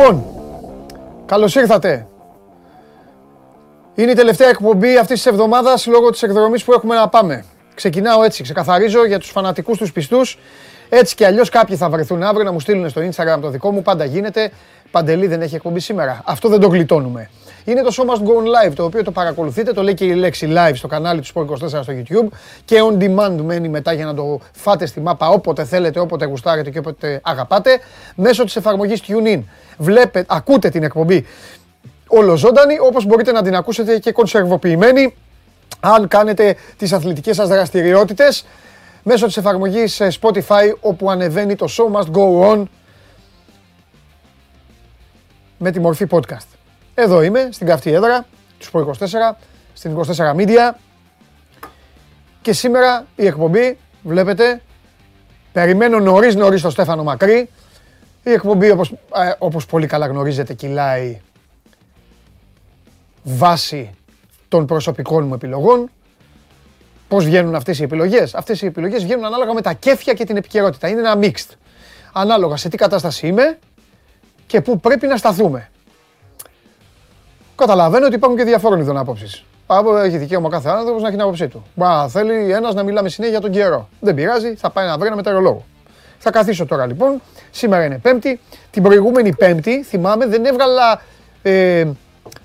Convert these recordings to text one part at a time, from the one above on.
Λοιπόν, καλώς ήρθατε. Είναι η τελευταία εκπομπή αυτής της εβδομάδας λόγω της εκδρομής που έχουμε να πάμε. Ξεκινάω έτσι, ξεκαθαρίζω για τους φανατικούς τους πιστούς. Έτσι κι αλλιώς κάποιοι θα βρεθούν αύριο να μου στείλουν στο Instagram το δικό μου. Πάντα γίνεται. Παντελή δεν έχει εκπομπή σήμερα. Αυτό δεν το γλιτώνουμε. Είναι το Show Must Go On Live, το οποίο το παρακολουθείτε, το λέει και η λέξη live στο κανάλι του Sport 24 στο YouTube και on demand μένει μετά για να το φάτε στη μάπα όποτε θέλετε, όποτε γουστάρετε και όποτε αγαπάτε, μέσω της εφαρμογής TuneIn. Βλέπετε, ακούτε την εκπομπή ολοζώντανη, όπως μπορείτε να την ακούσετε και κονσερβοποιημένη, αν κάνετε τις αθλητικές σας δραστηριότητες, μέσω της εφαρμογής ε, Spotify, όπου ανεβαίνει το Show Must Go On με τη μορφή podcast. Εδώ είμαι, στην καυτή έδρα, τους 24, στην 24 Media. Και σήμερα η εκπομπή, βλέπετε, περιμένω νωρίς νωρίς το Στέφανο Μακρύ. Η εκπομπή, όπως, ε, όπως πολύ καλά γνωρίζετε, κυλάει βάση των προσωπικών μου επιλογών. Πώς βγαίνουν αυτές οι επιλογές; Αυτές οι επιλογές βγαίνουν ανάλογα με τα κέφια και την επικαιρότητα. Είναι ένα mixed. Ανάλογα σε τι κατάσταση είμαι και πού πρέπει να σταθούμε. Καταλαβαίνω ότι υπάρχουν και διαφόρων ειδών απόψει. Έχει δικαίωμα κάθε άνθρωπος να έχει την άποψή του. Μα θέλει ένας να μιλάμε συνέχεια για τον καιρό. Δεν πειράζει, θα πάει να βρει ένα μετεωρολόγο. Θα καθίσω τώρα λοιπόν. Σήμερα είναι Πέμπτη. Την προηγούμενη Πέμπτη, θυμάμαι, δεν έβγαλα. Ε,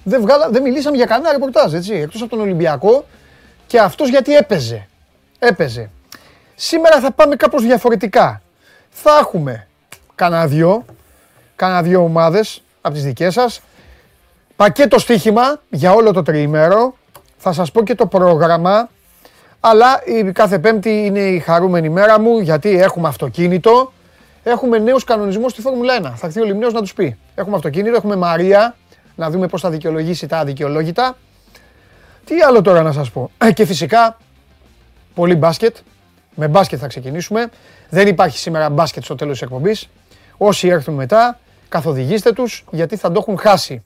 δεν, βγάλα, δεν μιλήσαμε για κανένα ρεπορτάζ, έτσι. Εκτός από τον Ολυμπιακό και αυτός γιατί έπαιζε. Έπαιζε. Σήμερα θα πάμε κάπως διαφορετικά. Θα έχουμε κανένα δυο, κανένα δυο ομάδες από τις δικές σας Πακέτο στοίχημα για όλο το τριήμερο. Θα σας πω και το πρόγραμμα. Αλλά η κάθε πέμπτη είναι η χαρούμενη μέρα μου γιατί έχουμε αυτοκίνητο. Έχουμε νέους κανονισμούς στη Φόρμουλα 1. Θα έρθει ο Λιμνέος να τους πει. Έχουμε αυτοκίνητο, έχουμε Μαρία. Να δούμε πώς θα δικαιολογήσει τα αδικαιολόγητα. Τι άλλο τώρα να σας πω. Ε, και φυσικά, πολύ μπάσκετ. Με μπάσκετ θα ξεκινήσουμε. Δεν υπάρχει σήμερα μπάσκετ στο τέλος της εκπομπής. Όσοι έρθουν μετά, καθοδηγήστε τους γιατί θα το έχουν χάσει.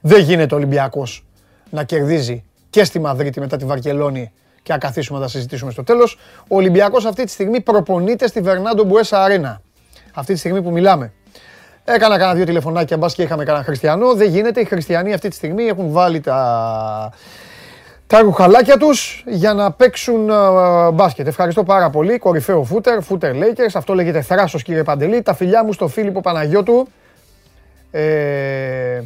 Δεν γίνεται ο Ολυμπιακός να κερδίζει και στη Μαδρίτη μετά τη Βαρκελόνη και να καθίσουμε να τα συζητήσουμε στο τέλος. Ο Ολυμπιακός αυτή τη στιγμή προπονείται στη Βερνάντο Μπουέσα Αρένα. Αυτή τη στιγμή που μιλάμε. Έκανα κανένα δύο τηλεφωνάκια, μπας και είχαμε κανένα χριστιανό. Δεν γίνεται. Οι χριστιανοί αυτή τη στιγμή έχουν βάλει τα, τα ρουχαλάκια τους για να παίξουν uh, μπάσκετ. Ευχαριστώ πάρα πολύ. Κορυφαίο φούτερ, φούτερ Lakers. Αυτό λέγεται θράσος κύριε Παντελή. Τα φιλιά μου στο Φίλιππο Παναγιώτου. Ε, ε,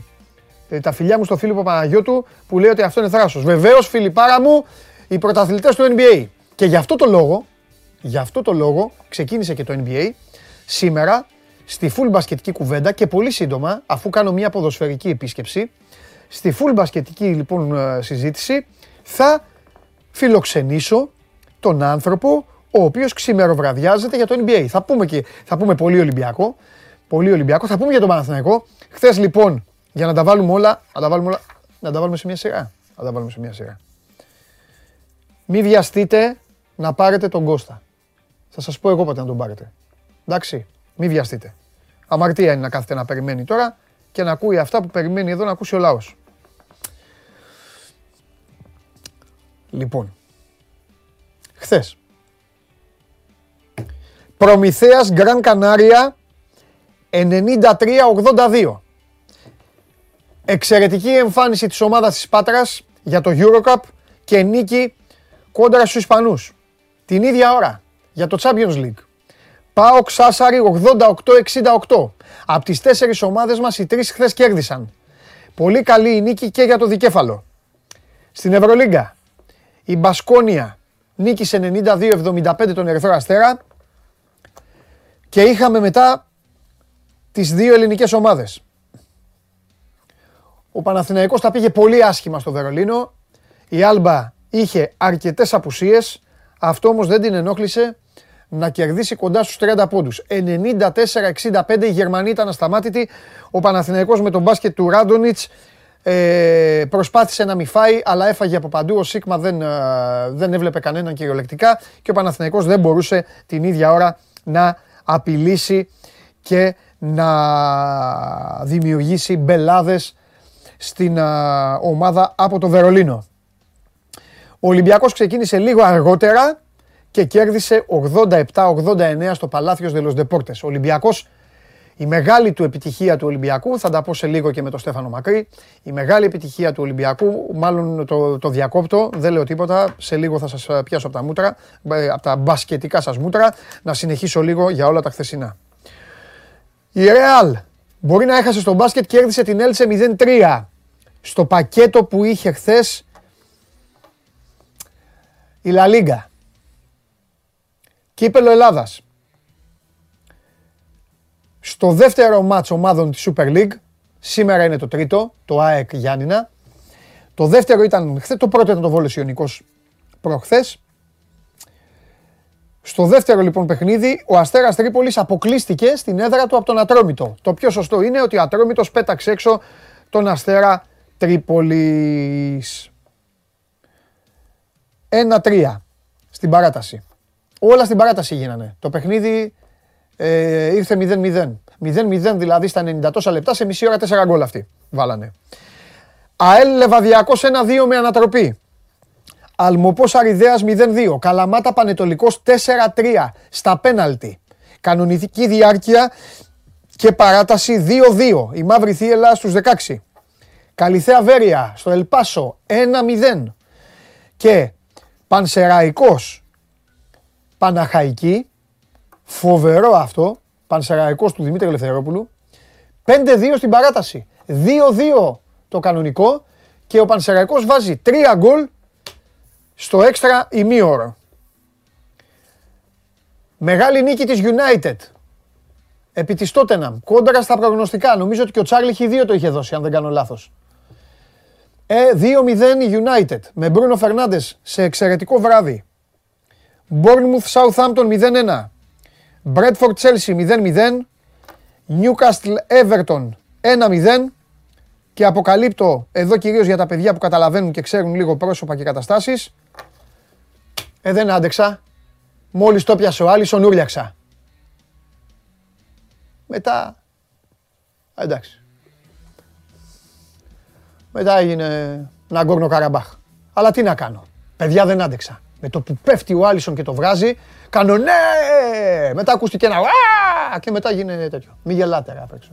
τα φιλιά μου στο Φίλιππο Παναγιώτου που λέει ότι αυτό είναι θράσος. Βεβαίως, Φιλιππάρα μου, οι πρωταθλητές του NBA. Και γι' αυτό το λόγο, γι' αυτό το λόγο ξεκίνησε και το NBA σήμερα στη full μπασκετική κουβέντα και πολύ σύντομα, αφού κάνω μια ποδοσφαιρική επίσκεψη, στη full μπασκετική λοιπόν ε, συζήτηση θα φιλοξενήσω τον άνθρωπο ο οποίος ξημεροβραδιάζεται για το NBA. Θα πούμε, και, θα πούμε πολύ Ολυμπιακό, πολύ Ολυμπιακό, θα πούμε για τον Παναθηναϊκό. Χθες λοιπόν για να τα βάλουμε όλα, να τα βάλουμε όλα, να τα βάλουμε σε μια σειρά. Να τα βάλουμε σε μια σειρά. Μη βιαστείτε να πάρετε τον Κώστα. Θα σας πω εγώ πότε να τον πάρετε. Εντάξει, μη βιαστείτε. Αμαρτία είναι να κάθετε να περιμένει τώρα και να ακούει αυτά που περιμένει εδώ να ακούσει ο λαός. Λοιπόν, χθες. Προμηθέας Γκραν Κανάρια 93-82. Εξαιρετική εμφάνιση της ομάδας της Πάτρας για το Eurocup και νίκη κόντρα στους Ισπανούς. Την ίδια ώρα για το Champions League. Πάω Ξάσαρη 88-68. Από τις τέσσερις ομάδες μας οι τρεις χθες κέρδισαν. Πολύ καλή η νίκη και για το δικέφαλο. Στην Ευρωλίγκα η Μπασκόνια νίκησε 92-75 τον Ερυθρό Αστέρα και είχαμε μετά τις δύο ελληνικές ομάδες. Ο Παναθηναϊκός τα πήγε πολύ άσχημα στο Βερολίνο. Η Άλμπα είχε αρκετές απουσίες. Αυτό όμως δεν την ενόχλησε να κερδίσει κοντά στους 30 πόντους. 94-65 η Γερμανοί ήταν ασταμάτητοι. Ο Παναθηναϊκός με τον μπάσκετ του Ράντονιτς ε, προσπάθησε να μη φάει, αλλά έφαγε από παντού. Ο Σίγμα δεν, ε, δεν έβλεπε κανέναν κυριολεκτικά και ο Παναθηναϊκός δεν μπορούσε την ίδια ώρα να απειλήσει και να δημιουργήσει μπελάδες στην ομάδα από το Βερολίνο. Ο Ολυμπιακός ξεκίνησε λίγο αργότερα και κέρδισε 87-89 στο Παλάθιος Δελος Δεπόρτες. Ο Ολυμπιακός Η μεγάλη του επιτυχία του Ολυμπιακού, θα τα πω σε λίγο και με τον Στέφανο Μακρύ, η μεγάλη επιτυχία του Ολυμπιακού, μάλλον το, το διακόπτω, δεν λέω τίποτα, σε λίγο θα σας πιάσω από τα μούτρα, ε, από τα μπασκετικά σας μούτρα, να συνεχίσω λίγο για όλα τα χθεσινά. Η Ρεάλ μπορεί να έχασε στο μπάσκετ και κέρδισε την Έλτσε 0-3 στο πακέτο που είχε χθες η Λα Λίγκα. Κύπελο Ελλάδας στο δεύτερο μάτς ομάδων της Super League, σήμερα είναι το τρίτο, το ΑΕΚ Γιάννηνα. Το δεύτερο ήταν χθε, το πρώτο ήταν το Βόλος Ιωνικός προχθές. Στο δεύτερο λοιπόν παιχνίδι, ο Αστέρας Τρίπολης αποκλείστηκε στην έδρα του από τον Ατρόμητο. Το πιο σωστό είναι ότι ο Ατρόμητος πέταξε έξω τον Αστέρα Τρίπολης. 1-3 στην παράταση. Όλα στην παράταση γίνανε. Το παιχνίδι ε, ήρθε 0-0. 0-0 δηλαδή στα 90 τόσα λεπτά, σε μισή ώρα 4 γκολ αυτοί βάλανε. ΑΕΛ Λεβαδιακός 1-2 με ανατροπή. Αλμοπός Αριδέας 0-2. Καλαμάτα Πανετολικός 4-3 στα πέναλτι. Κανονική διάρκεια και παράταση 2-2. Η Μαύρη Θύελα στους 16. Καλυθέα Βέρεια στο Ελπάσο 1-0. Και Πανσεραϊκός Παναχαϊκή Φοβερό αυτό. Πανσεραϊκός του Δημήτρη Ελευθερόπουλου. 5-2 στην παράταση. 2-2 το κανονικό και ο Πανσεραϊκός βάζει 3 γκολ στο έξτρα ημίωρο. Μεγάλη νίκη της United. Επί της Tottenham. Κόντρα στα προγνωστικά. Νομίζω ότι και ο Τσάρλι Χ2 το είχε δώσει, αν δεν κάνω λάθος. Ε, 2-0 η United. Με Μπρούνο Φερνάντες σε εξαιρετικό βράδυ. Bournemouth Southampton 0-1. Bradford Chelsea 0-0. Newcastle Everton 1-0. Και αποκαλύπτω εδώ κυρίως για τα παιδιά που καταλαβαίνουν και ξέρουν λίγο πρόσωπα και καταστάσεις. Ε, δεν άντεξα. Μόλις το πιάσε ο Άλισον ούρλιαξα. Μετά... Εντάξει. Μετά έγινε Ναγκόρνο Καραμπάχ. Αλλά τι να κάνω. Παιδιά δεν άντεξα. Με το που πέφτει ο Άλισον και το βγάζει, κάνω ναι! Μετά ακούστηκε ένα α! και μετά γίνεται τέτοιο. Μη γελάτε απ' έξω.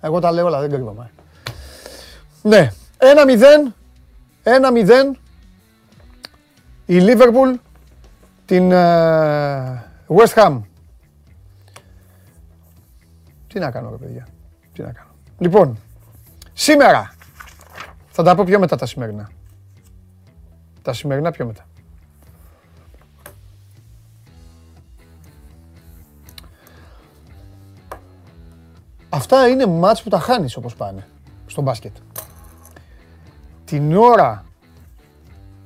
Εγώ τα λέω όλα, δεν κρύβομαι. Ναι, ένα μηδέν, ένα μηδέν, η Λίβερπουλ την uh, West Ham. Τι να κάνω ρε παιδιά, τι να κάνω. Λοιπόν, σήμερα, θα τα πω πιο μετά τα σημερινά. Τα σημερινά πιο μετά. Αυτά είναι μάτς που τα χάνεις όπως πάνε στο μπάσκετ. Την ώρα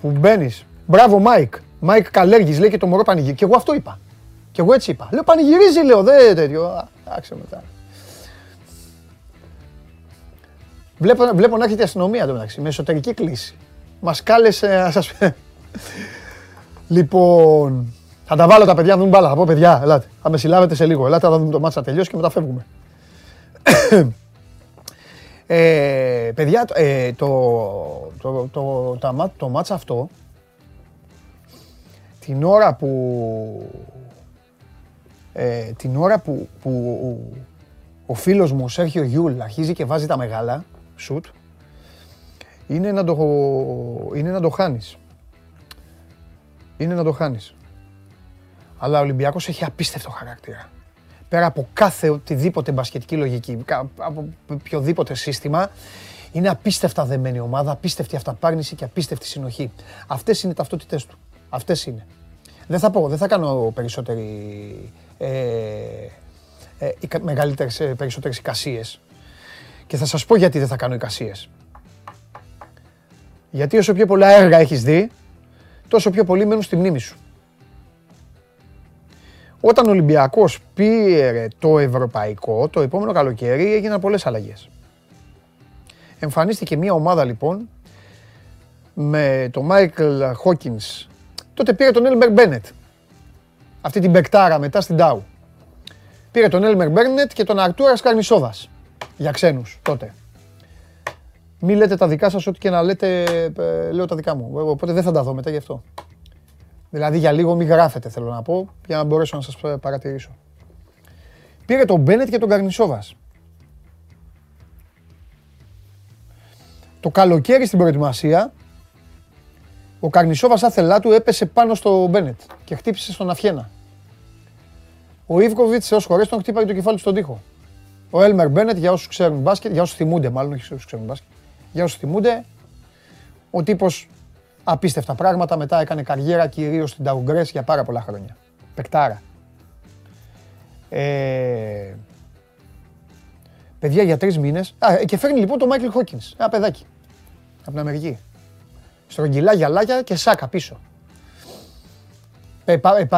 που μπαίνεις, μπράβο Μάικ, Μάικ Καλέργης λέει και το μωρό πανηγυρίζει. Και εγώ αυτό είπα. Και εγώ έτσι είπα. Λέω πανηγυρίζει λέω, δεν τέτοιο. Άξε μετά. Βλέπω, βλέπω να έχετε αστυνομία εδώ μεταξύ, με εσωτερική κλίση. Μας κάλεσε να σας Λοιπόν, θα τα βάλω τα παιδιά να δουν μπάλα. Θα πω παιδιά, ελάτε. Θα με συλλάβετε σε λίγο. Ελάτε να δούμε το μάτσα τελειώσει και μετά φεύγουμε ε, παιδιά, ε, το, το, το, το, το μάτς αυτό, την ώρα που, ε, την ώρα που, που ο φίλος μου, ο Σέρχιο Γιούλ, αρχίζει και βάζει τα μεγάλα, σουτ, είναι να το, είναι να το χάνεις. Είναι να το χάνεις. Αλλά ο Ολυμπιακός έχει απίστευτο χαρακτήρα πέρα από κάθε οτιδήποτε μπασκετική λογική, από οποιοδήποτε σύστημα, είναι απίστευτα δεμένη ομάδα, απίστευτη αυταπάρνηση και απίστευτη συνοχή. Αυτές είναι οι ταυτότητές του. Αυτές είναι. Δεν θα πω, δεν θα κάνω περισσότερη, ε, ε, μεγαλύτερες, ε, περισσότερες εικασίες. Και θα σας πω γιατί δεν θα κάνω εικασίες. Γιατί όσο πιο πολλά έργα έχεις δει, τόσο πιο πολύ μένουν στη μνήμη σου. Όταν ο Ολυμπιακός πήρε το ευρωπαϊκό, το επόμενο καλοκαίρι έγιναν πολλές αλλαγές. Εμφανίστηκε μια ομάδα λοιπόν με τον Μάικλ Χόκινς. Τότε πήρε τον Έλμερ Μπένετ. Αυτή την μπεκτάρα μετά στην Τάου. Πήρε τον Έλμερ Μπένετ και τον Αρτούρα Καρμισόδας. Για ξένους τότε. Μη λέτε τα δικά σας, ό,τι και να λέτε, ε, λέω τα δικά μου. Οπότε δεν θα τα δω μετά γι' αυτό. Δηλαδή για λίγο μην γράφετε θέλω να πω, για να μπορέσω να σας παρατηρήσω. Πήρε τον Μπένετ και τον Καρνισόβας. Το καλοκαίρι στην προετοιμασία, ο Καρνισόβας άθελά του έπεσε πάνω στο Μπένετ και χτύπησε στον Αφιένα. Ο Ιβκοβιτς σε χωρέ τον χτύπαγε το κεφάλι στον τοίχο. Ο Έλμερ Μπένετ, για όσους ξέρουν μπάσκετ, για όσους θυμούνται μάλλον, όχι όσους ξέρουν μπάσκετ, για όσους θυμούνται, ο τύπος απίστευτα πράγματα. Μετά έκανε καριέρα κυρίως στην Ταουγκρέ για πάρα πολλά χρόνια. Πεκτάρα. Ε, παιδιά για τρεις μήνες. Και φέρνει λοιπόν το Μάικλ Χόκκινς. Ένα παιδάκι. Από την Αμερική. Στρογγυλά γυαλάκια και σάκα πίσω.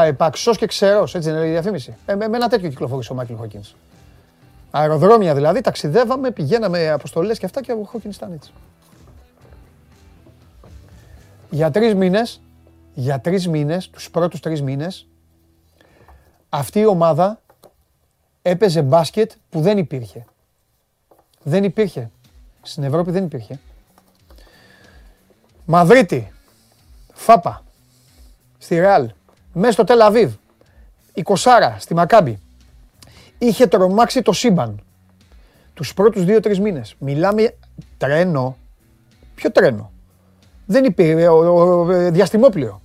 Επαξό και ξερός, έτσι δεν είναι η διαφήμιση. Ε, με ένα τέτοιο κυκλοφορήσε ο Μάικλ Χόκκινς. Αεροδρόμια δηλαδή, ταξιδεύαμε, πηγαίναμε αποστολές και αυτά και ο Χόκκιν ήταν έτσι. Για τρεις μήνες, για τρεις μήνες, τους πρώτους τρεις μήνες, αυτή η ομάδα έπαιζε μπάσκετ που δεν υπήρχε. Δεν υπήρχε. Στην Ευρώπη δεν υπήρχε. Μαδρίτη, Φάπα, στη Ρεάλ, μέσα στο Τελαβίβ, η Κοσάρα, στη Μακάμπη. Είχε τρομάξει το σύμπαν τους πρώτους δύο-τρεις μήνες. Μιλάμε τρένο. Ποιο τρένο; Δεν υπήρχε, διαστημόπλιο.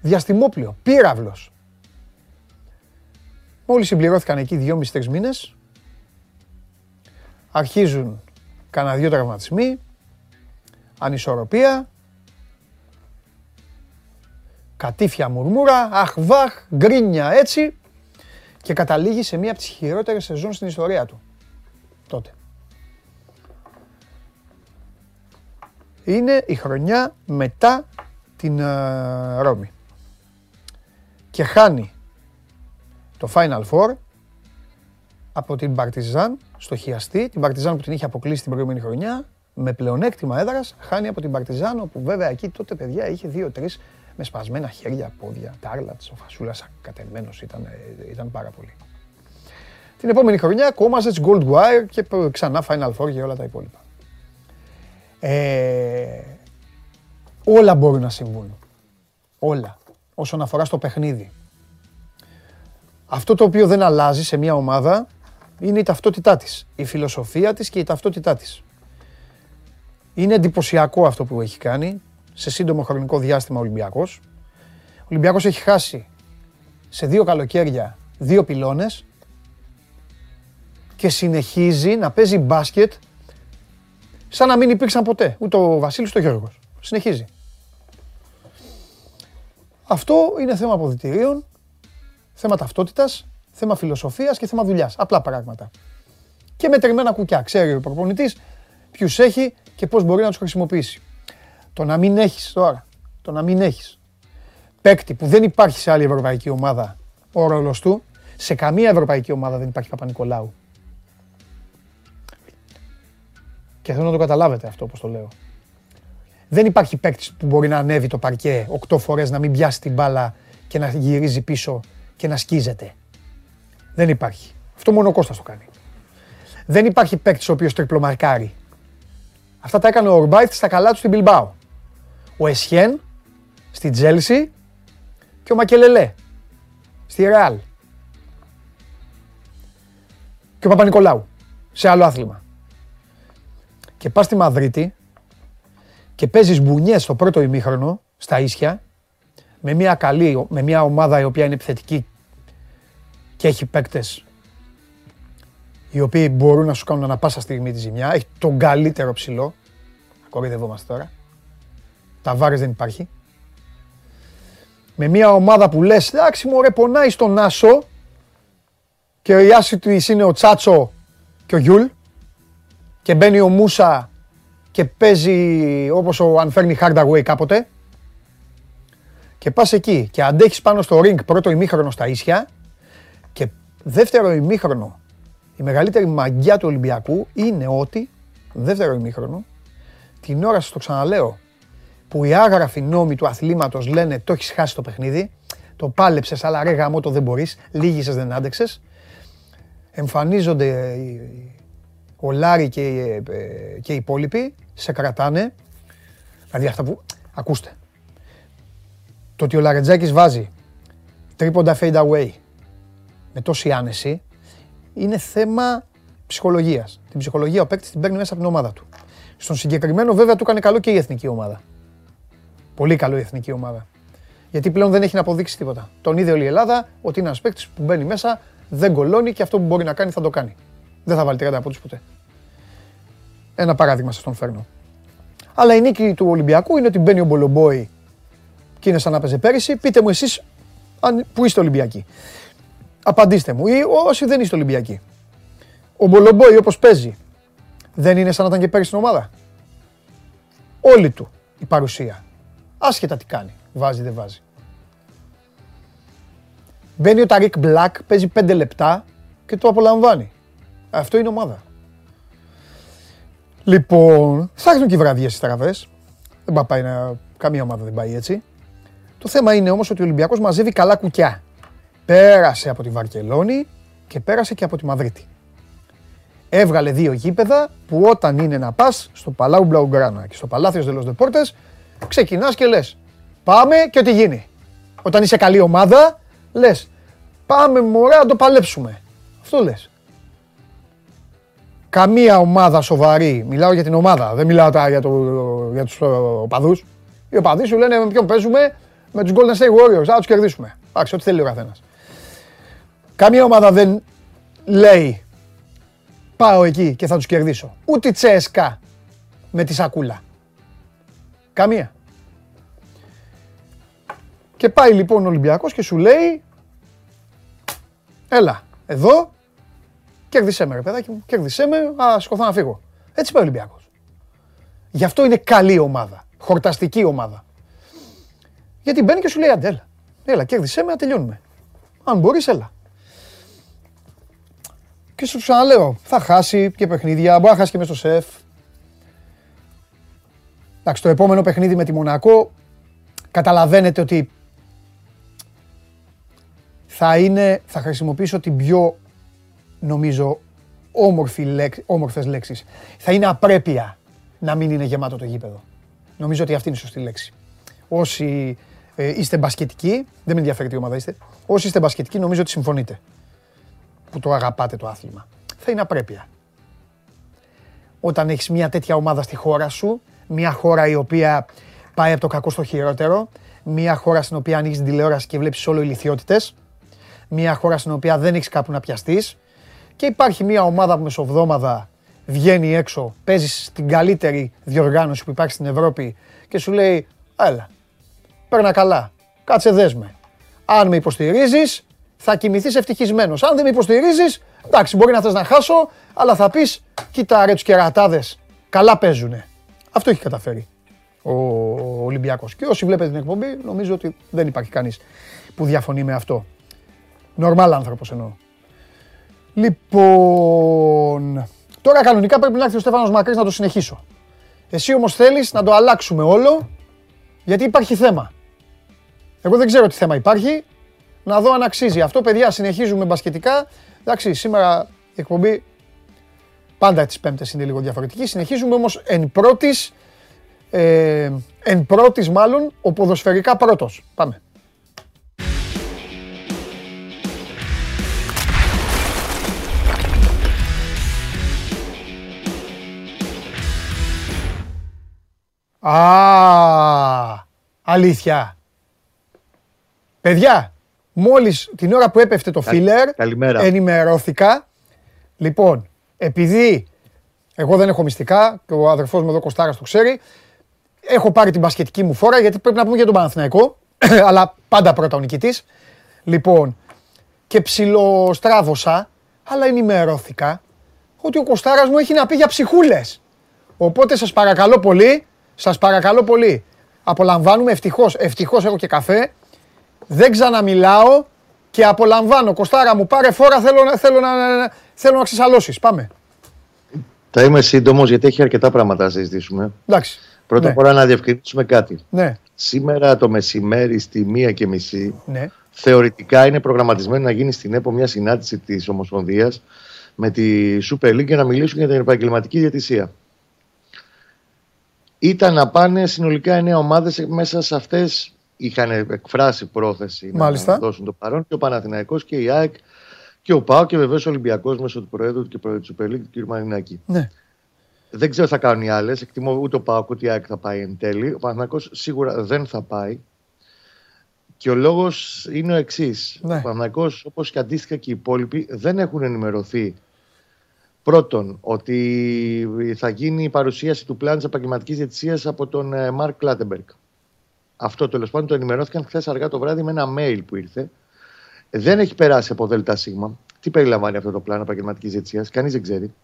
Διαστημόπλιο, πύραυλος. Μόλις συμπληρώθηκαν εκεί δυόμισι-τρεις μήνες, αρχίζουν κανένα δύο τραυματισμοί, ανισορροπία, κατήφια μουρμούρα, αχ βαχ, γκρίνια έτσι και καταλήγει σε μία από τις χειρότερες σεζόν στην ιστορία του. Τότε. Είναι η χρονιά μετά την uh, Ρώμη. Και χάνει το Final Four από την Παρτιζάν στο χιαστή, την Παρτιζάν που την είχε αποκλείσει την προηγούμενη χρονιά, με πλεονέκτημα έδρας, χάνει από την Παρτιζάν, όπου βέβαια εκεί τότε παιδιά είχε δύο-τρεις με σπασμένα χέρια, πόδια, τάρλατ, ο Φασούλας κατεμένο ήταν, ε, ήταν πάρα πολύ. Την επόμενη χρονιά Κόμαζετς, Gold Wire και ξανά Final Four και όλα τα υπόλοιπα. Ε, όλα μπορούν να συμβούν. Όλα. Όσον αφορά στο παιχνίδι. Αυτό το οποίο δεν αλλάζει σε μια ομάδα είναι η ταυτότητά της. Η φιλοσοφία της και η ταυτότητά της. Είναι εντυπωσιακό αυτό που έχει κάνει σε σύντομο χρονικό διάστημα ο Ολυμπιακός. Ο Ολυμπιακός έχει χάσει σε δύο καλοκαίρια δύο πυλώνες και συνεχίζει να παίζει μπάσκετ σαν να μην υπήρξαν ποτέ. Ούτε ο Βασίλης ούτε ο Γιώργος. Συνεχίζει. Αυτό είναι θέμα αποδητηρίων, θέμα ταυτότητας, θέμα φιλοσοφίας και θέμα δουλειάς. Απλά πράγματα. Και μετρημένα κουκιά. Ξέρει ο προπονητής ποιους έχει και πώς μπορεί να τους χρησιμοποιήσει. Το να μην έχεις τώρα, το να μην έχεις παίκτη που δεν υπάρχει σε άλλη ευρωπαϊκή ομάδα ο ρόλος του, σε καμία ευρωπαϊκή ομάδα δεν υπάρχει Παπα-Νικολάου. Και θέλω να το καταλάβετε αυτό όπως το λέω. Δεν υπάρχει παίκτης που μπορεί να ανέβει το παρκέ οκτώ φορές, να μην πιάσει την μπάλα και να γυρίζει πίσω και να σκίζεται. Δεν υπάρχει. Αυτό μόνο ο Κώστας το κάνει. Δεν υπάρχει παίκτης ο οποίος τριπλομαρκάρει. Αυτά τα έκανε ο Ορμπάιθ στα καλά του στην Μπιλμπάου. Ο Εσιέν στη Τσέλσι και ο Μακελελέ στη Ρεάλ. Και ο Παπα-Νικολάου σε άλλο άθλημα. Και πας στη Μαδρίτη και παίζεις μπουνιές στο πρώτο ημίχρονο, στα ίσια, με μια καλή, με μια ομάδα η οποία είναι επιθετική και έχει παίκτες οι οποίοι μπορούν να σου κάνουν ανα πάσα στιγμή τη ζημιά. Έχει τον καλύτερο ψηλό. Κοροϊδευόμαστε τώρα. Τα βάρες δεν υπάρχει. Με μια ομάδα που λες, εντάξει μωρέ πονάει στον Άσο και η άση του είναι ο Τσάτσο και ο Γιούλ και μπαίνει ο Μούσα και παίζει όπως ο Ανφέρνι Hardaway κάποτε και πας εκεί και αντέχεις πάνω στο ring πρώτο ημίχρονο στα ίσια και δεύτερο ημίχρονο η μεγαλύτερη μαγιά του Ολυμπιακού είναι ότι, δεύτερο ημίχρονο, την ώρα σας το ξαναλέω, που οι άγραφοι νόμοι του αθλήματος λένε το έχεις χάσει το παιχνίδι, το πάλεψες αλλά ρε γαμό το δεν μπορείς, λίγησες δεν άντεξες, εμφανίζονται ο Λάρη και, ε, και οι υπόλοιποι, σε κρατάνε, δηλαδή αυτά που, ακούστε, το ότι ο Λαρετζάκης βάζει τρίποντα fade away με τόση άνεση, είναι θέμα ψυχολογίας. Την ψυχολογία ο παίκτης την παίρνει μέσα από την ομάδα του. Στον συγκεκριμένο βέβαια του έκανε καλό και η εθνική ομάδα. Πολύ καλό η εθνική ομάδα. Γιατί πλέον δεν έχει να αποδείξει τίποτα. Τον είδε όλη η Ελλάδα ότι είναι ένας παίκτης που μπαίνει μέσα, δεν κολώνει και αυτό που μπορεί να κάνει θα το κάνει. Δεν θα βάλει 30 πόντους ποτέ. Ένα παράδειγμα σα τον φέρνω. Αλλά η νίκη του Ολυμπιακού είναι ότι μπαίνει ο Μπολομπόη και είναι σαν να παίζει πέρυσι. Πείτε μου εσείς που είστε Ολυμπιακοί. Απαντήστε μου. Ή όσοι δεν είστε Ολυμπιακοί. Ο Μπολομπόη όπως παίζει δεν είναι σαν να ήταν και πέρυσι στην ομάδα. Όλη του η παρουσία. Άσχετα τι κάνει. Βάζει δεν βάζει. Μπαίνει ο Ταρίκ Μπλακ, παίζει 5 λεπτά και το απολαμβάνει. Αυτό είναι ομάδα. Λοιπόν, θα έρθουν και οι βραδιές στις τραβές. Δεν πάει να... Καμία ομάδα δεν πάει έτσι. Το θέμα είναι όμως ότι ο Ολυμπιακός μαζεύει καλά κουκιά. Πέρασε από τη Βαρκελόνη και πέρασε και από τη Μαδρίτη. Έβγαλε δύο γήπεδα που όταν είναι να πας στο Παλάου Μπλαουγκράνα και στο Παλάθιος Δελος Δεπόρτες ξεκινάς και λες πάμε και ό,τι γίνει. Όταν είσαι καλή ομάδα λες πάμε μωρά να το παλέψουμε. Αυτό λες καμία ομάδα σοβαρή, μιλάω για την ομάδα, δεν μιλάω τώρα για, το, για τους οπαδούς. Οι οπαδοί σου λένε με ποιον παίζουμε, με τους Golden State Warriors, θα τους κερδίσουμε. Εντάξει, ό,τι θέλει ο καθένας. Καμία ομάδα δεν λέει πάω εκεί και θα τους κερδίσω. Ούτε η Τσέσκα με τη σακούλα. Καμία. Και πάει λοιπόν ο Ολυμπιακός και σου λέει έλα, εδώ Κέρδισέ με, ρε παιδάκι μου. Κέρδισέ με, α σηκωθώ να φύγω. Έτσι πάει ο Ολυμπιακός. Γι' αυτό είναι καλή ομάδα. Χορταστική ομάδα. Γιατί μπαίνει και σου λέει αντέλα. Έλα, κέρδισέ με, να τελειώνουμε. Αν μπορείς, έλα. Και σου ξαναλέω, θα χάσει και παιχνίδια, μπορεί να χάσει και μες στο σεφ. Εντάξει, το επόμενο παιχνίδι με τη Μονακό καταλαβαίνετε ότι θα είναι, θα χρησιμοποιήσω την πιο νομίζω, όμορφη λέξη, όμορφες λέξεις. Θα είναι απρέπεια να μην είναι γεμάτο το γήπεδο. Νομίζω ότι αυτή είναι η σωστή λέξη. Όσοι ε, είστε μπασκετικοί, δεν με ενδιαφέρει τι ομάδα είστε, όσοι είστε μπασκετικοί νομίζω ότι συμφωνείτε που το αγαπάτε το άθλημα. Θα είναι απρέπεια. Όταν έχεις μια τέτοια ομάδα στη χώρα σου, μια χώρα η οποία πάει από το κακό στο χειρότερο, μια χώρα στην οποία ανοίγεις την τηλεόραση και βλέπεις όλο ηλικιότητες, μια χώρα στην οποία δεν έχεις κάπου να πιαστείς, και υπάρχει μια ομάδα που μεσοβδόμαδα βγαίνει έξω, παίζεις στην καλύτερη διοργάνωση που υπάρχει στην Ευρώπη και σου λέει, έλα, παίρνα καλά, κάτσε δέσμε. Αν με υποστηρίζεις, θα κοιμηθείς ευτυχισμένος. Αν δεν με υποστηρίζεις, εντάξει, μπορεί να θες να χάσω, αλλά θα πεις, κοίτα ρε τους κερατάδες, καλά παίζουνε. Αυτό έχει καταφέρει ο Ολυμπιακός. Και όσοι βλέπετε την εκπομπή, νομίζω ότι δεν υπάρχει κανείς που διαφωνεί με αυτό. Νορμάλ άνθρωπος εννοώ. Λοιπόν, τώρα κανονικά πρέπει να έρθει ο Στέφανος Μακρύς να το συνεχίσω. Εσύ όμως θέλεις να το αλλάξουμε όλο, γιατί υπάρχει θέμα. Εγώ δεν ξέρω τι θέμα υπάρχει. Να δω αν αξίζει. Αυτό, παιδιά, συνεχίζουμε μπασκετικά. Εντάξει, σήμερα η εκπομπή πάντα τις πέμπτες είναι λίγο διαφορετική. Συνεχίζουμε όμως εν πρώτης, ε, εν πρώτης μάλλον, ο ποδοσφαιρικά πρώτος. Πάμε. Α, αλήθεια. Παιδιά, μόλις την ώρα που έπεφτε το φίλερ, ενημερώθηκα. Λοιπόν, επειδή εγώ δεν έχω μυστικά και ο αδερφός μου εδώ Κωστάρας το ξέρει, έχω πάρει την μπασκετική μου φόρα γιατί πρέπει να πούμε για τον Παναθηναϊκό, αλλά πάντα πρώτα ο νικητής. Λοιπόν, και ψιλοστράβωσα, αλλά ενημερώθηκα ότι ο Κωστάρας μου έχει να πει για ψυχούλες. Οπότε σας παρακαλώ πολύ, σας παρακαλώ πολύ. Απολαμβάνουμε ευτυχώς, ευτυχώς έχω και καφέ. Δεν ξαναμιλάω και απολαμβάνω. Κοστάρα μου, πάρε φόρα, θέλω, θέλω, να, θέλω να ξεσαλώσεις. Πάμε. Θα είμαι σύντομος γιατί έχει αρκετά πράγματα να συζητήσουμε. Εντάξει. Πρώτα απ' ναι. όλα να διευκρινίσουμε κάτι. Ναι. Σήμερα το μεσημέρι στη μία και μισή ναι. θεωρητικά είναι προγραμματισμένο να γίνει στην ΕΠΟ μια συνάντηση της Ομοσπονδίας με τη Super League για να μιλήσουν για την επαγγελματική διατησία ήταν να πάνε συνολικά εννέα ομάδες μέσα σε αυτές είχαν εκφράσει πρόθεση Μάλιστα. να δώσουν το παρόν και ο Παναθηναϊκός και η ΑΕΚ Και ο Πάο και βεβαίως ο Ολυμπιακός μέσω του Προέδρου και του Προέδρου του Super του κ. Μαρινάκη. Ναι. Δεν ξέρω τι θα κάνουν οι άλλες. Εκτιμώ ούτε ο Πάο ούτε η ΑΕΚ θα πάει εν τέλει. Ο Παναθυνακό σίγουρα δεν θα πάει. Και ο λόγος είναι ο εξής. Ναι. Ο Παναθυνακό, όπως και αντίστοιχα και οι υπόλοιποι, δεν έχουν ενημερωθεί Πρώτον, ότι θα γίνει η παρουσίαση του πλάνου της επαγγελματικής διαιτησίας από τον ε, Μαρκ Κλάτεμπεργκ. Αυτό τέλος πάντων το ενημερώθηκαν χθες αργά το βράδυ με ένα mail που ήρθε. Δεν έχει περάσει από ΔΣ. Τι περιλαμβάνει αυτό το πλάνο επαγγελματικής διαιτησίας, κανείς δεν ξέρει.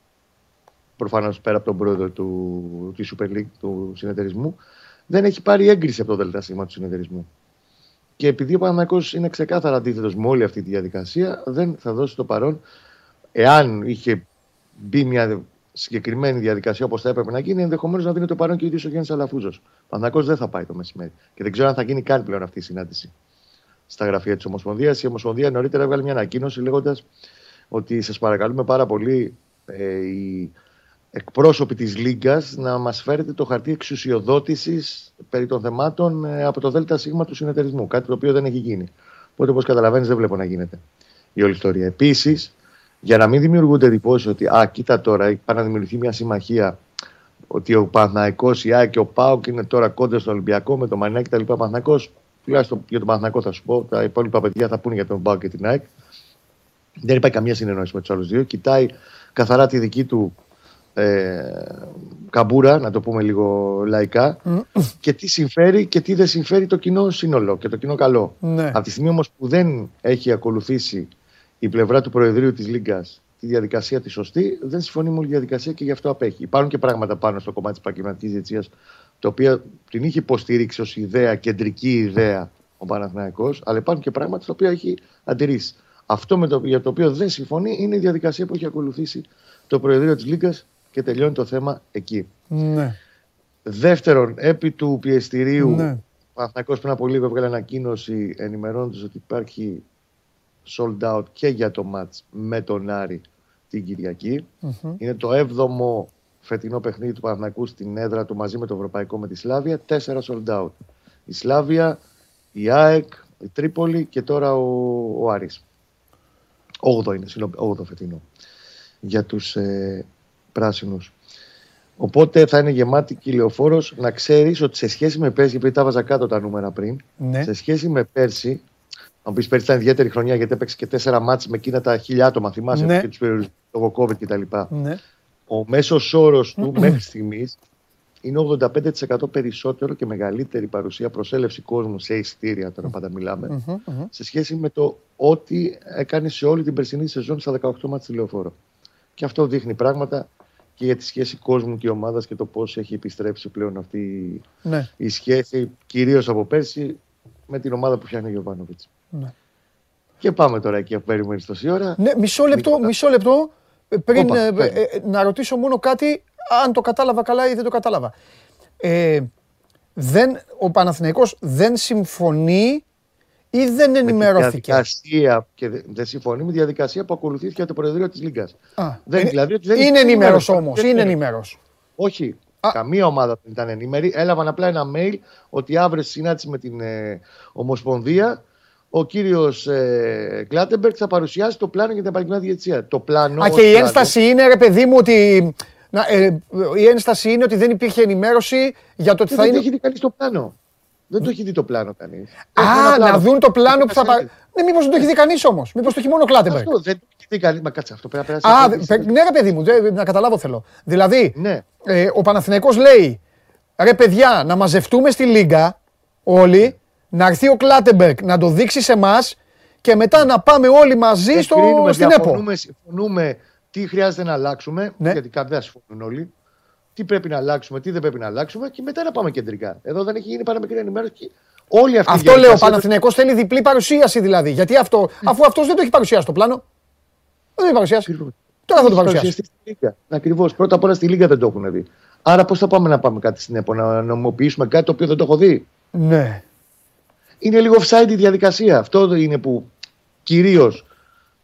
Προφανώς πέρα από τον πρόεδρο του, του Super League, του συνεταιρισμού, δεν έχει πάρει έγκριση από το ΔΣ του συνεταιρισμού. Και επειδή ο Παναγιώ είναι ξεκάθαρα αντίθετος με όλη αυτή τη διαδικασία, δεν θα δώσει το παρόν. Εάν είχε μπει μια συγκεκριμένη διαδικασία όπως θα έπρεπε να γίνει, ενδεχομένως να δίνει το παρόν και ο ίδιος ο Γιάννης Αλαφούζος. Παναγό δεν θα πάει το μεσημέρι. Και δεν ξέρω αν θα γίνει καν πλέον αυτή η συνάντηση στα γραφεία της Ομοσπονδίας. Η Ομοσπονδία νωρίτερα έβγαλε μια ανακοίνωση λέγοντας ότι σας παρακαλούμε πάρα πολύ ε, οι εκπρόσωποι της Λίγκας να μας φέρετε το χαρτί εξουσιοδότησης περί των θεμάτων ε, από το ΔΣ του συνεταιρισμού. Κάτι το οποίο δεν έχει γίνει. Οπότε, όπως καταλαβαίνεις, δεν βλέπω να γίνεται η όλη ιστορία. Επίσης, για να μην δημιουργούνται εντυπώσεις ότι, α, κοίτα τώρα, έχει πάει να δημιουργηθεί μια συμμαχία ότι ο Παναθναϊκό, η ΑΕΚ και ο ΠΑΟΚ είναι τώρα κόντρα στο Ολυμπιακό με τον Μανιάκη κτλ. Παναθναϊκό, τουλάχιστον για τον Παναθναϊκό θα σου πω, τα υπόλοιπα παιδιά θα πούνε για τον ΠΑΟΚ και την ΑΕΚ. Δεν υπάρχει καμία συνεννόηση με τους άλλους δύο. Κοιτάει καθαρά τη δική του ε, καμπούρα, να το πούμε λίγο λαϊκά, και τι συμφέρει και τι δεν συμφέρει το κοινό σύνολο και το κοινό καλό. Ναι. Από τη στιγμή όμως που δεν έχει ακολουθήσει η πλευρά του Προεδρείου της Λίγκας τη διαδικασία τη σωστή, δεν συμφωνεί με όλη τη διαδικασία και γι' αυτό απέχει. Υπάρχουν και πράγματα πάνω στο κομμάτι της επαγγελματική διετησία, τα οποία την είχε υποστηρίξει ως ιδέα, κεντρική ιδέα ο Παναθηναϊκός, αλλά υπάρχουν και πράγματα στα οποία έχει αντιρρήσει. Αυτό με το, για το οποίο δεν συμφωνεί είναι η διαδικασία που έχει ακολουθήσει το Προεδρείο της Λίγκας και τελειώνει το θέμα εκεί. Ναι. Δεύτερον, επί του πιεστηρίου, Ναι. ο Παναθηναϊκός πριν από λίγο έβγαλε ανακοίνωση ενημερώνοντας ότι υπάρχει sold out και για το match με τον Άρη την κυριακη Μμμ. Είναι το 7ο φετινό παιχνίδι του Παναθηναϊκού στην έδρα του μαζί με το Ευρωπαϊκό με τη Σλάβια. Τέσσερα sold out. Η Σλάβια, η ΑΕΚ, η Τρίπολη και τώρα ο, ο Άρης. 8ο είναι, συγγνώμη, 8ο φετινό για τους ε, πράσινους. Οπότε θα είναι γεμάτη και η λεωφόρος να ξέρεις ότι σε σχέση με πέρσι, επειδή τα βάζα κάτω τα νούμερα πριν, Ναι. σε σχέση με πέρσι, αν πεις πέρσι ήταν ιδιαίτερη χρονιά γιατί έπαιξε και τέσσερα μάτς με εκείνα τα χιλιά άτομα, θυμάσαι, Ναι. και τους περιορισμού λόγω COVID κτλ. Ναι. Ο μέσος όρος του μέχρι στιγμής είναι 85% περισσότερο και μεγαλύτερη παρουσία προσέλευση κόσμου σε ειστήρια, τώρα πάντα μιλάμε, Μμμ, μμμ. σε σχέση με το ό,τι έκανε σε όλη την περσινή σεζόν στα 18 μάτς τηλεοφόρο. Και αυτό δείχνει πράγματα και για τη σχέση κόσμου και ομάδας και το πώς έχει επιστρέψει πλέον αυτή Ναι. η σχέση, κυρίως από πέρσι, με την ομάδα που φτιάχνει ο Γιωβάνοβιτς. Ναι. Και πάμε τώρα εκεί που περιμένεις τόση ώρα. Ναι, μισό λεπτό, Νίκολα. μισό λεπτό. Ε, Πριν Όπα, ε, ε, πες. ε, να ρωτήσω μόνο κάτι, αν το κατάλαβα καλά ή δεν το κατάλαβα. Ε, δεν, ο Παναθηναϊκός δεν συμφωνεί ή δεν Με τη ενημερώθηκε; διαδικασία και δε- δεν συμφωνεί με τη διαδικασία που ακολουθήθηκε από το Προεδρείο της Λίγκας. Α, Δεν, είναι, δηλαδή, ότι δεν είναι ήταν ενήμερος ενημέρωση. όμως, Δεν είναι είναι. ενήμερος. Όχι. Α. Καμία ομάδα δεν ήταν ενήμερη. Έλαβαν απλά ένα mail ότι αύριο στη συνάντηση με την ε, Ομοσπονδία ο κύριος ε, Κλάτεμπεργκ θα παρουσιάσει το πλάνο για την επαγγελματική διετησία. Το πλάνο. Α, ως και η πλάνο- ένσταση είναι, ρε παιδί μου, ότι... Να, ε, η ένσταση είναι ότι δεν υπήρχε ενημέρωση για το ότι Και θα δεν το είναι... έχει δει κανείς το πλάνο. Δεν το έχει δει το πλάνο κανείς. Α, να δουν το πλάνο που θα... πα- Ναι, μήπως δεν το έχει δει κανείς όμως. Μήπως το έχει μόνο ο Κλάτεμπεργκ. Αυτό δεν το έχει δει κανείς. Μα κάτσε αυτό πρέπει να περάσει. Α, από δε- τη- ναι ρε παιδί μου, δε- να καταλάβω θέλω. Δηλαδή, Ναι. ε, ο Παναθηναϊκός λέει, ρε παιδιά, να μαζευτούμε στη Λίγκα όλοι, να έρθει ο Κλάτεμπεργκ να το δείξει σε εμάς και μετά να πάμε όλοι μαζί στο, Κρίνουμε, στην ΕΠΟ. διαφωνούμε, συμφωνούμε τι χρειάζεται να αλλάξουμε. Ναι. Γιατί κάποιοι δεν συμφωνούν όλοι. Τι πρέπει να αλλάξουμε, τι δεν πρέπει να αλλάξουμε και μετά να πάμε κεντρικά. Εδώ δεν έχει γίνει παρά μικρή ενημέρωση. και Όλη αυτή η Αυτό λέω, ο διαδικασία- Παναθηναϊκός θέλει διπλή παρουσίαση δηλαδή. Γιατί αυτό, αφού αυτός δεν το έχει παρουσιάσει το πλάνο. Δεν το έχει παρουσιάσει. Ακριβώς. Τώρα θα το Έχει παρουσιάσει. παρουσιαστεί στη Λίγκα. Ακριβώς. Πρώτα απ' όλα στη Λίγκα δεν το έχουν δει. Άρα πώς θα πάμε να πάμε κάτι στην ΕΠΟ, να νομιμοποιήσουμε κάτι το οποίο δεν το έχω δει; Ναι. Είναι λίγο offside η διαδικασία. Αυτό είναι που κυρίως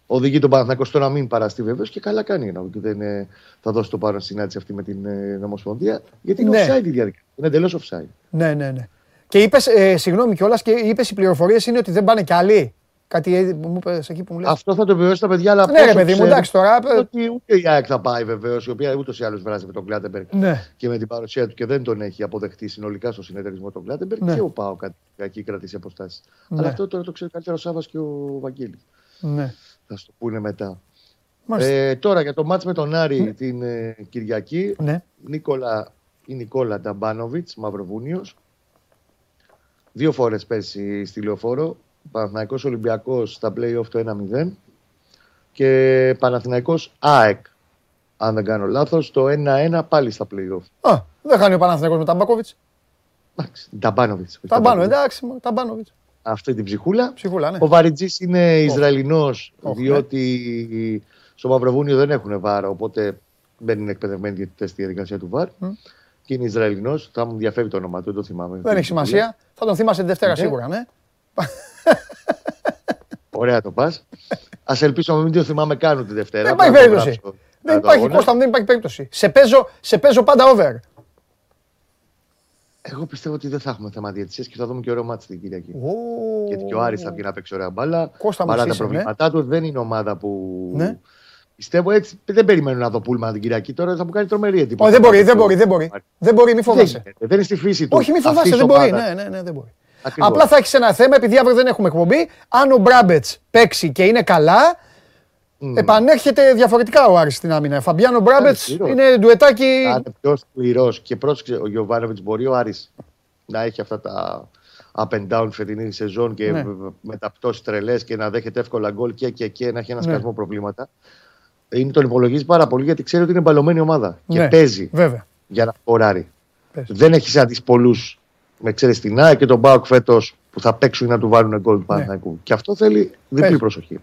οδηγεί τον Παναθηναϊκό στο να μην παραστεί βεβαίως και καλά κάνει ενώ και δεν ε, θα δώσει το πάνω στη συνάντηση αυτή με την ε, Νομοσπονδία. Γιατί είναι Ναι. offside η διαδικασία. Είναι εντελώς offside. Ναι, ναι, ναι. Και είπες, ε, συγγνώμη κιόλας, και είπες οι πληροφορίες είναι ότι δεν πάνε κι άλλοι; Κάτι ε, μου είπες εκεί που μου λες. Αυτό θα το επιβεβαιώσει τα παιδιά, αλλά Ναι, ρε πόσο παιδί μου, ξέρουν εντάξει τώρα. ε, Ότι ούτε η ΑΕΚ θα πάει βεβαίως, η οποία ούτως ή άλλως βράζει με τον Κλάτεμπεργκ Ναι. και με την παρουσία του και δεν τον έχει αποδεχτεί συνολικά στο συνεταιρισμό τον Κλάτεμπεργκ Ναι. και ο Πάο εκεί κρατήσει αποστάσεις. Ναι. Αλλά αυτό τώρα το ξέρει καλύτερα ο Σάβα και ο Βαγγέλης. Ναι. Θα σου το πούνε μετά. Μάλιστα. Ε, τώρα για το μάτς με τον Άρη την ε, Κυριακή. Ναι. Νίκολα, η Νικόλα Νταμπάνοβιτς, Μαυροβούνιος. Δύο φορές πέρσι στη Λεωφόρο. Παναθηναϊκός Ολυμπιακός στα play-off το 1-0. Και Παναθηναϊκός ΑΕΚ, αν δεν κάνω λάθος, το 1-1 πάλι στα play-off. Α, δεν χάνει ο Παναθηναϊκός με τα Μπάκοβιτς. Εντάξει, Νταμπάνοβιτς. όχι Τα μπάνω, Νταμπάνοβιτς. εντάξει, τα Μπάνοβιτς. Αυτή την ψυχούλα. Ψυχούλα, ναι. Ο Βαριτζής είναι Ισραηλινός, Οχ, ναι. διότι στο Μαυροβούνιο δεν έχουν βάρα, οπότε δεν είναι εκπαιδευμένοι διαιτητές στη διαδικασία του βάρ. Μμ. Και είναι Ισραηλινός, θα μου διαφεύγει το όνομα του, δεν το θυμάμαι. Δεν έχει σημασία. Θα τον θυμάσαι τη Δευτέρα Ναι. σίγουρα, ναι. Ωραία το πας. Ας ελπίσω να μην το θυμάμαι καν ούτε τη Δευτέρα. Δεν υπάρχει θα το περίπτωση. γράψω Δεν το υπάρχει, αγώνα. Κώστα μου, δεν υπάρχει περίπτωση. Σε παίζω, σε παίζω πάντα over. Εγώ πιστεύω ότι δεν θα έχουμε θέμα διαιτησίας και θα δούμε και ωραίο μάτι την Κυριακή. Ω. Γιατί και ο Άρης θα βγει να παίξει ωραία μπάλα. Κώστα μου, Παρά εσύ τα είσαι, ναι. προβλήματά του, δεν είναι ομάδα που. Ναι. Πιστεύω έτσι. Δεν περιμένω να δω πούλμα την Κυριακή τώρα, θα μου κάνει τρομερή εντύπωση. Όχι, δεν μπορεί, δεν μπορεί, δεν μπορεί. Δεν μπορεί, μη Δεν, φοβάσαι. γίνεται, δεν είναι στη φύση του. Όχι, μη Αυτής φοβάσαι, της δεν μπορεί. ομάδας. Ναι, ναι, ναι, δεν μπορεί. Ακριβώς. Απλά θα έχεις ένα θέμα, επειδή αύριο δεν έχουμε εκπομπή. Αν ο Μπράμπετς παίξει και είναι καλά, Μμ. επανέρχεται διαφορετικά ο Άρης στην άμυνα. Φαμπιάνο Μπράμπετς σκληρός. είναι ντουετάκι. Θα είναι πιο σκληρός και πρόσεξε ο Γιωβάνοβιτς μπορεί ο Άρης να έχει αυτά τα up and down φετινή σεζόν και Ναι. μεταπτώσει τρελές και να δέχεται εύκολα γκολ και, και, και να έχει ένα Ναι. σκασμό προβλήματα. Είναι τον υπολογίζει πάρα πολύ γιατί ξέρει ότι είναι μπαλωμένη ομάδα και Ναι, παίζει Βέβαια. για να σκοράρει. Παίζει. Δεν έχει σαν τις πολλούς με ξέρεις την ΑΕΚ και τον Μπάουκ φέτος που θα παίξουν ή να του βάλουν γκολ του Παναθηναϊκού. Και αυτό θέλει διπλή Ναι. Παίζει. προσοχή.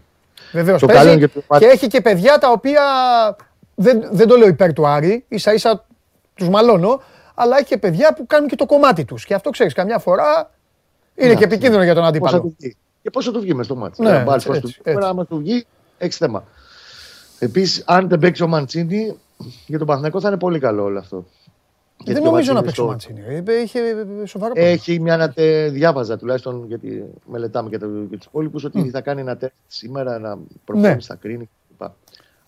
Βεβαίως Το παίζει καλό είναι και το μάτι- και έχει και παιδιά τα οποία δεν, δεν το λέω υπέρ του Άρη, ίσα ίσα τους μαλώνω, αλλά έχει και παιδιά που κάνουν και το κομμάτι τους. Και αυτό ξέρεις, καμιά φορά είναι Ναι, και επικίνδυνο για τον Πώ θα αντίπαλο. του βγει. Και πώ θα του βγει μες στο μάτι. Ναι, Ναι, έτσι, έτσι, έτσι. άμα του βγει, έχει θέμα. Επίσης, αν δεν παίξει ο Μαντσίνη, για τον Παναθηναϊκό θα είναι πολύ καλό όλο αυτό. Γιατί Δεν ο νομίζω να Μαντσίνη παίξει ο στο- Μαντσίνη. Ε, Είχε σοβαρό πρόβλημα. Έχει μια ανατε... διάβαζα τουλάχιστον γιατί μελετάμε και, το... και τους υπόλοιπους ότι θα κάνει ένα τεστ σήμερα να προφέρει, Ναι. θα κρίνει κλπ. Αν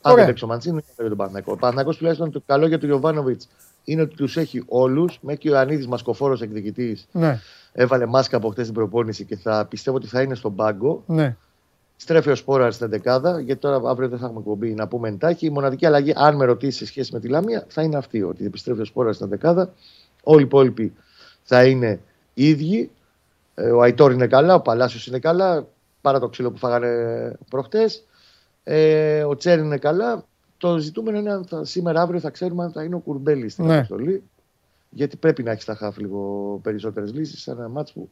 Ωραία. δεν παίξει ο Μαντσίνη, θα παίξει τον Παναθηναϊκό. Ο Παναθηναϊκός τουλάχιστον το καλό για τον Ιωβάνοβιτ είναι ότι τους έχει όλους. Μέχρι και ο Ιωαννίδης Μασκοφόρος εκδικητής Ναι, έβαλε μάσκα από χτες την προπόνηση και θα πιστεύω ότι θα είναι στον πάγκο. ναι. Στρέφει ο Σπόρα στην δεκάδα, γιατί τώρα αύριο δεν θα έχουμε κομπή να πούμε εντάχει. Η μοναδική αλλαγή, αν με ρωτήσεις σε σχέση με τη Λαμία, θα είναι αυτή: ότι επιστρέφει ο Σπόρα στην δεκάδα. Όλοι οι υπόλοιποι θα είναι ίδιοι. Ε, Ο Αϊτόρ είναι καλά, ο Παλάσιος είναι καλά, παρά το ξύλο που φάγανε προχτές. Ε, ο Τσέρ είναι καλά. Το ζητούμενο είναι αν θα, σήμερα, αύριο θα ξέρουμε αν θα είναι ο Κουρμπέλης στην Ναι. αποστολή. Γιατί πρέπει να έχει στα χάφ λίγο περισσότερες λύσεις σε ένα μάτσο που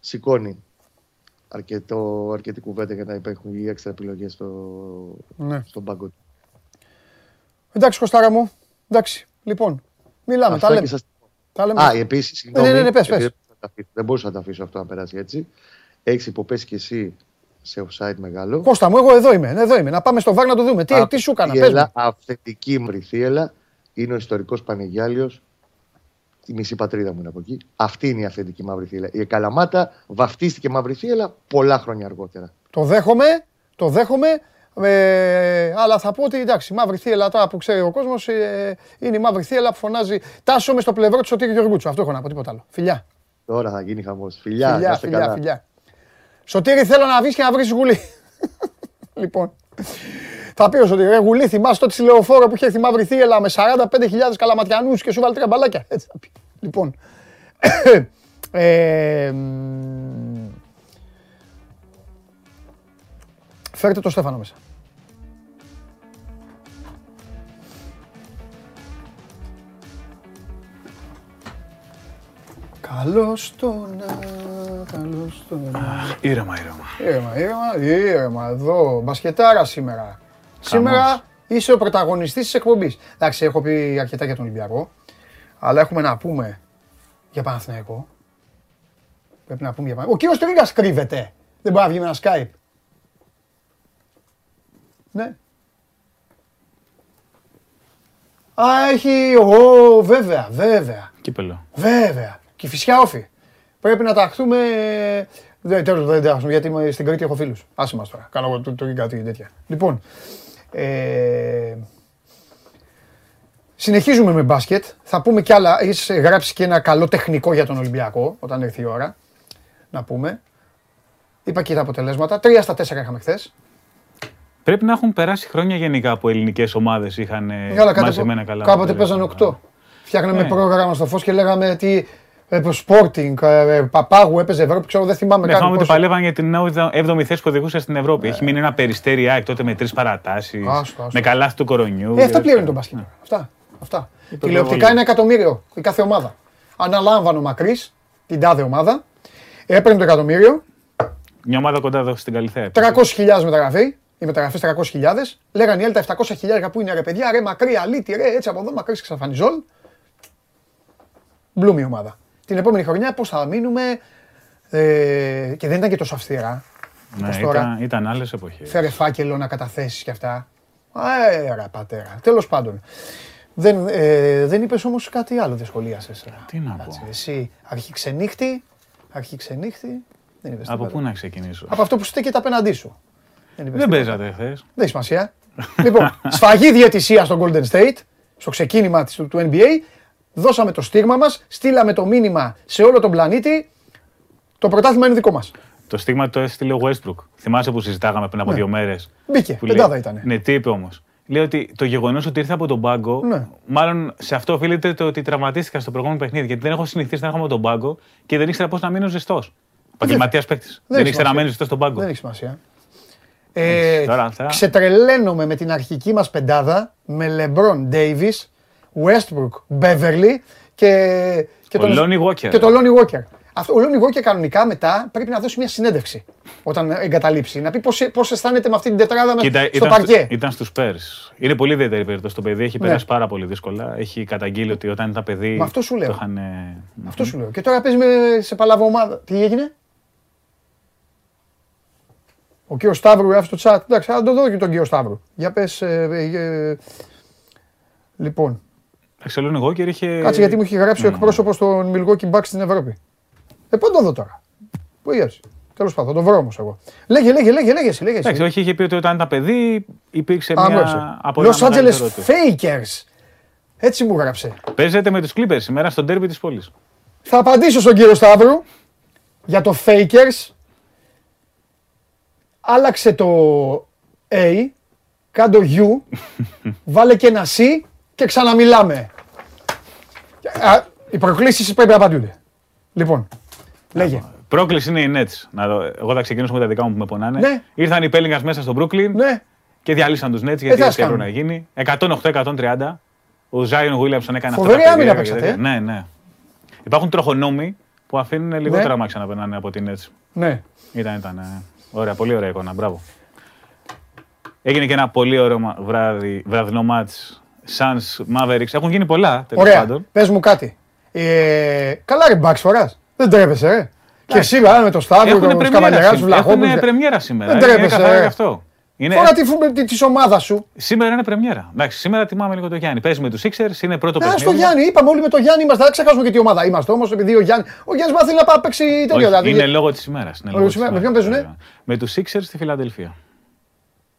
σηκώνει αρκετό, αρκετή κουβέντα για να υπάρχουν οι έξτρα επιλογές στο, ναι. στον πάγκο του. Εντάξει, Κωστάρα μου. Εντάξει. Λοιπόν, μιλάμε. Αυτά Τα και λέμε. σας- Τα λέμε. Α, επίσης, συγγνώμη. ναι, ναι, πες, επειδή πες. δεν μπορούσα να τα αφήσω- Δεν μπορούσα να τα αφήσω αυτό να περάσει έτσι. Έχεις υποπέσει κι εσύ σε offside μεγάλο. Κώστα μου, εγώ εδώ είμαι. Εδώ είμαι. Να πάμε στο βάρ να το δούμε. Τι, τι σου έκανα, πες μου. Αυθεντική Μρυθίελα είναι ο ιστορικός Πανεγιάλιο. Η μισή πατρίδα μου είναι από εκεί. Αυτή είναι η αυθεντική μαύρη θύελα. Η Καλαμάτα βαφτίστηκε μαύρη θύελα πολλά χρόνια αργότερα. Το δέχομαι, το δέχομαι. Ε, αλλά θα πω ότι εντάξει, η μαύρη θύελα τώρα που ξέρει ο κόσμος ε, είναι η μαύρη θύελα που φωνάζει Τάσο με στο πλευρό του Σωτήρη Γεωργούτσου. Αυτό έχω να πω, τίποτα άλλο. Φιλιά. Τώρα θα γίνει χαμός. Φιλιά, να Φιλιά, είστε φιλιά, καλά. φιλιά. Σωτήρη θέλω να βρει και να βρεις γουλή. λοιπόν. Θα πει ο Σωτήρη, ρε γουλή, θυμάσαι τότε στη λεωφόρο που είχε έρθει η μαύρη θύελα με 45.000 καλαματιανούς και σου βάλει τρία μπαλάκια. Έτσι θα πει. Λοιπόν. ε, μ, φέρτε το Στέφανο μέσα. Καλώς το να, καλώς το να. Ήρεμα, ήρεμα. Ήρεμα, ήρεμα, ήρεμα, εδώ. Μπασκετάρα σήμερα. Σήμερα είσαι ο πρωταγωνιστής της εκπομπής. Εντάξει, έχω πει αρκετά για τον Ολυμπιακό, αλλά έχουμε να πούμε για Παναθηναϊκό. Πρέπει να πούμε για Παναθηναϊκό. Ο κύριος Τρίγκας κρύβεται. Δεν μπορεί να βγει με ένα Skype. Ναι. Α, έχει, ω, βέβαια, βέβαια. Κύπελο. Βέβαια. Και η φυσιά όφη. Πρέπει να ταχθούμε. Δεν, τέλος, δεν ταχθούμε, γιατί είμαι στην Κρήτη έχω φίλου. Άσε μα τώρα. Κάνω εγώ το, το, κάτι τέτοια. Λοιπόν. Ε, συνεχίζουμε με μπάσκετ. Θα πούμε κι άλλα. Έχεις γράψει και ένα καλό τεχνικό για τον Ολυμπιακό όταν έρθει η ώρα. Να πούμε. Είπα και τα αποτελέσματα. Τρία στα τέσσερα είχαμε χθες. Πρέπει να έχουν περάσει χρόνια γενικά που ελληνικές ομάδες είχαν ε, Καλά, μαζεμένα καλά. Κάποτε παίζανε αποτελέσματα. 8. Φτιάχναμε Ναι. πρόγραμμα στο φως και λέγαμε τι. Ε, Sporting, ε, Παπάγου έπαιζε Ευρώπη, ξέρω, δεν θυμάμαι Ναι, καν θυμάμαι ότι πόσο. παλεύαν για την 7η θέση που οδηγούσε στην Ευρώπη. Έχει μείνει ένα περιστέρι ΑΕΚ τότε με τρεις παρατάσεις. Άστο, άστο. Με καλάθι του κορονιού. Ε, αυτά πλήρωνε τον μπάσκετ. Αυτά. αυτά. Τηλεοπτικά είναι εκατομμύριο η κάθε ομάδα. Αναλάμβανε ο Μακρύς την τάδε ομάδα. Έπαιρνε το εκατομμύριο, Μια ομάδα κοντά εδώ στην Καλυθέα. 300.000 μεταγραφή. Οι μεταγραφές 300.000. Λέγανε οι άλλοι τα 700.000 που είναι ρε παιδιά, ρε μακρύ, αλήτη, ρε έτσι από εδώ, μακρύς ξαφανιζόλ. Μπλούμ η ομάδα. Την επόμενη χρονιά πώς θα μείνουμε. Ε, και δεν ήταν και τόσο αυστηρά. Ναι, όπως τώρα. ήταν, ήταν άλλες εποχές. Φέρε φάκελο να καταθέσεις και αυτά. Αέρα, πατέρα. Τέλος πάντων. Δεν, ε, δεν είπες όμως κάτι άλλο, δεν σχολίασες. Τι να πω. Εσύ, αρχιξενύχτη. Αρχιξενύχτη. Δεν είπες Από τίποτα. πού να ξεκινήσω; Από αυτό που στέκεται απέναντί σου. Δεν, είπες Δεν τίποτα. παίζατε χθε. Δεν έχει σημασία. λοιπόν, σφαγή διαιτησίας στο Golden State, στο ξεκίνημα της- του, του NBA. Δώσαμε το στίγμα μας, στείλαμε το μήνυμα σε όλο τον πλανήτη. Το πρωτάθλημα είναι δικό μας. Το στίγμα το έστειλε ο Westbrook. Θυμάσαι που συζητάγαμε πριν από Ναι. δύο μέρες; Μπήκε, πεντάδα ήτανε. Ναι, τι είπε όμως; Λέει ότι το γεγονός ότι ήρθε από τον πάγκο, Ναι. μάλλον σε αυτό οφείλεται το ότι τραυματίστηκα στο προηγούμενο παιχνίδι. Γιατί δεν έχω συνηθίσει να έχω από τον πάγκο και δεν ήξερα πώς να μείνω ζεστός. Επαγγελματία παίκτης. Δεν έχει ήξερα να σημασία. μένει ζεστός στον πάγκο. Δεν έχει σημασία. Ε, τώρα αυτά. Ξετρελαίνομαι με την αρχική μας πεντάδα με LeBron Davis, Westbrook, Beverly και, και Ο Lonnie Walker. Και το Lonnie Walker. Αυτό, ο Lonnie Walker κανονικά μετά πρέπει να δώσει μια συνέντευξη όταν εγκαταλείψει. Να πει πώς, πώς αισθάνεται με αυτή την τετράδα με, Κοίτα, στο ήταν, παρκέ. στο- ήταν στους Πέρς. Είναι πολύ ιδιαίτερη περίπτωση. Το παιδί έχει Ναι. περάσει πάρα πολύ δύσκολα. Έχει καταγγείλει ότι όταν ήταν παιδί. Μα αυτό σου λέω. Το είχαν, ε, Αυτό σου λέω. Και τώρα παίζει με- σε παλαβό ομάδα. Τι έγινε; Ο κύριο Σταύρου γράφει στο chat. Εντάξει, θα το δω και τον κύριο Σταύρου. Για πες, ε, ε, ε, λοιπόν, Εντάξει, ο Lonnie Walker είχε. κάτσε γιατί μου έχει γράψει ο Ναι. εκπρόσωπος των Milwaukee Bucks στην Ευρώπη. Ε, πού να το δω τώρα; Πού γράψει. Τέλος πάντων, θα το βρω όμως εγώ. Λέγε, λέγε, λέγε, λέγε, εσύ, λέγε. εσύ. Εντάξει, όχι, είχε πει ότι όταν ήταν παιδί υπήρξε Α, μια γράψε. από Los Angeles Fakers. Έτσι μου γράψε. Παίζεται με τους Clippers σήμερα στο ντέρμπι της πόλης. Θα απαντήσω στον κύριο Σταύρου για το Fakers. Άλλαξε το A, κάντο U, βάλε και ένα C και ξαναμιλάμε. Α, οι προκλήσεις πρέπει να απαντούνται. Λοιπόν, λέγε. Πρόκληση είναι οι Nets. Να δω. Εγώ θα ξεκινήσω με τα δικά μου που με πονάνε. Ναι. Ήρθαν οι Pelicans μέσα στο Brooklyn Ναι, και διαλύσαν τους Nets τι γιατί θα έτσι έπρεπε κάνουν. να γίνει. 108-130. Ο Ζάιον Williamson έκανε αυτά Φοβερή τα άμυνα περίεργα παίξατε, και τέτοια. Ναι, ναι. Υπάρχουν τροχονόμοι που αφήνουν λιγότερα Ναι. μάξια να περνάνε από την Nets. ναι. Ήταν, ήταν. ε, Ωραία, πολύ ωραία εικόνα. Μπράβο. Έγινε και ένα πολύ ωραίο μα- βράδυ, βραδινό μάτς. Suns, Mavericks. Έχουν γίνει πολλά, τέλος Ωραία, πάντων. πες μου κάτι. Ε, καλά ρε μπαξ φοράς. Δεν τρέπεσαι ρε. Και εσύ βέβαια με το Σταύρο, Έχουν τον πρεμιέρα, Καβαλιαρά, του σήμερα. Έχουν Βλαχόπουλους. πρεμιέρα σήμερα. Δεν Είναι τρέπεσαι, καθαρά ε. γι' αυτό. Είναι, Φορά τη φου- τη ομάδας σου. Σήμερα είναι πρεμιέρα. Εντάξει, σήμερα τιμάμε λίγο το Γιάννη. Παίζει με του Sixers, είναι πρώτο Α παιχνίδι. στο Γιάννη, είπαμε όλοι με το Γιάννη είμαστε. Δεν ξεχάσουμε και τι ομάδα είμαστε όμως. Επειδή ο Γιάννη, ο Γιάννης μάθει να πάει να παίξει τέτοιο. Όχι, δηλαδή. είναι λόγω της ημέρας. Λόγω της ημέρας. Με ποιον παίζουνε; Με τους Sixers στη Φιλαδελφία.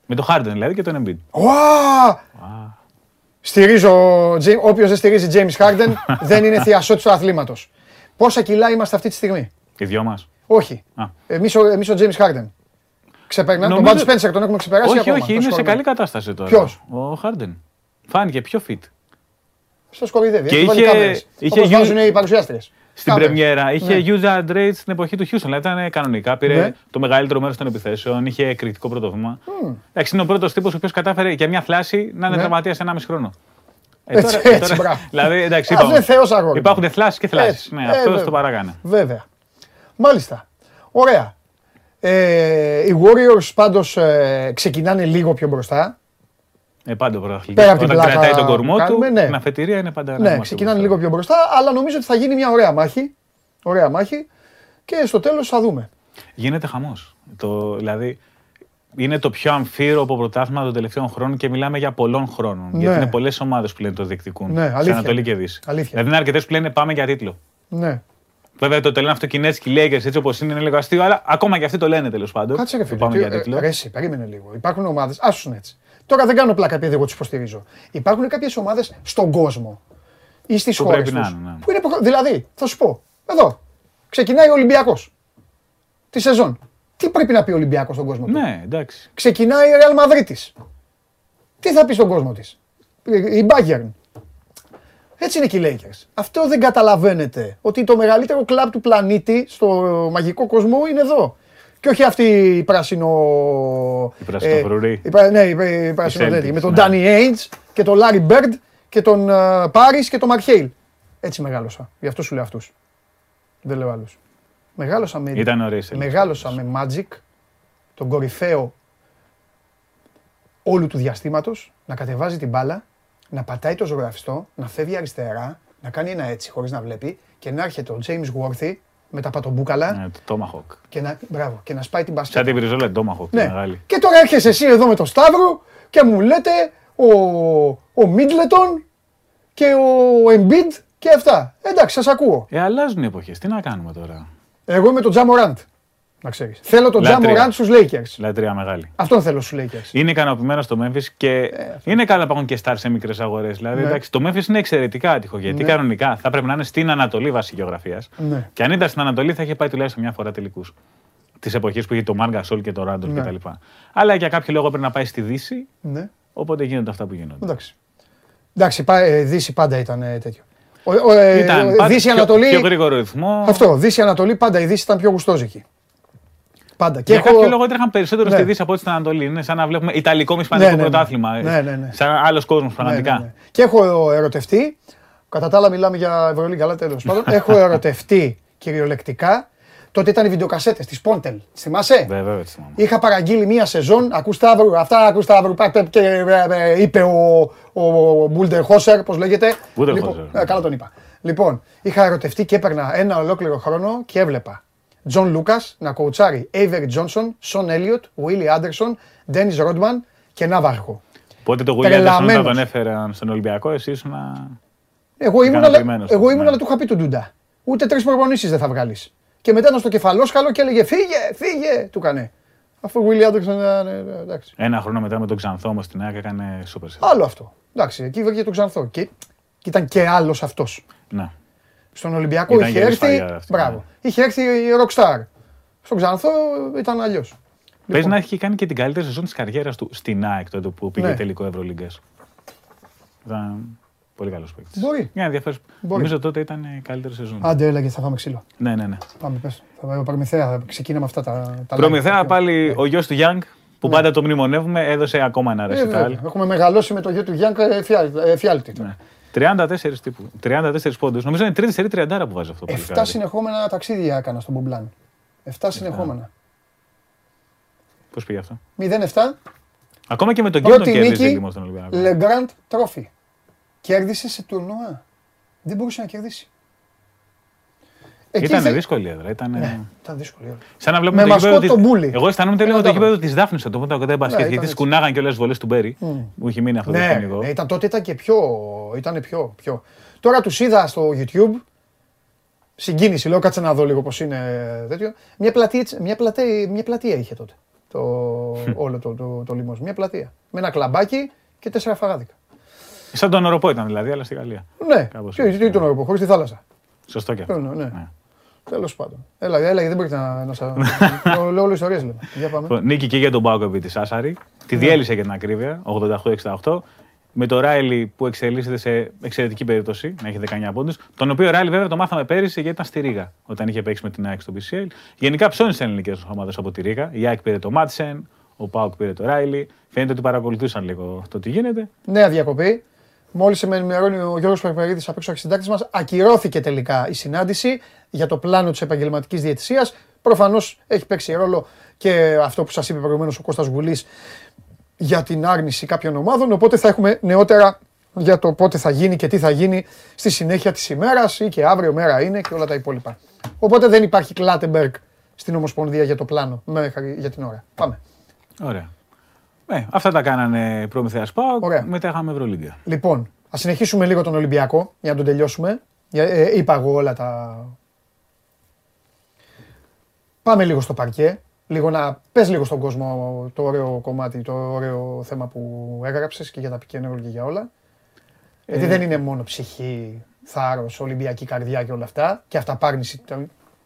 Με το Harden δηλαδή και τον Embiid. Ουα! Στηρίζω, όποιος δεν στηρίζει James Harden δεν είναι θειασότη του αθλήματος. Πόσα κιλά είμαστε αυτή τη στιγμή; Οι δυο μας. Όχι. Α. Εμεί ο, εμείς ο James Harden. Ξεπερνά. Τον Νομίζω- Bud Spencer τον έχουμε ξεπεράσει. Όχι, ακόμα. όχι, Το είναι σε σκορ- καλή κατάσταση τώρα. Ποιος; Ο Harden. Φάνηκε πιο fit. Στο σκορδεύει. Και έχει βάλει είχε- κάμερες. είχε Όπως γιου- βάζουν οι παρουσιάστριες. Στην Κάμερες. πρεμιέρα είχε Ναι. user Drake στην εποχή του Houston. Δηλαδή ήταν κανονικά, πήρε Ναι. το μεγαλύτερο μέρος των επιθέσεων, είχε εκρηκτικό πρωτοβήμα. Εντάξει, είναι ο πρώτος τύπος ο οποίος κατάφερε για μια φλάση να είναι Ναι. τραυματίας ένα μισή χρόνο. Ε, Έτσι, έτσι, μπράβο. δηλαδή, εντάξει, Αυτό είπαμε, είναι θεός αγόρι. Υπάρχουν θλάσει και θλάσει. Έτσι. Ναι, Ε, αυτός βέβαια. το παράγανε. Βέβαια. Μάλιστα. Ωραία. Ε, οι Warriors πάντως ε, ξεκινάνε λίγο πιο μπροστά. Ε, πάντα ο πρωταθλητής. Πέρα από την Όταν πλάκα κρατάει τον κορμό που κάνουμε, του, ναι. την αφετηρία είναι πάντα ένα Ναι, βήμα ξεκινάνε πιο λίγο μπροστά. πιο μπροστά, αλλά νομίζω ότι θα γίνει μια ωραία μάχη. Ωραία μάχη. Και στο τέλος θα δούμε. Γίνεται χαμός. Δηλαδή, είναι το πιο αμφίροπο πρωτάθλημα των τελευταίων χρόνων και μιλάμε για πολλών χρόνων. Ναι. Γιατί είναι πολλές ομάδες που λένε το διεκδικούν. Ναι, σε αλήθεια Ανατολή είναι. και Δύση. Αλήθεια. Δηλαδή, είναι αρκετές που λένε πάμε για τίτλο. Ναι. Βέβαια το τελειώνει αυτό Κινέζικη Lakers έτσι όπως είναι, είναι λίγο αστείο, αλλά ακόμα και αυτοί το λένε τέλος πάντων. Κάτσε ρε Το φίλε. πάμε τι- για ε, τίτλο. ρε, εσύ, περίμενε λίγο. Υπάρχουν ομάδες. Άσου έτσι. Τώρα δεν κάνω πλάκα επειδή εγώ τους υποστηρίζω. Υπάρχουν κάποιες ομάδες στον κόσμο ή στις Που χώρες πρέπει τους. να είναι, ναι. Που είναι προχω- Δηλαδή, θα σου πω. Εδώ. Ξεκινάει ο Ολυμπιακός. Τη σεζόν. Τι πρέπει να πει ο Ολυμπιακός στον κόσμο του; Ναι, εντάξει. Ξεκινάει η Real Madrid Τι θα πει στον κόσμο της; Η Bayern. Έτσι είναι και οι Lakers. Αυτό δεν καταλαβαίνετε. Ότι το μεγαλύτερο κλαμπ του πλανήτη στο μαγικό κόσμο είναι εδώ. Και όχι αυτή η πράσινο. Η πρασινοφρουρή. η πρα- ναι, η, πρα- η πράσινο Celtics, τέτοιο. Με τον ναι. Danny Ainge και τον Larry Bird και τον Πάρη και τον Mark Hale. Έτσι μεγάλωσα. Γι' αυτό σου λέω αυτού. Δεν λέω άλλους. Μεγάλωσα με. Ήταν ωραίες οι Μεγάλωσα με Magic, τον κορυφαίο όλου του διαστήματος, να κατεβάζει την μπάλα, να πατάει το ζωγραφιστό, να φεύγει αριστερά, να κάνει ένα έτσι χωρίς να βλέπει και να έρχεται ο James Worthy με τα πατομπούκαλα Ναι, το Tomahawk. και, να, μπράβο, και να σπάει την Σαν μπασκέτα. την Πριζόλα την Tomahawk, τη Ναι. μεγάλη. Και τώρα έρχεσαι εσύ εδώ με το Σταύρο και μου λέτε ο, ο Μίτλετον και ο Embiid και αυτά. Εντάξει, σας ακούω. Ε, αλλάζουν οι εποχές. Τι να κάνουμε τώρα; Εγώ είμαι τον Τζαμοράντ, να ξέρεις. Θέλω τον Λατρεία. Τζαμοράντ στους Lakers. Λατρεία μεγάλη. Αυτόν θέλω στους Lakers. Είναι ικανοποιημένος στο Memphis και είναι καλά που έχουν και stars σε μικρές αγορές. Δηλαδή, Ε, Ναι. εντάξει, το Memphis είναι εξαιρετικά άτυχο γιατί Ναι. κανονικά θα πρέπει να είναι στην Ανατολή βάση γεωγραφίας. Ναι. Και αν ήταν στην Ανατολή θα είχε πάει τουλάχιστον μια φορά τελικούς. Της εποχής που είχε το Μάργα Σόλ και το Ράντολ Ναι. κτλ. Αλλά για κάποιο λόγο πρέπει να πάει στη Δύση, Ναι. οπότε γίνονται αυτά που γίνονται. Εντάξει. Εντάξει, πά- ε, Δύση πάντα ήταν ε, τέτοιο. Ο, ο, ε, Ήταν ο- πάντα Δύση πιο, Ανατολή. πιο γρήγορο ρυθμό. Αυτό. Δύση Ανατολή πάντα η Δύση ήταν πιο γουστόζικη. Πάντα. Και Για έχω- κάποιο λόγο έτρεχαν περισσότερο Ναι. στη Δύση από ό,τι στην Ανατολή. Είναι σαν να βλέπουμε Ιταλικό με Ισπανικό Ναι, ναι, ναι. πρωτάθλημα. Ναι, ναι, ναι. Σαν άλλος κόσμος Ναι, πραγματικά. ναι, ναι. Και έχω ερωτευτεί. Κατά τα άλλα, μιλάμε για Ευρωλίγκα, αλλά τέλος πάντων. έχω ερωτευτεί κυριολεκτικά. Τότε ήταν οι βιντεοκασέτες της Πόντελ. Θυμάσαι; Βέβαια, βέβαια, έτσι θυμάμαι. Είχα παραγγείλει μία σεζόν. Ακούς Σταύρου, αυτά ακούς Σταύρου. πα- πα- Και ε, ε, είπε ο, ο Μπούλτερ Χόσερ, πώς λέγεται. Μπούλτερ Λοιπόν, Χόσερ. ε, καλά τον είπα. Λοιπόν, είχα ερωτευτεί και έπαιρνα ένα ολόκληρο χρόνο και έβλεπα Τζον Λούκας να κοουτσάρει Avery Τζόνσον, Σον Έλιοτ, Βίλι Άντερσον, Ντένι Ρόντμαν και Ναύαρχο. Οπότε το William Anderson Τρελαμένος. όταν τον έφεραν στον Ολυμπιακό, εσύ ήσουν. Εγώ ήμουν, αλλά, Ικανοποιημένος, εγώ ήμουν ναι. αλλά του είχα πει του Ντούντα. Ούτε τρεις προπονήσεις δεν θα βγάλεις. Και μετά ήταν στο κεφαλόσκαλο και έλεγε Φύγε, φύγε, του έκανε. Αφού ο Βίλι Άντερσον ήταν. ε, ε, εντάξει. Ένα χρόνο μετά με τον Ξανθό όμως στην ΑΕΚ έκανε σούπερ σετ. Άλλο αυτό. Εντάξει, εκεί βρήκε τον Ξανθό. Και, και ήταν και άλλος αυτός. Ναι. Στον Ολυμπιακό Ήταν είχε γερή έρθει. σφαγιά αυτή, Μπράβο. ναι. Είχε έρθει η Rockstar. Στον Ξανθό ήταν αλλιώς. Παίζει να έχει κάνει και την καλύτερη σεζόν της καριέρας του στην ΑΕΚ τότε που πήγε Ναι. τελικό Ευρωλίγκας. Ήταν πολύ καλός παίκτης. Μπορεί. Για ενδιαφέρον. Μπορεί. Νομίζω τότε ήταν η καλύτερη σεζόν. Άντε, έλεγε θα φάμε ξύλο. Ναι, ναι, ναι. Πάμε, πες. Θα πάμε Προμηθέα, θα ξεκινάμε αυτά τα. τα Προμηθέα live. πάλι ο γιος του Γιάνγκ που Ναι. πάντα το μνημονεύουμε έδωσε ακόμα ένα Ε, βέβαια. ρεσιτάλ. Έχουμε μεγαλώσει με το γιο του Γιάνκα εφιάλτη. Ναι. 34 τύπου. 34 πόντους. Νομίζω είναι τρίτη σερή τριαντάρα που βάζει αυτό. το 7 παλικάρι. συνεχόμενα ταξίδια έκανα στον Μπομπλάν. 7 συνεχόμενα. Πώς πήγε αυτό; 0-7. Ακόμα και με τον κύριο τον Πρώτη κέρδισε νίκη, λίγο στον Ολυμπιακό. Legrand Trophy. Κέρδισε σε τουρνουά. Δεν μπορούσε να κερδίσει. Εκεί Ήταν θε- δύσκολη η έδρα. Ήταν... Ναι, ήταν δύσκολη. ώρα. Σαν να βλέπουμε Με το μασκότ γήπεδο τον της- Μπούλι. Εγώ αισθανόμουν τελείω Ένα το πράγμα. γήπεδο της Δάφνης στο το κοντά μπάσκετ. ήταν Γιατί έτσι. σκουνάγαν και όλε τι βολές του Μπέρι. Μου είχε μείνει αυτό το Ναι, παιχνίδι. ναι, ήταν, τότε ήταν και πιο. Ήταν πιο, πιο. Τώρα τους είδα στο YouTube. Συγκίνηση, λέω κάτσε να δω λίγο πώς είναι τέτοιο. Μια πλατεία, μια, πλατεία, μια πλατεία είχε τότε. Το, όλο το, το, το, λιμός. Μια πλατεία. Με ένα κλαμπάκι και τέσσερα φαγάδικα. Σαν τον οροπό ήταν δηλαδή, αλλά στη Γαλλία. Ναι, Κάπως και έτσι, τι τον πω, χωρίς τη θάλασσα. Σωστό και αυτό. Ναι, ναι. Ναι. Τέλος πάντων. Έλα, έλα, δεν μπορείτε να, να σα. λέω όλε ιστορίε λέμε. Για πάμε. Λοιπόν, Νίκη και για τον Μπάουκο επί της Άσαρη. Τη Ναι. διέλυσε για την ακρίβεια, 88-68. Με το Ράιλι που εξελίσσεται σε εξαιρετική περίπτωση, να έχει 19 πόντους. Τον οποίο Ράιλι βέβαια το μάθαμε πέρυσι γιατί ήταν στη Ρήγα όταν είχε παίξει με την ΑΕΚ στο PCL. Γενικά ψώνει τι ελληνικές ομάδες από τη Ρήγα. Η ΑΕΚ πήρε το Μάτσεν, ο Πάουκ πήρε το Ράιλι. Φαίνεται ότι παρακολουθούσαν λίγο το τι γίνεται. Νέα διακοπή. Μόλις με ενημερώνει ο Γιώργος Περπερίδη απ' έξω αρχισυντάκτη μας, ακυρώθηκε τελικά η συνάντηση για το πλάνο της επαγγελματικής διαιτησίας. Προφανώς έχει παίξει ρόλο και αυτό που σας είπε προηγουμένως ο Κώστας Γουλής για την άρνηση κάποιων ομάδων. Οπότε θα έχουμε νεότερα για το πότε θα γίνει και τι θα γίνει στη συνέχεια της ημέρας ή και αύριο μέρα είναι και όλα τα υπόλοιπα. Οπότε δεν υπάρχει Κλάτεμπεργκ στην Ομοσπονδία για το πλάνο μέχρι για την ώρα. Πάμε. Ωραία. Ε, αυτά τα κάνανε προμηθείας Πάουκ. Ωραία. Μετά είχαμε Ευρωλίγκα. Λοιπόν, ας συνεχίσουμε λίγο τον Ολυμπιακό για να τον τελειώσουμε. Για- ε, είπα εγώ όλα τα, Πάμε λίγο στο παρκέ. Λίγο να πες λίγο στον κόσμο το ωραίο κομμάτι, το ωραίο θέμα που έγραψες και για τα πικένερολ και για όλα. Γιατί Ε, δεν είναι μόνο ψυχή, θάρρος, ολυμπιακή καρδιά και όλα αυτά. Και αυταπάρνηση, το,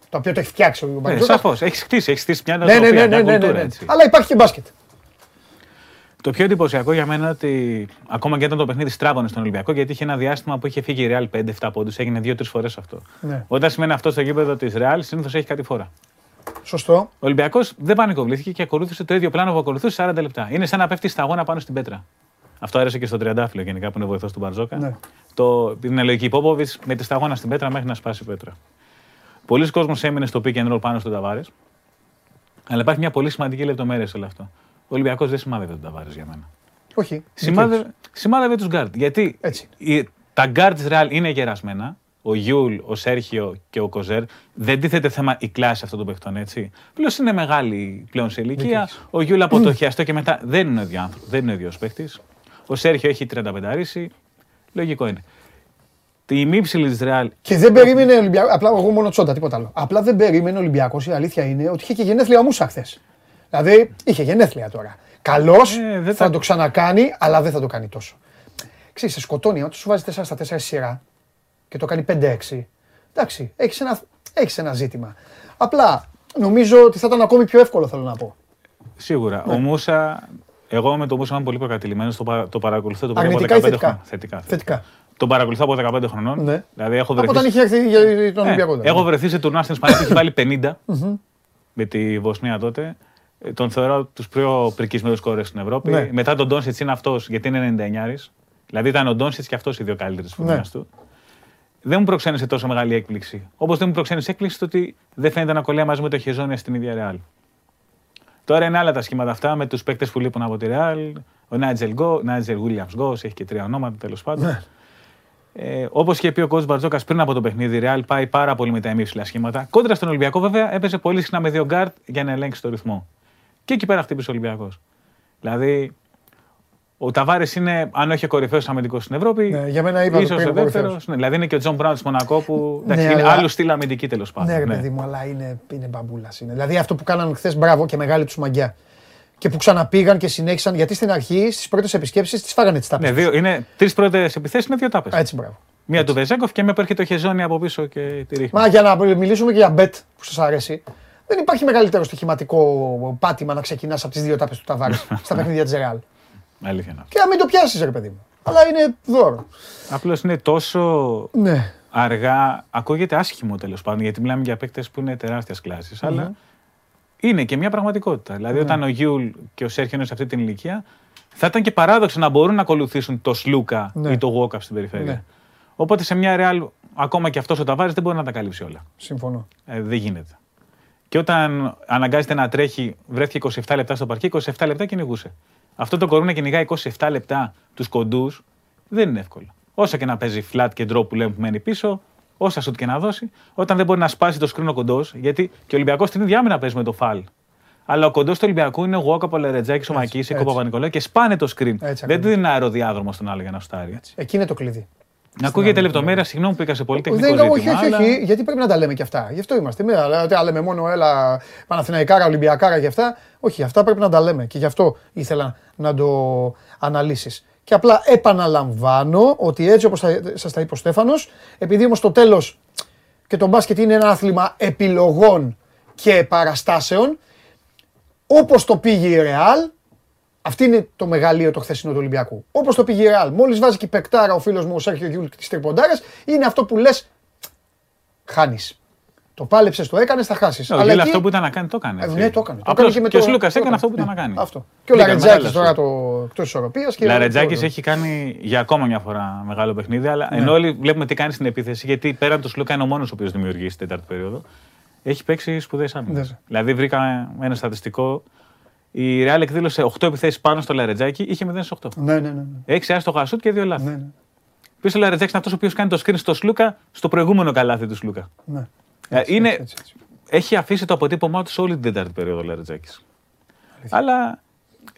το οποίο το έχει φτιάξει ο Ναι, Μπαρτζόκα. σαφώς. Έχεις χτίσει, έχεις χτίσει μια Ναι, ναι, νοοτροπία, ναι, μια ναι, ναι, ναι, κουλτούρα, ναι. έτσι. Αλλά υπάρχει και μπάσκετ. Το πιο εντυπωσιακό για μένα είναι ότι ακόμα και όταν το παιχνίδι στράβωνε στον Ολυμπιακό, γιατί είχε ένα διάστημα που είχε φύγει η Real 5-7 πόντους, έγινε 2-3 φορές αυτό. Ναι. Όταν σημαίνει αυτό στο γήπεδο της Real, συνήθως έχει κάτι φορά. Σωστό. Ο Ολυμπιακός δεν πανικοβλήθηκε και ακολούθησε το ίδιο πλάνο που ακολουθούσε 40 λεπτά. Είναι σαν να πέφτει σταγόνα πάνω στην πέτρα. Αυτό άρεσε και στο Τριαντάφυλλο γενικά που είναι βοηθός του Μπαρζόκα. Ναι. Το, την λογική Πόποβιτς με τη σταγόνα στην πέτρα μέχρι να σπάσει η πέτρα. Πολύς κόσμος έμεινε στο pick and roll πάνω στον Ταβάρες. Αλλά υπάρχει μια πολύ σημαντική λεπτομέρεια σε όλο αυτό. Ο Ολυμπιακός δεν σημάδευε τον Ταβάρες για μένα. Όχι. Σημάδευε, σημάδευε τους γκαρντ. Γιατί Έτσι. οι- τα γκαρντ της Ρεάλ είναι γερασμένα. Ο Γιούλ, ο Σέρχιο και ο Κοζέρ. Δεν τίθεται θέμα η κλάση αυτών των παιχτών, έτσι. Πλέον είναι μεγάλοι πλέον σε ηλικία. Ο Γιούλ από το χιαστό και μετά δεν είναι ο ίδιος άνθρωπος, δεν είναι ο ίδιος παίχτης. Ο Σέρχιο έχει 35 ρίση. Λογικό είναι. Η μη ψηλή της Ρεάλ. Και δεν περίμενε ο Ολυμπιακό. Απλά εγώ μόνο τσόντα, τίποτα άλλο. Απλά δεν περίμενε ο Ολυμπιακός. Η αλήθεια είναι ότι είχε και γενέθλια ο Μούσα χθες. Δηλαδή είχε γενέθλια τώρα. Καλός Ε, δεν θα τα- το ξανακάνει, αλλά δεν θα το κάνει τόσο. Ξέρεις, σε σκοτώνει. Αν του σου βάζει 4 στα 4 σειρά και το κάνει 5-6. Εντάξει, έχεις ένα, έχεις ένα ζήτημα. Απλά νομίζω ότι θα ήταν ακόμη πιο εύκολο, θέλω να πω. Σίγουρα. Ναι. Ο Μούσα. Εγώ με τον Μούσα είμαι πολύ προκατηλημένος. Το, παρα- το παρακολουθώ το παιδί από Αρνητικά ή 15 θετικά; χρόνια. Θετικά. Θετικά. Τον παρακολουθώ από 15 χρονών. Ναι. Δηλαδή έχω Από βρεθεί. όταν είχε έρθει για τον Ε, Ολυμπιακό. δηλαδή. έχω βρεθεί σε τουρνά στην Ισπανία που έχει βάλει 50 με τη Βοσνία τότε. Ε, Τον θεωρώ τους πιο πρικισμένους κόρες στην Ευρώπη. Ναι. Μετά τον Ντόνσιτς είναι αυτός γιατί είναι 99. Δηλαδή ήταν ο Ντόνσιτς και αυτός οι δύο καλύτερε της Ναι. του. Δεν μου προξένησε τόσο μεγάλη έκπληξη. Όπως δεν μου προξένησε έκπληξη το ότι δεν φαίνεται να κολλάει μαζί με το Χεζόνια στην ίδια Ρεάλ. Τώρα είναι άλλα τα σχήματα αυτά με τους παίκτες που λείπουν από τη Ρεάλ. Ο Νάιτζελ Γκο, Νάιτζελ Γουίλιαμς Γκος, έχει και τρία ονόματα τέλος πάντων. Ναι. Ε, Όπως και πει ο coach Μπαρτζώκας πριν από το παιχνίδι, η Ρεάλ πάει πάρα πολύ με τα ημίψηλα σχήματα. Κόντρα στον Ολυμπιακό, βέβαια, έπαιζε πολύ συχνά με δύο γκαρντ για να ελέγξει το ρυθμό. Και εκεί πέρα χτύπησε ο Ολυμπιακός. Δηλαδή, ο Ταβάρες είναι, αν όχι ο κορυφαίος αμυντικός στην Ευρώπη, Ναι, για μένα είπα το ίσως πριν ο ο δεύτερος. κορυφαίος. Ναι, δηλαδή είναι και ο Τζον Μπράουν της Μονακό που εντάξει, Ναι, είναι αλλά- άλλου στυλ αμυντική τέλος πάντων. Ναι, ρε παιδί μου, αλλά είναι, είναι μπαμπούλας. Είναι. Δηλαδή αυτό που κάναν χθες, μπράβο και μεγάλη τους μαγκιά. Και που ξαναπήγαν και συνέχισαν, γιατί στην αρχή, στις πρώτες επισκέψεις, τις φάγανε τις τάπες. Ναι, δύο, είναι τρεις πρώτες επιθέσεις, είναι δύο τάπες. Έτσι, μπράβο. Μία του Βεζέγκοφ και μία που έρχεται ο Χεζόνι από πίσω και τη ρίχνει. Μα για να μιλήσουμε και για μπετ που σας αρέσει, δεν υπάρχει μεγαλύτερο στοιχηματικό πάτημα να ξεκινάς από τις δύο τάπες του Ταβάρης στα παιχνίδια της Ρεάλ. Αλήθεια είναι. Και να μην το πιάσεις, ρε παιδί μου. Αλλά είναι δώρο. Απλώς είναι τόσο Ναι. αργά, ακούγεται άσχημο τέλος πάντων, γιατί μιλάμε για παίκτες που είναι τεράστιας κλάσης. Αλλά είναι και μια πραγματικότητα. Ναι. Δηλαδή, όταν ο Γιούλ και ο Σέρχιο είναι σε αυτή την ηλικία, θα ήταν και παράδοξο να μπορούν να ακολουθήσουν το Σλούκα Ναι. ή το Walkup στην περιφέρεια. Ναι. Οπότε σε μια Real, ακόμα και αυτός ο Ταβάρης δεν μπορεί να τα καλύψει όλα. Συμφωνώ. Ε, δεν γίνεται. Και όταν αναγκάζεται να τρέχει, βρέθηκε 27 λεπτά στο παρκή, 27 λεπτά κυνηγούσε. Αυτό το κορούνα κυνηγάει 27 λεπτά τους κοντούς δεν είναι εύκολο. Όσα και να παίζει flat και drop που λέμε που μένει πίσω, όσα σουτ και να δώσει, όταν δεν μπορεί να σπάσει το σκρίνο κοντός, γιατί και ο Ολυμπιακός την ίδια άμυνα παίζει με το φαλ. Αλλά ο κοντός του Ολυμπιακού είναι ο Γουόκα, ο Λερετζάκη, ο Μακή, έτσι. ο Παπα-Νικολάου και σπάνε το screen. Έτσι δεν ακριβώς. του δίνει ένα αεροδιάδρομο στον άλλο για να στάρει. Εκεί είναι το κλειδί. Να ακούγεται λεπτομέρεια, συγγνώμη που πήγα σε πολύ τεχνικό Δεν, ζήτημα. όχι, όχι, αλλά- όχι, γιατί πρέπει να τα λέμε και αυτά. Γι' αυτό είμαστε. Μην αλλά, τα λέμε μόνο έλα Παναθηναϊκάρα, Ολυμπιακάρα και αυτά. Όχι, αυτά πρέπει να τα λέμε. Και γι' αυτό ήθελα να το αναλύσεις. Και απλά επαναλαμβάνω ότι έτσι όπως σας τα είπε ο Στέφανος, επειδή όμως στο τέλος και το μπάσκετ είναι ένα άθλημα επιλογών και παραστάσεων, όπως το πήγε η Ρεάλ, αυτό είναι το μεγαλείο το χθεσινό του Ολυμπιακού. Όπως το πήγε η Ρεάλ. Μόλις βάζει και η παιχτάρα ο φίλος μου ο Σέρχιο Γιούλ τη τριποντάρα, είναι αυτό που λες. Χάνεις. Το πάλεψες, το έκανες, θα χάσεις. Ναι, ο Γιούλ αυτό που ήταν να κάνει το έκανε. Ε, έτσι. ναι, το έκανε. Το Απλώς έκανε και με και το- ο Σλούκας το έκανε αυτό που έκανε. ήταν να κάνει. Ναι, Αυτό. Και ο Μπήκαν Λαρεντζάκη μεγάλα τώρα σου. το εκτός ισορροπία. Ο Λαρεντζάκης έχει κάνει για ακόμα μια φορά μεγάλο παιχνίδι, αλλά Ναι. ενώ όλοι βλέπουμε τι κάνει στην επίθεση, γιατί πέραν του Σλούκα είναι ο μόνος ο οποίος δημιουργεί στην τέταρτη περίοδο, έχει παίξει σπουδαίες άμυνες. Ναι. Δηλαδή βρήκα ένα στατιστικό. Η Ρεάλ εκδήλωσε 8 επιθέσεις πάνω στο Λαρεντζάκη, είχε 0 σε 8. Ναι, ναι, ναι. ναι. Έξι άστοχα σουτ και δύο λάθη. ναι, ναι, Πίσω ο Λαρετζάκη είναι αυτός ο οποίος κάνει το screen στο Σλούκα, στο προηγούμενο καλάθι του Σλούκα. ναι. Ε, Έτσι, είναι, έτσι, έτσι, έτσι. έχει αφήσει το αποτύπωμά του σε όλη την τέταρτη περίοδο ο Λαρετζάκης. Αλλά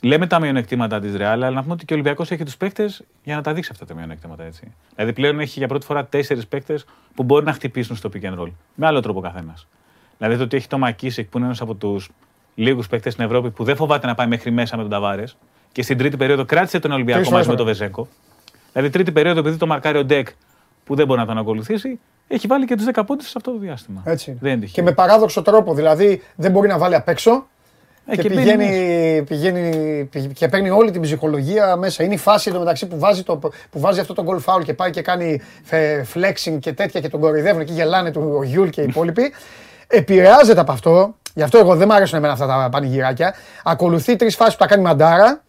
λέμε τα μειονεκτήματα της Ρεάλ, αλλά να πούμε ότι και ο Ολυμπιακός έχει τους παίκτες για να τα δείξει αυτά τα μειονεκτήματα. Έτσι. Δηλαδή πλέον έχει για πρώτη φορά τέσσερις παίκτες που μπορεί να χτυπήσουν στο pick and roll. Με άλλο τρόπο καθένας. Δηλαδή το ότι έχει το Μακίσικ που είναι ένας από τους λίγους παίκτες στην Ευρώπη που δεν φοβάται να πάει μέχρι μέσα με τον Ταβάρες και στην τρίτη περίοδο κράτησε τον Ολυμπιακό Τρεις μαζί με φορές, τον Βεζένκοφ. Δηλαδή τρίτη περίοδο, επειδή το μαρκάρει ο Ντεκ που δεν μπορεί να τον ακολουθήσει, έχει βάλει και τους 10 πόντους σε αυτό το διάστημα. Έτσι. Δεν είναι Και τυχαίο. με παράδοξο τρόπο, δηλαδή δεν μπορεί να βάλει απ' έξω Ε, και, μπαίνει πηγαίνει, μέσα. πηγαίνει, πηγαίνει- και παίρνει όλη την ψυχολογία μέσα. Είναι η φάση εντωμεταξύ που βάζει, το, που βάζει αυτό το goal foul και πάει και κάνει φε- flexing και τέτοια και τον κοροϊδεύουν και γελάνε του ο Γιούλ και οι υπόλοιποι. Επηρεάζεται από αυτό. Γι' αυτό εγώ δεν μου αρέσουν εμένα αυτά τα πανηγυράκια. Ακολουθεί τρεις φάσεις που τα κάνει μαντάρα,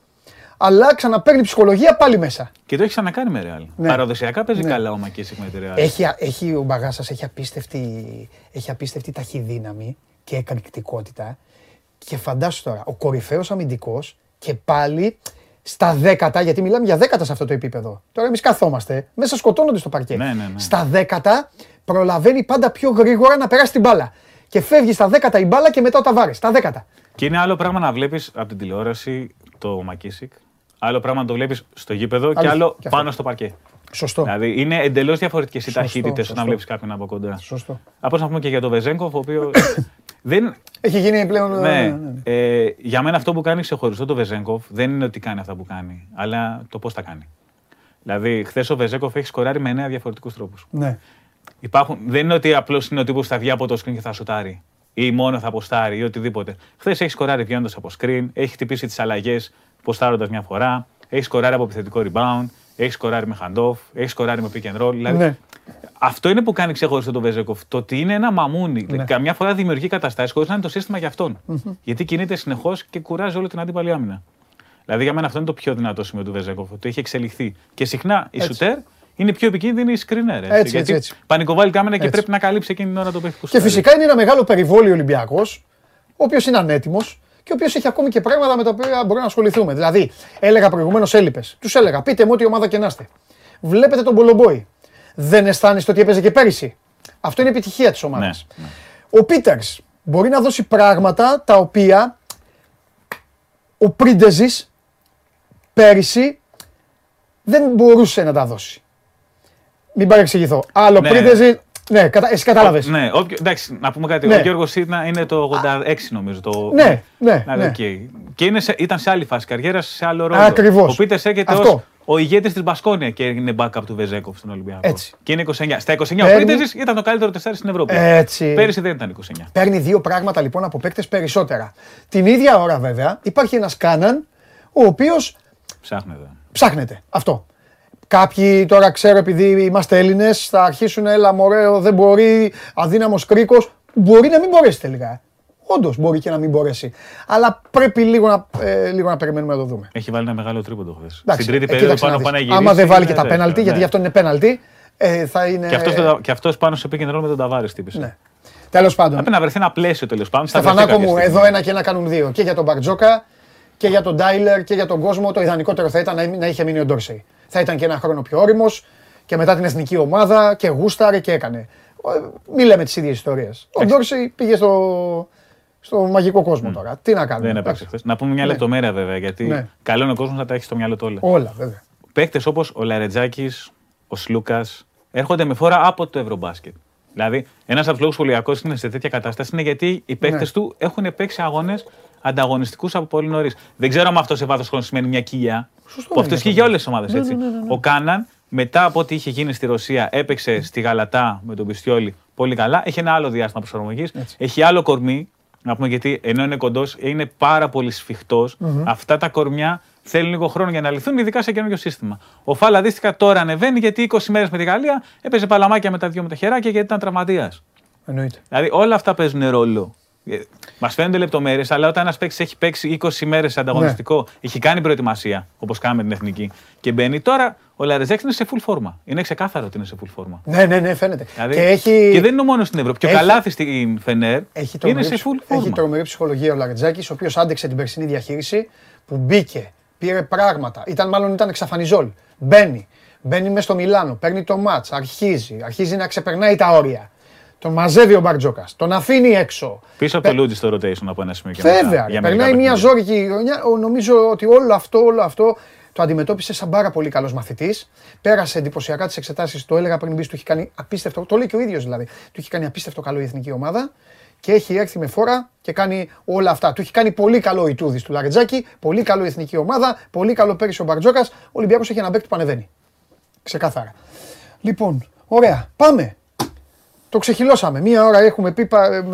αλλά ξαναπαίρνει ψυχολογία πάλι μέσα. Και το έχει ξανακάνει με Ρεάλ. Ναι. Παραδοσιακά παίζει Ναι. καλά ο Μακίσικ με τη Ρεάλ. Έχει, έχει, ο Μπαγάσα έχει απίστευτη, έχει απίστευτη ταχυδύναμη και εκρηκτικότητα. Και φαντάσου τώρα, ο κορυφαίος αμυντικός και πάλι στα δέκατα, γιατί μιλάμε για δέκατα σε αυτό το επίπεδο. Τώρα εμείς καθόμαστε, μέσα σκοτώνονται στο παρκέ. Ναι, ναι, ναι. Στα δέκατα προλαβαίνει πάντα πιο γρήγορα να περάσει την μπάλα. Και φεύγεις στα δέκατα η μπάλα και μετά ο Ταβάρε. Στα δέκατα. Και είναι άλλο πράγμα να βλέπεις από την τηλεόραση το Μακίσικ. Άλλο πράγμα να το βλέπεις στο γήπεδο και Αλήθεια, άλλο και αυτό. πάνω στο παρκέ. Σωστό. Δηλαδή είναι εντελώς διαφορετικές οι Σωστό, ταχύτητες σωστό. όταν βλέπεις κάποιον από κοντά. Σωστό. Όπω να πούμε και για τον Βεζέγκοφ, ο οποίος δεν. Έχει γίνει πλέον. Ναι, ναι, ναι. ε, για μένα αυτό που κάνει ξεχωριστό το Βεζέγκοφ δεν είναι ότι κάνει αυτά που κάνει, αλλά το πώς τα κάνει. Δηλαδή, χθες ο Βεζέγκοφ έχει σκοράρει με εννέα διαφορετικούς τρόπους. ναι. Υπάρχουν, δεν είναι ότι απλώς είναι ο τύπος που θα βγει από το screen και θα σουτάρει. Ή μόνο θα αποστάρει ή οτιδήποτε. Χθες έχει σκοράρει βγαίνοντας από screen, έχει χτυπήσει τις αλλαγές ποστάροντας μια φορά, έχει σκοράρει από επιθετικό rebound, έχει σκοράρει με handoff, έχει σκοράρει με pick and roll. Δηλαδή, Ναι. Αυτό είναι που κάνει ξεχωριστό τον Βεζέκοφ. Το ότι είναι ένα μαμούνι. Ναι. Καμιά φορά δημιουργεί καταστάσεις χωρίς να είναι το σύστημα για αυτον Γιατί κινείται συνεχώς και κουράζει όλη την αντίπαλη άμυνα. Δηλαδή για μένα αυτό είναι το πιο δυνατό σημείο του Βεζέκοφ. Ότι έχει εξελιχθεί. Και συχνά η Έτσι. σουτέρ είναι πιο επικίνδυνη η screener. Έτσι, Έτσι, γιατί έτσι, έτσι. πανικοβάλλει κάμερα και Έτσι. πρέπει να καλύψει εκείνη την ώρα το παίχτη που Και σουτάρει. φυσικά είναι ένα μεγάλο περιβόλιο Ολυμπιακός, ο οποίος είναι ανέτοιμος και ο οποίος έχει ακόμη και πράγματα με τα οποία μπορούμε να ασχοληθούμε. Δηλαδή, έλεγα προηγουμένως έλειπες. Τους έλεγα, πείτε μου ό,τι ομάδα και να είστε. Βλέπετε τον Μπολομπόη. Δεν αισθάνεστε ότι έπαιζε και πέρυσι. Αυτό είναι επιτυχία της ομάδας. Ναι, ναι. Ο Πίτερς μπορεί να δώσει πράγματα τα οποία ο Πρίντεζης πέρυσι δεν μπορούσε να τα δώσει. Μην παρεξηγηθώ. Άλλο Ναι. Πρίντεζη. Ναι, κατα... εσύ κατάλαβες. Ναι, όποιο- εντάξει, να πούμε κάτι. Ναι. Ο Γιώργος είναι το 86 νομίζω. Το... Ναι, ναι, Δηλαδή, ναι. οκ. Και είναι σε, ήταν σε άλλη φάση καριέρας, σε άλλο ρόλο. Ακριβώς. Ο Πίτερ έρχεται Αυτό. ως ο ηγέτης της Μπασκόνια και είναι backup του Βεζένκοφ στον Ολυμπιακό. Έτσι. Και είναι 29. Στα 29 ο Παίρνει- Πίτερ ήταν το καλύτερο τεσσάρι στην Ευρώπη. Έτσι. Πέρυσι δεν ήταν 29. Παίρνει δύο πράγματα λοιπόν από παίκτες περισσότερα. Την ίδια ώρα βέβαια υπάρχει ένας Κάναν ο οποίος Ψάχνετε. ψάχνεται. Αυτό. Κάποιοι τώρα ξέρω επειδή είμαστε Έλληνες θα αρχίσουν έλα μωρέ, δεν μπορεί, αδύναμος κρίκος. Μπορεί να μην μπορέσει τελικά. Όντως μπορεί και να μην μπορέσει. Αλλά πρέπει λίγο να, ε, λίγο να περιμένουμε να το δούμε. Έχει βάλει ένα μεγάλο τρίποντο χθες. Εντάξει, Στην τρίτη ε, περίοδο κοίταξε πάνω να πάνω να δεις. γυρίσει. Άμα δεν βάλει και είναι τα τέτοιο, πέναλτι, γιατί ναι. γι' αυτό είναι πέναλτι, ε, θα είναι. Και αυτός, και αυτός πάνω σε pick and roll με τον Ταβάρη τύπησε. Ναι. Τέλος πάντων. Πρέπει να βρεθεί ένα πλαίσιο τέλος πάντων. θα βρεθεί Στεφανάκο κάποια μου, στιγμή. εδώ ένα και ένα κάνουν δύο. Και για τον Μπαρτζόκα και για τον Ντάιλερ και για τον κόσμο. Το ιδανικότερο θα ήταν να, να είχε μείνει ο Ντόρσεϊ. Θα ήταν και ένα χρόνο πιο όριμος και μετά την εθνική ομάδα και γούσταρε και έκανε. Ε, Μη λέμε τις ίδιες ιστορίες. Ο Ντόρσεϊ πήγε στο, στο μαγικό κόσμο τώρα. Τι να κάνουμε. Δεν έπαιξε εντάξει. χθες. Να πούμε μια Ναι. λεπτομέρεια βέβαια, γιατί Ναι. καλό είναι ο κόσμος να τα έχει στο μυαλό του όλα. Όλα, βέβαια. Παίκτες όπως ο Λαρετζάκης, ο Σλούκας έρχονται με φόρα από το Ευρωμπάσκετ. Δηλαδή, ένας από τους λόγους που ο Ολυμπιακό είναι σε τέτοια κατάσταση είναι γιατί οι παίκτες Ναι. του έχουν παίξει αγώνες ανταγωνιστικούς από πολύ νωρίς. Δεν ξέρω αν αυτό σε βάθος χρόνου σημαίνει μια κοιλιά. Σωστό Που είναι αυτός ισχύει αυτό. για όλες τις ομάδες. Ναι, έτσι. ναι, ναι, ναι. Ο Κάναν, μετά από ό,τι είχε γίνει στη Ρωσία, έπαιξε στη Γαλατά με τον Πιστιόλη πολύ καλά. Έχει ένα άλλο διάστημα προσαρμογής. Έχει άλλο κορμί. Να πούμε γιατί ενώ είναι κοντός, είναι πάρα πολύ σφιχτός. Αυτά τα κορμιά θέλουν λίγο χρόνο για να λυθούν, ειδικά σε καινούργιο σύστημα. Ο Φαλ αντίστοιχα τώρα ανεβαίνει γιατί 20 μέρες με τη Γαλλία έπαιζε παλαμάκια με τα δυο με τα χεράκια γιατί ήταν τραυματίας. Εννοείται. Δηλαδή όλα αυτά παίζουν ρόλο. Μας φαίνονται λεπτομέρειες, αλλά όταν ένας παίκτης έχει παίξει 20 μέρες ανταγωνιστικό, Ναι. έχει κάνει προετοιμασία, όπως κάναμε την εθνική, και μπαίνει τώρα, ο Λαρεντζάκης είναι σε full φόρμα. Είναι ξεκάθαρο ότι είναι σε full φόρμα. Ναι, ναι, ναι, φαίνεται. Δηλαδή, και έχει, και δεν είναι μόνος στην Ευρώπη. Και ο έχει- Καλάθης στην Φενέρ έχει, είναι τρομερή, σε full ψυχ- έχει φόρμα. τρομερή ψυχολογία ο Λαρεντζάκης, ο οποίος άντεξε την περσινή διαχείριση που μπήκε, πήρε πράγματα. Ήταν μάλλον ήταν εξαφανιζόλ. Μπαίνει, μπαίνει μέσα στο Μιλάνο, παίρνει το μάτς, αρχίζει, αρχίζει να ξεπερνάει τα όρια. Τον μαζεύει ο Μπαρτζόκα, τον αφήνει έξω. Πίσω από το Λούτζι στο rotation από ένα σημείο και μετά. Βέβαια, για περνάει μερικά μια παιχνίδια. ζώρικη χρονιά. Ο- Νομίζω ότι όλο αυτό, όλο αυτό το αντιμετώπισε σαν πάρα πολύ καλός μαθητής. Πέρασε εντυπωσιακά τις εξετάσεις. Το έλεγα πριν μπει, του έχει κάνει απίστευτο. Το λέει και ο ίδιος δηλαδή. Του έχει κάνει απίστευτο καλό η εθνική ομάδα. και έχει έρθει με φόρα και κάνει όλα αυτά. Του έχει κάνει πολύ καλό η Τούδη του Λαρετζάκη, πολύ καλό η εθνική ομάδα, πολύ καλό πέρυσι ο Μπαρτζόκα. Ο Ολυμπιακός έχει ένα παίκτη που ανεβαίνει. Ξεκάθαρα. Λοιπόν, ωραία, πάμε. Το ξεχυλώσαμε. Μία ώρα έχουμε πει,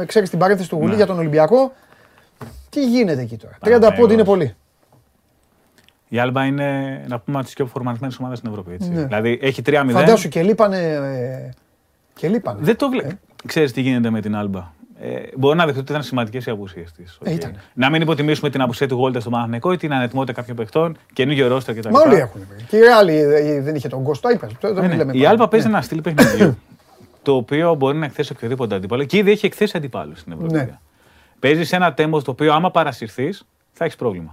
ξέρεις την παρένθεση του Γουλή Ναι. για τον Ολυμπιακό. Τι γίνεται εκεί τώρα; 30 Παναγιώτης. πόντι είναι πολύ. Η Άλμπα είναι, να πούμε, από τις πιο φορμανισμένες ομάδες στην Ευρώπη. Έτσι. Ναι. Δηλαδή έχει 3-0. Φαντάσου και λείπανε. ε, Και λείπανε. Δεν το βλέπει. Ξέρεις τι γίνεται με την Άλμπα. Ε, μπορώ να δεχτώ ότι ήταν σημαντικές οι απουσίες της. Ε, ήταν. Να μην υποτιμήσουμε την απουσία του Γόλτα στο Παναθηναϊκό ή την ανετοιμότητα κάποιων παιχτών, καινούργιο ρόστερ κτλ. Μα όλοι έχουν. Και η Ρεάλ ε, δεν είχε τον Κώστα, είπα. Το, το Ναι, ναι. μιλάμε Η πάντα. Άλμπα παίζει Ναι. ένα στυλ παιχνιδιού. το οποίο μπορεί να εκθέσει οποιοδήποτε αντίπαλο και ήδη έχει εκθέσει αντιπάλους στην Ευρώπη. Ναι. Παίζεις σε ένα τέμπο στο οποίο άμα παρασυρθείς θα έχεις πρόβλημα.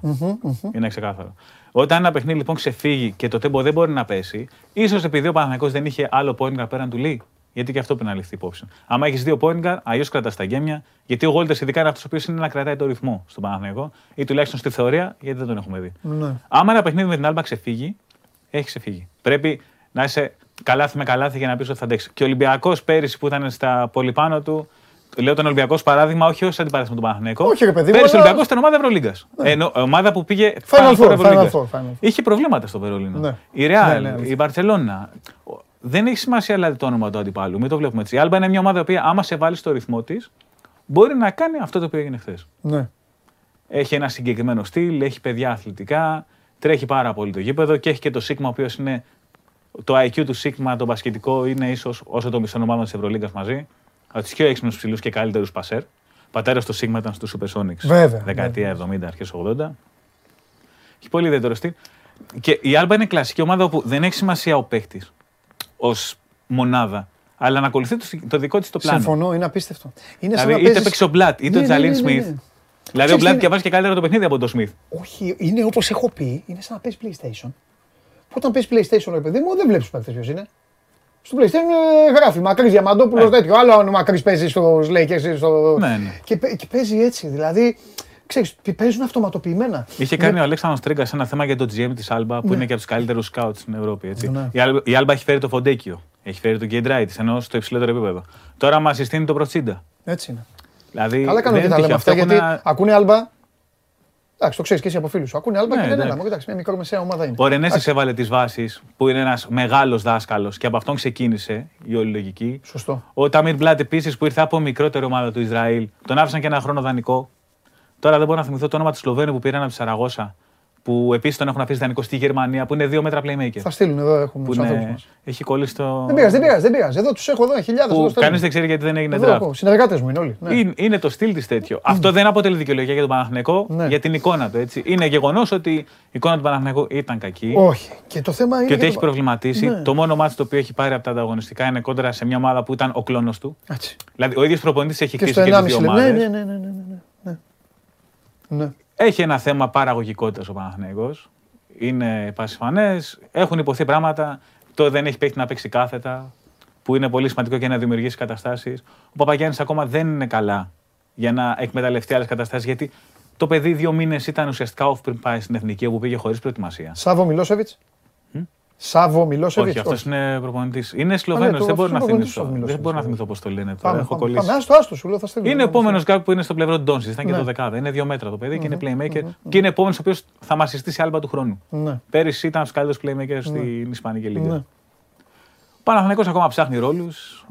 Είναι ξεκάθαρο. Όταν ένα παιχνίδι λοιπόν ξεφύγει και το τέμπο δεν μπορεί να πέσει, ίσως επειδή ο Παναθηναϊκός δεν είχε άλλο point guard πέραν του Λί. Γιατί και αυτό πρέπει να ληφθεί υπόψη. Άμα έχεις δύο point guard, αλλιώς κρατάς τα γέμια. Γιατί ο Γόλτερς ειδικά είναι αυτός ο οποίος είναι να κρατάει το ρυθμό στον Παναθηναϊκό ή τουλάχιστον στη θεωρία, γιατί δεν τον έχουμε δει. Ναι. Άμα ένα παιχνίδι με την Άλμπα ξεφύγει, έχει ξεφύγει. Πρέπει να είσαι καλάθι με καλάθι για να πει ότι θα αντέξει. Και ο Ολυμπιακός πέρυσι που ήταν στα πολύ πάνω του, λέω τον Ολυμπιακός ως παράδειγμα, όχι ως αντιπαράθεση με τον Παναθηναϊκό. Όχι, ρε παιδί μου, Πέρυσι ο αλλά- Ολυμπιακός ήταν ομάδα Ευρωλίγκας. Ενώ ομάδα που πήγε Final Final Four, Four Ευρωλίγκας. Final Four, Final Four. Είχε προβλήματα στο Βερολίνο. Ναι. Η Ρεάλ, Ναι, ναι, η Μπαρσελόνα. Δεν έχει σημασία δηλαδή το όνομα του αντιπάλου. Μην το βλέπουμε έτσι. Η Άλμπα είναι μια ομάδα η οποία, άμα σε βάλει στο ρυθμό της, μπορεί να κάνει αυτό το οποίο έγινε χθες. Ναι. Έχει ένα συγκεκριμένο στυλ, έχει παιδιά αθλητικά, τρέχει πάρα πολύ το γήπεδο και έχει και το Σίγμα, ο οποίος είναι. Το IQ του Σίγμα, το μπασκετικό, είναι ίσως όσο το μισό ομάδων της Ευρωλίγκας μαζί. Από τους πιο έξυπνους ψηλούς και καλύτερους πασέρ. Πατέρας του Σίγμα ήταν στους Supersonics. Βέβαια, Δεκαετία 70, αρχές 80. Έχει πολύ ιδιαίτερο στυλ. Και η Άλμπα είναι κλασική ομάδα όπου δεν έχει σημασία ο παίχτη ως μονάδα, αλλά να ακολουθεί το, το δικό της το πλάνο. Συμφωνώ, είναι απίστευτο. Είναι σαν Δηλαδή, να είτε παίζεις- παίξει ο Μπλατ, είτε Ναι, ο ναι, Τζαλίν ναι, ναι, Σμιθ. ναι. Δηλαδή, ο Ξέρεις Μπλατ τι διαβάζει και καλύτερα το παιχνίδι από τον Σμιθ. Όχι, είναι όπως έχω πει, είναι σαν να παίζεις PlayStation. Που όταν παίζει PlayStation, ρε παιδί μου, δεν βλέπεις παίκτε ποιο είναι. Στο PlayStation ε, γράφει Μακρύς Διαμαντόπουλος τέτοιο. Άλλο ο Μακρύς παίζει στο Lakers. Στο... Ναι, ναι. Και, παί- και παίζει έτσι. Δηλαδή, ξέρεις, παίζουν αυτοματοποιημένα. Είχε κάνει ο Αλέξανδρος Τρίγκας ένα θέμα για το GM της Άλμπα, που είναι και από τους καλύτερους σκάουτ στην Ευρώπη. Έτσι. Ναι. Η, Άλμπα, η Άλμπα έχει φέρει το Φοντέκιο, έχει φέρει τον Γκεντράιτις, ενώ στο υψηλότερο επίπεδο. Τώρα μας συστήνει το Προτσίντα. Έτσι είναι. Δηλαδή, Καλά κάνουμε δεν και τα είναι λέμε τυχαίο. αυτά Αυτό γιατί που να- ακούνε Άλμπα. Εντάξει, το ξέρεις και εσύ από φίλους σου. Ακούνε Άλμπα Ναι, και λένε εντάξει. έλα. μου, Εντάξει, μια μικρομεσαία ομάδα είναι. Ο Ρενέσες έβαλε τις βάσεις, που είναι ένας μεγάλος δάσκαλος και από αυτόν ξεκίνησε η όλη λογική. Σωστό. Ο Ταμίρ Μπλατ επίσης που ήρθε από μικρότερη ομάδα του Ισραήλ, τον άφησαν και ένα χρόνο δανεικό. Τώρα δεν μπορώ να θυμηθώ το όνομα του Σλοβαίνου που πήραν από τη Σαραγώσα, που επίσης τον έχουν αφήσει δανεικό στη Γερμανία, που είναι δύο μέτρα playmaker. Θα στείλουν εδώ, έχουμε Που τους ανθρώπους είναι, μας. έχει κολλήσει το. Δεν πειράζει, δεν πειράζει, δεν πειράζει. Εδώ τους έχω εδώ, χιλιάδες. Που κανείς δεν ξέρει γιατί δεν έγινε draft. Συνεργάτες μου είναι όλοι. Ναι. Είναι, είναι το στυλ της τέτοιο. Αυτό δεν αποτελεί δικαιολογία για τον Παναθηναϊκό, Ναι. για την εικόνα του. Έτσι. Είναι γεγονός ότι η εικόνα του Παναθηναϊκού ήταν κακή Όχι. Και το θέμα είναι. και ότι για έχει το- προβληματίσει. Ναι. Το μόνο μάτι το οποίο έχει πάρει από τα ανταγωνιστικά είναι κόντρα σε μια ομάδα που ήταν ο κλόνος του. Έτσι. Δηλαδή, ο ίδιος προπονητής έχει Και χτίσει στο και τις δύο 1,5 λεπτό. Ναι, ομάδε. ναι, ναι, ναι, ναι, ναι, ναι. ναι. Έχει ένα θέμα παραγωγικότητας ο Παναθηναϊκός. Είναι πασιφανές. Έχουν υποθεί πράγματα. Το δεν έχει παίχτη να παίξει κάθετα. Που είναι πολύ σημαντικό και να δημιουργήσει καταστάσεις. Ο Παπαγιάννης ακόμα δεν είναι καλά για να εκμεταλλευτεί άλλες καταστάσεις. Γιατί το παιδί δύο μήνες ήταν ουσιαστικά off πριν πάει στην εθνική όπου πήγε χωρίς προετοιμασία. Σάβο Μιλόσεβιτς. Σάβο Μιλόσεβιτ. Όχι, αυτός είναι προπονητής. Είναι Σλοβαίνος, το- δεν μπορώ αυτός να είναι προπονητής θυμηθώ. ο Μιλόσεβιτς. Δεν μπορώ να θυμηθώ πώς το λένε τώρα. Πάμε, Έχω πάμε, κολλήσει. πάμε. Άστο, άστο, σου λέω, θα στείλω. Είναι επόμενος γκάρ που είναι στο πλευρό του Ντόνσι. Ήταν και Ναι. το δεκάδα. Είναι δύο μέτρα το παιδί και είναι playmaker. Και είναι επόμενος ο οποίος θα μα συστήσει άλμπα του χρόνου. Ναι. Πέρυσι ήταν στου καλύτερους playmakers στην Ισπανική Λίγκα. Ναι. Ο Παναθηναϊκός ακόμα ψάχνει ρόλους.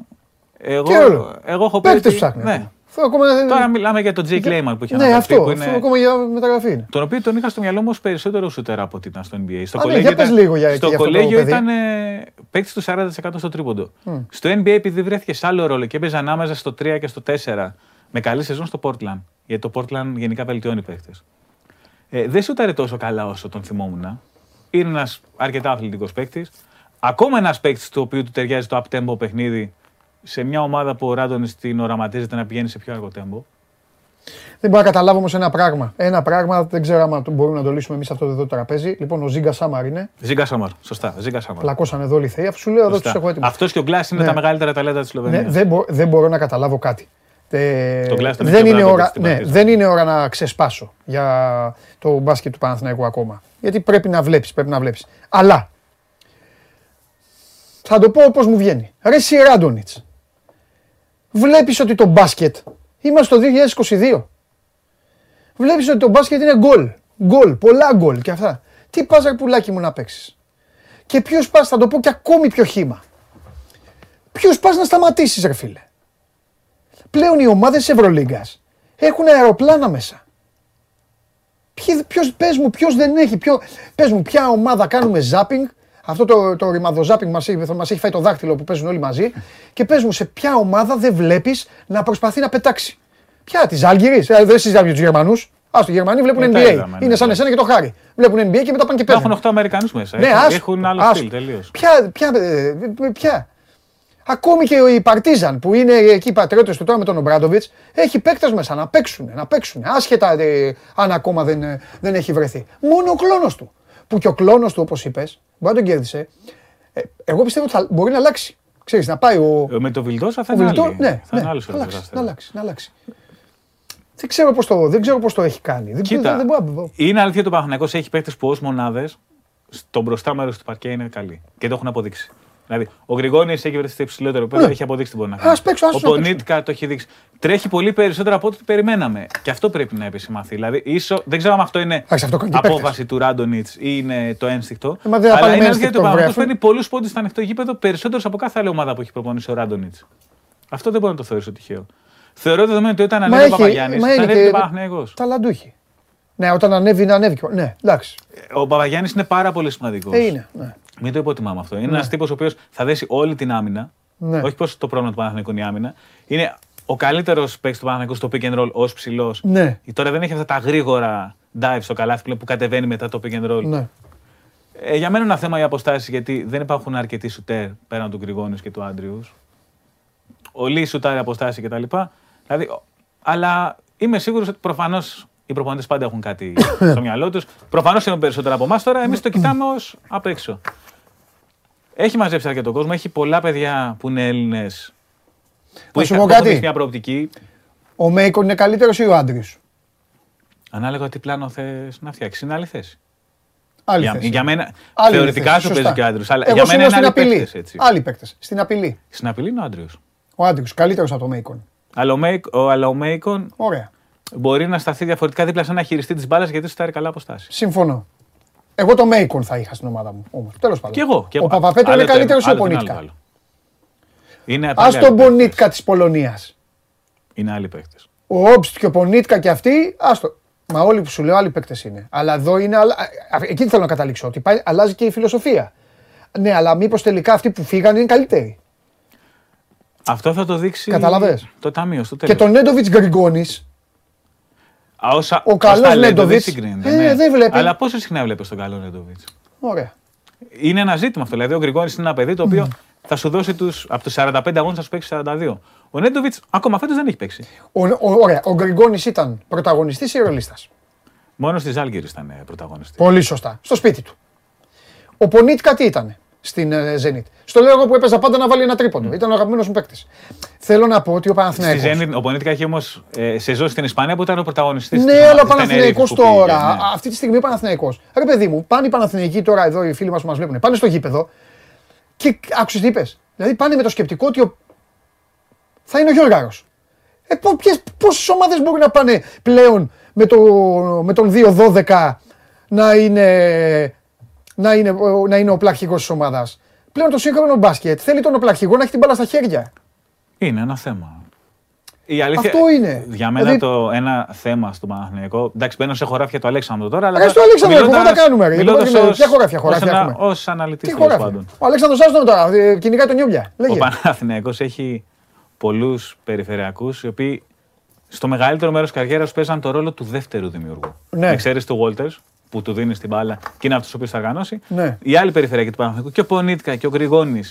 Εγώ, Τι ρόλο; εγώ έχω πει. Παίκτες ότι- ψάχνει. Ναι. Αυτό ακόμα δεν- Τώρα μιλάμε για τον Jake Lehman που είχε Ναι, αναφερθεί. αυτό. που Αυτό είναι... ακόμα για μεταγραφή είναι. Τον οποίο τον είχα στο μυαλό μου ως περισσότερο σούτερ από ότι ήταν στο NBA. Στο Α, ναι, για πες λίγο για- στο και για αυτό το κολέγιο παιδί. ήταν ε, παίκτης του 40% στο τρίποντο. Στο NBA επειδή βρέθηκε σε άλλο ρόλο και έπαιζε ανάμεσα στο 3 και στο 4 με καλή σεζόν στο Portland. Γιατί το Portland γενικά βελτιώνει παίκτες. Ε, δεν σούταρε τόσο καλά όσο τον θυμόμουν. Είναι ένας αρκετά αθλητικός παίκτης. Ακόμα ένας παίκτης του οποίου του ταιριάζει το up-tempo παιχνίδι σε μια ομάδα που ο Ράντονης την οραματίζεται να πηγαίνει σε πιο αργό tempo. Δεν μπορώ να καταλάβω όμως ένα πράγμα. Ένα πράγμα δεν ξέρω αν το μπορούμε να το λύσουμε εμείς αυτό εδώ το τραπέζι. Λοιπόν, ο Ζίγκα Σάμαρ είναι. Ζίγκα Σάμαρ. Σωστά. Ζίγκα Σάμαρ. Πλακώσαν εδώ όλοι οι θεοί. Αφού σου λέω εδώ τους έχω έτοιμους. Αυτός και ο Γκλάσ είναι Ναι. τα μεγαλύτερα ταλέντα της Σλοβενίας. Ναι, δεν, μπο- δεν μπορώ να καταλάβω κάτι. Ε, Το Glass ήταν δεν, πιο είναι μπράβο ώρα, στην ναι, Παρτίζαν. δεν είναι ώρα να ξεσπάσω για το μπάσκετ του Παναθηναϊκού ακόμα. Γιατί πρέπει να βλέπεις, πρέπει να βλέπεις. Αλλά, θα το πω όπως μου βγαίνει. Ρε εσύ Ράντονιτς, βλέπεις ότι το μπάσκετ Είμαστε το 2022. Βλέπεις ότι το μπάσκετ είναι γκολ. Γκολ, πολλά γκολ και αυτά. Τι πας ρε πουλάκι μου να παίξεις; Και ποιος πας, θα το πω και ακόμη πιο χήμα. Ποιος πας να σταματήσεις ρε φίλε; Πλέον οι ομάδες της Ευρωλίγκας έχουν αεροπλάνα μέσα. Ποιοι- Ποιος, πες μου, ποιος δεν έχει, ποιο, πες μου ποια ομάδα κάνουμε ζάπινγκ, αυτό το, το ρημαδο ζάπινγκ μας, έχει- μας έχει φάει το δάχτυλο που παίζουν όλοι μαζί και πες μου σε ποια ομάδα δεν βλέπεις να προσπαθεί να πετάξει. Ποια, της Άλγηρης, ε, δεν συζητάμε για τους Γερμανούς. Ας οι Γερμανοί βλέπουν Ε, τα NBA. είδαμε, ναι, είναι σαν ναι. εσένα και το χάρι. Βλέπουν NBA και μετά πάνε και παίζουν. Έχουν 8 Αμερικανούς μέσα. Ναι, έχουν, άστο, έχουν άλλο άστο. στυλ τελείως. Ποια, ποια, ε, ποια. Ακόμη και η Παρτίζαν που είναι εκεί οι πατριώτε του τώρα με τον Ομπράντοβιτς έχει παίκτες μέσα να παίξουν, να παίξουν. Άσχετα ε, αν ακόμα δεν, ε, δεν έχει βρεθεί. Μόνο ο κλόνος του. Που και ο κλόνος του, όπως είπες, μπορεί να τον κέρδισε. Ε, εγώ πιστεύω ότι θα, μπορεί να αλλάξει. Ξέρεις, να πάει ο, Ε, Με το Βιλντόσα θα ο είναι Βιλτό. άλλη. Ναι, θα ναι, είναι άλλος να ο αλλάξει, Εραστέας. να αλλάξει, να αλλάξει. Δεν ξέρω πώς το, δεν ξέρω πώς το έχει κάνει. Δεν, Κοίτα, δεν, δεν μπορώ να πω. είναι αλήθεια ότι ο Παναθηναϊκός έχει παίκτες που ως μονάδες στο μπροστά μέρος του παρκέ είναι καλοί. Και το έχουν αποδείξει. Δηλαδή, ο Γρηγόνη έχει βρεθεί στο υψηλότερο επίπεδο, Ναι. έχει αποδείξει την μπορεί να Ας κάνει. παίξω, ας ο τους να παίξουν. Πονίτκα το έχει δείξει. Τρέχει πολύ περισσότερο από ό,τι περιμέναμε. Και αυτό πρέπει να επισημαθεί. Δηλαδή, ίσο, δεν ξέρω αν αυτό είναι Εντάξει, αυτό κάνει και απόφαση του Ράντονιτς ή είναι το ένστικτο. Ε, μα δεν θα αλλά πάνε είναι με αλήθεια ότι ένστικτο, ο Παναθηναϊκός βρέφο. παίρνει πολλούς πόντους στο ανοιχτό γήπεδο, περισσότερους από κάθε άλλη ομάδα που έχει προπονήσει ο Ράντονιτς. Αυτό δεν μπορεί να το θεωρήσω τυχαίο. Θεωρώ δεδομένο ότι όταν Μα ανέβει ο έχει- Παπαγιάννης, μα θα είναι ανέβει και- και ο Παναθηναϊκός. Ταλαντούχη. Ναι, όταν ανέβει, να ανέβει. Ναι, εντάξει. Ο Παπαγιάννης είναι πάρα πολύ σημαντικός. Ε, είναι. Ναι. Μην το υποτιμάμε αυτό. Είναι ένας τύπος ο οποίος θα δέσει όλη την άμυνα. Ναι. Όχι πω το πρόβλημα του Παναθηναϊκού είναι η άμυνα. Είναι ο καλύτερος παίκτης του Παναθηναϊκού στο pick and roll ως ψηλός. Ναι. Τώρα δεν έχει αυτά τα γρήγορα dive στο καλάθι πλέον που κατεβαίνει μετά το pick and roll. ναι. Ε, για μένα είναι ένα θέμα οι αποστάσεις γιατί δεν υπάρχουν αρκετοί σουτέρ πέραν του Γκριγόνη και του Άντριους. Ο Λί σουτάρει αποστάσεις κτλ. Δηλαδή, ο- αλλά είμαι σίγουρος ότι προφανώς οι προπονητές πάντα έχουν κάτι στο μυαλό τους. Προφανώς είναι περισσότερα από εμάς τώρα. Εμείς το κοιτάμε ως απ' έξω. Έχει μαζέψει αρκετό κόσμο. Έχει πολλά παιδιά που είναι Έλληνες. Που Να σου είχαν πω που έχουν κάτι. δείξει μια προοπτική. Ο Μέικον είναι καλύτερος ή ο Άντριους; Ανάλογα τι πλάνο θες να φτιάξεις. Είναι άλλη θέση. Άλλη Για, θέση. για μένα, Άλλη θεωρητικά θέση, σου σωστά. παίζει και ο Άντριους. Αλλά Εγώ για σου μένα λέω είναι στην άλλοι απειλή. παίκτες, έτσι. Άλλοι παίκτες. Στην απειλή. Στην απειλή είναι ο Άντριο. Ο Άντριους καλύτερος από το Μέικον. Αλλά ο, Μέικ, ο, αλλά ο Μέικον Ωραία. μπορεί να σταθεί διαφορετικά δίπλα σε ένα χειριστή της μπάλας γιατί σου τάρει καλά αποστάσεις. Συμφωνώ. Εγώ το Μέικον θα είχα στην ομάδα μου. Όμως. Τέλος πάντων. Και εγώ. Και ο εγώ. Παπαπέτρο Άλλο είναι το καλύτερο ένα, ή ο άλλο το ένα, άλλο το Πονίτκα. άλλο. Είναι Α πάλι τον άλλοι παίκτες. Πονίτκα της Πολωνίας. Είναι άλλοι παίκτες. Ο Όμπστ και ο Πονίτκα και αυτοί, άστο. Μα όλοι που σου λέω άλλοι παίκτες είναι. Αλλά εδώ είναι. άλλα- α, α, Εκεί θέλω να καταλήξω. Ότι πάει, αλλάζει και η φιλοσοφία. Ναι, αλλά μήπως τελικά αυτοί που φύγαν είναι καλύτεροι. Αυτό θα το δείξει Καταλαβες; το ταμείο στο Και τέλος. τον Νέντοβιτς Γκριγκόνης, ο καλός Νέντοβιτς, ε, δεν βλέπει. Αλλά πόσο συχνά βλέπεις τον καλό Νέντοβιτς; ωραία. Είναι ένα ζήτημα αυτό. Δηλαδή, ο Γκριγόνη είναι ένα παιδί το οποίο θα σου δώσει τους, από τους 45 αγώνες θα σου παίξει 42. Ο Νέντοβιτς ακόμα φέτος δεν έχει παίξει. Ο, ο, ωραία, ο Γκριγκόνη ήταν πρωταγωνιστής ή ρολίστα. Μόνο στη Ζάλγκη ήταν ε, πρωταγωνιστής. Πολύ σωστά. Στο σπίτι του. Ο Πονίτκα τι ήταν στην ε, Zenit. Στο λέω εγώ που έπαιζα πάντα να βάλει ένα τρίποντο. Ήταν ο αγαπημένος μου παίκτης. Θέλω να πω ότι ο Στη Παναθηναϊκός... Zenit, ο Πονίτικα έχει όμως ε, σεζόν στην Ισπανία που ήταν ο πρωταγωνιστής. Ναι, αλλά ο Παναθηναϊκός τώρα, α- αυτή τη στιγμή ο Παναθηναϊκός. Ρε παιδί μου, πάνε οι Παναθηναϊκοί τώρα εδώ, οι φίλοι μας που μας βλέπουν, πάνε στο γήπεδο και άκουσες τι είπες. Δηλαδή πάνε με το σκεπτικό ότι ο... θα είναι ο Γιώργαρος. Ε, πο- ποιες, πόσες ομάδες μπορεί να πάνε πλέον με, το, με τον 2-12 να είναι, να, είναι, ο- να είναι ο πλαρχηγός της ομάδας. Πλέον το σύγχρονο μπάσκετ θέλει τον οπλαρχηγό να έχει την μπάλα στα χέρια. Είναι ένα θέμα. Η αλήθεια, Αυτό είναι. Για μένα Δηλαδή- το ένα θέμα στο Παναθηναϊκό. Εντάξει, μπαίνω σε χωράφια του Αλέξανδρου τώρα. Αλλά Ρε, στο Αλέξανδρο, μιλώντας- κουβέντα κάνουμε, ρε. μιλώντας Λοιπόν, ως- ποια χωράφια, χωράφια ως ένα- έχουμε; Ως αναλυτής Τι τέλος χωράφια. πάντων. Ο Αλέξανδρος Άστον τώρα, ε, κυνηγάει τον Νιόμπια. Ο Λέγε. Παναθηναϊκός έχει πολλούς περιφερειακούς οι οποίοι στο μεγαλύτερο μέρος καριέρας παίζαν το ρόλο του δεύτερου δημιουργού. Ναι. Με εξαίρεση του Walters που του δίνεις την μπάλα και είναι αυτός ο οποίος θα οργανώσει. Ναι. Οι άλλοι περιφερειακοί του Παναθηναϊκού και ο Πονίτκα και ο Γκριγόνη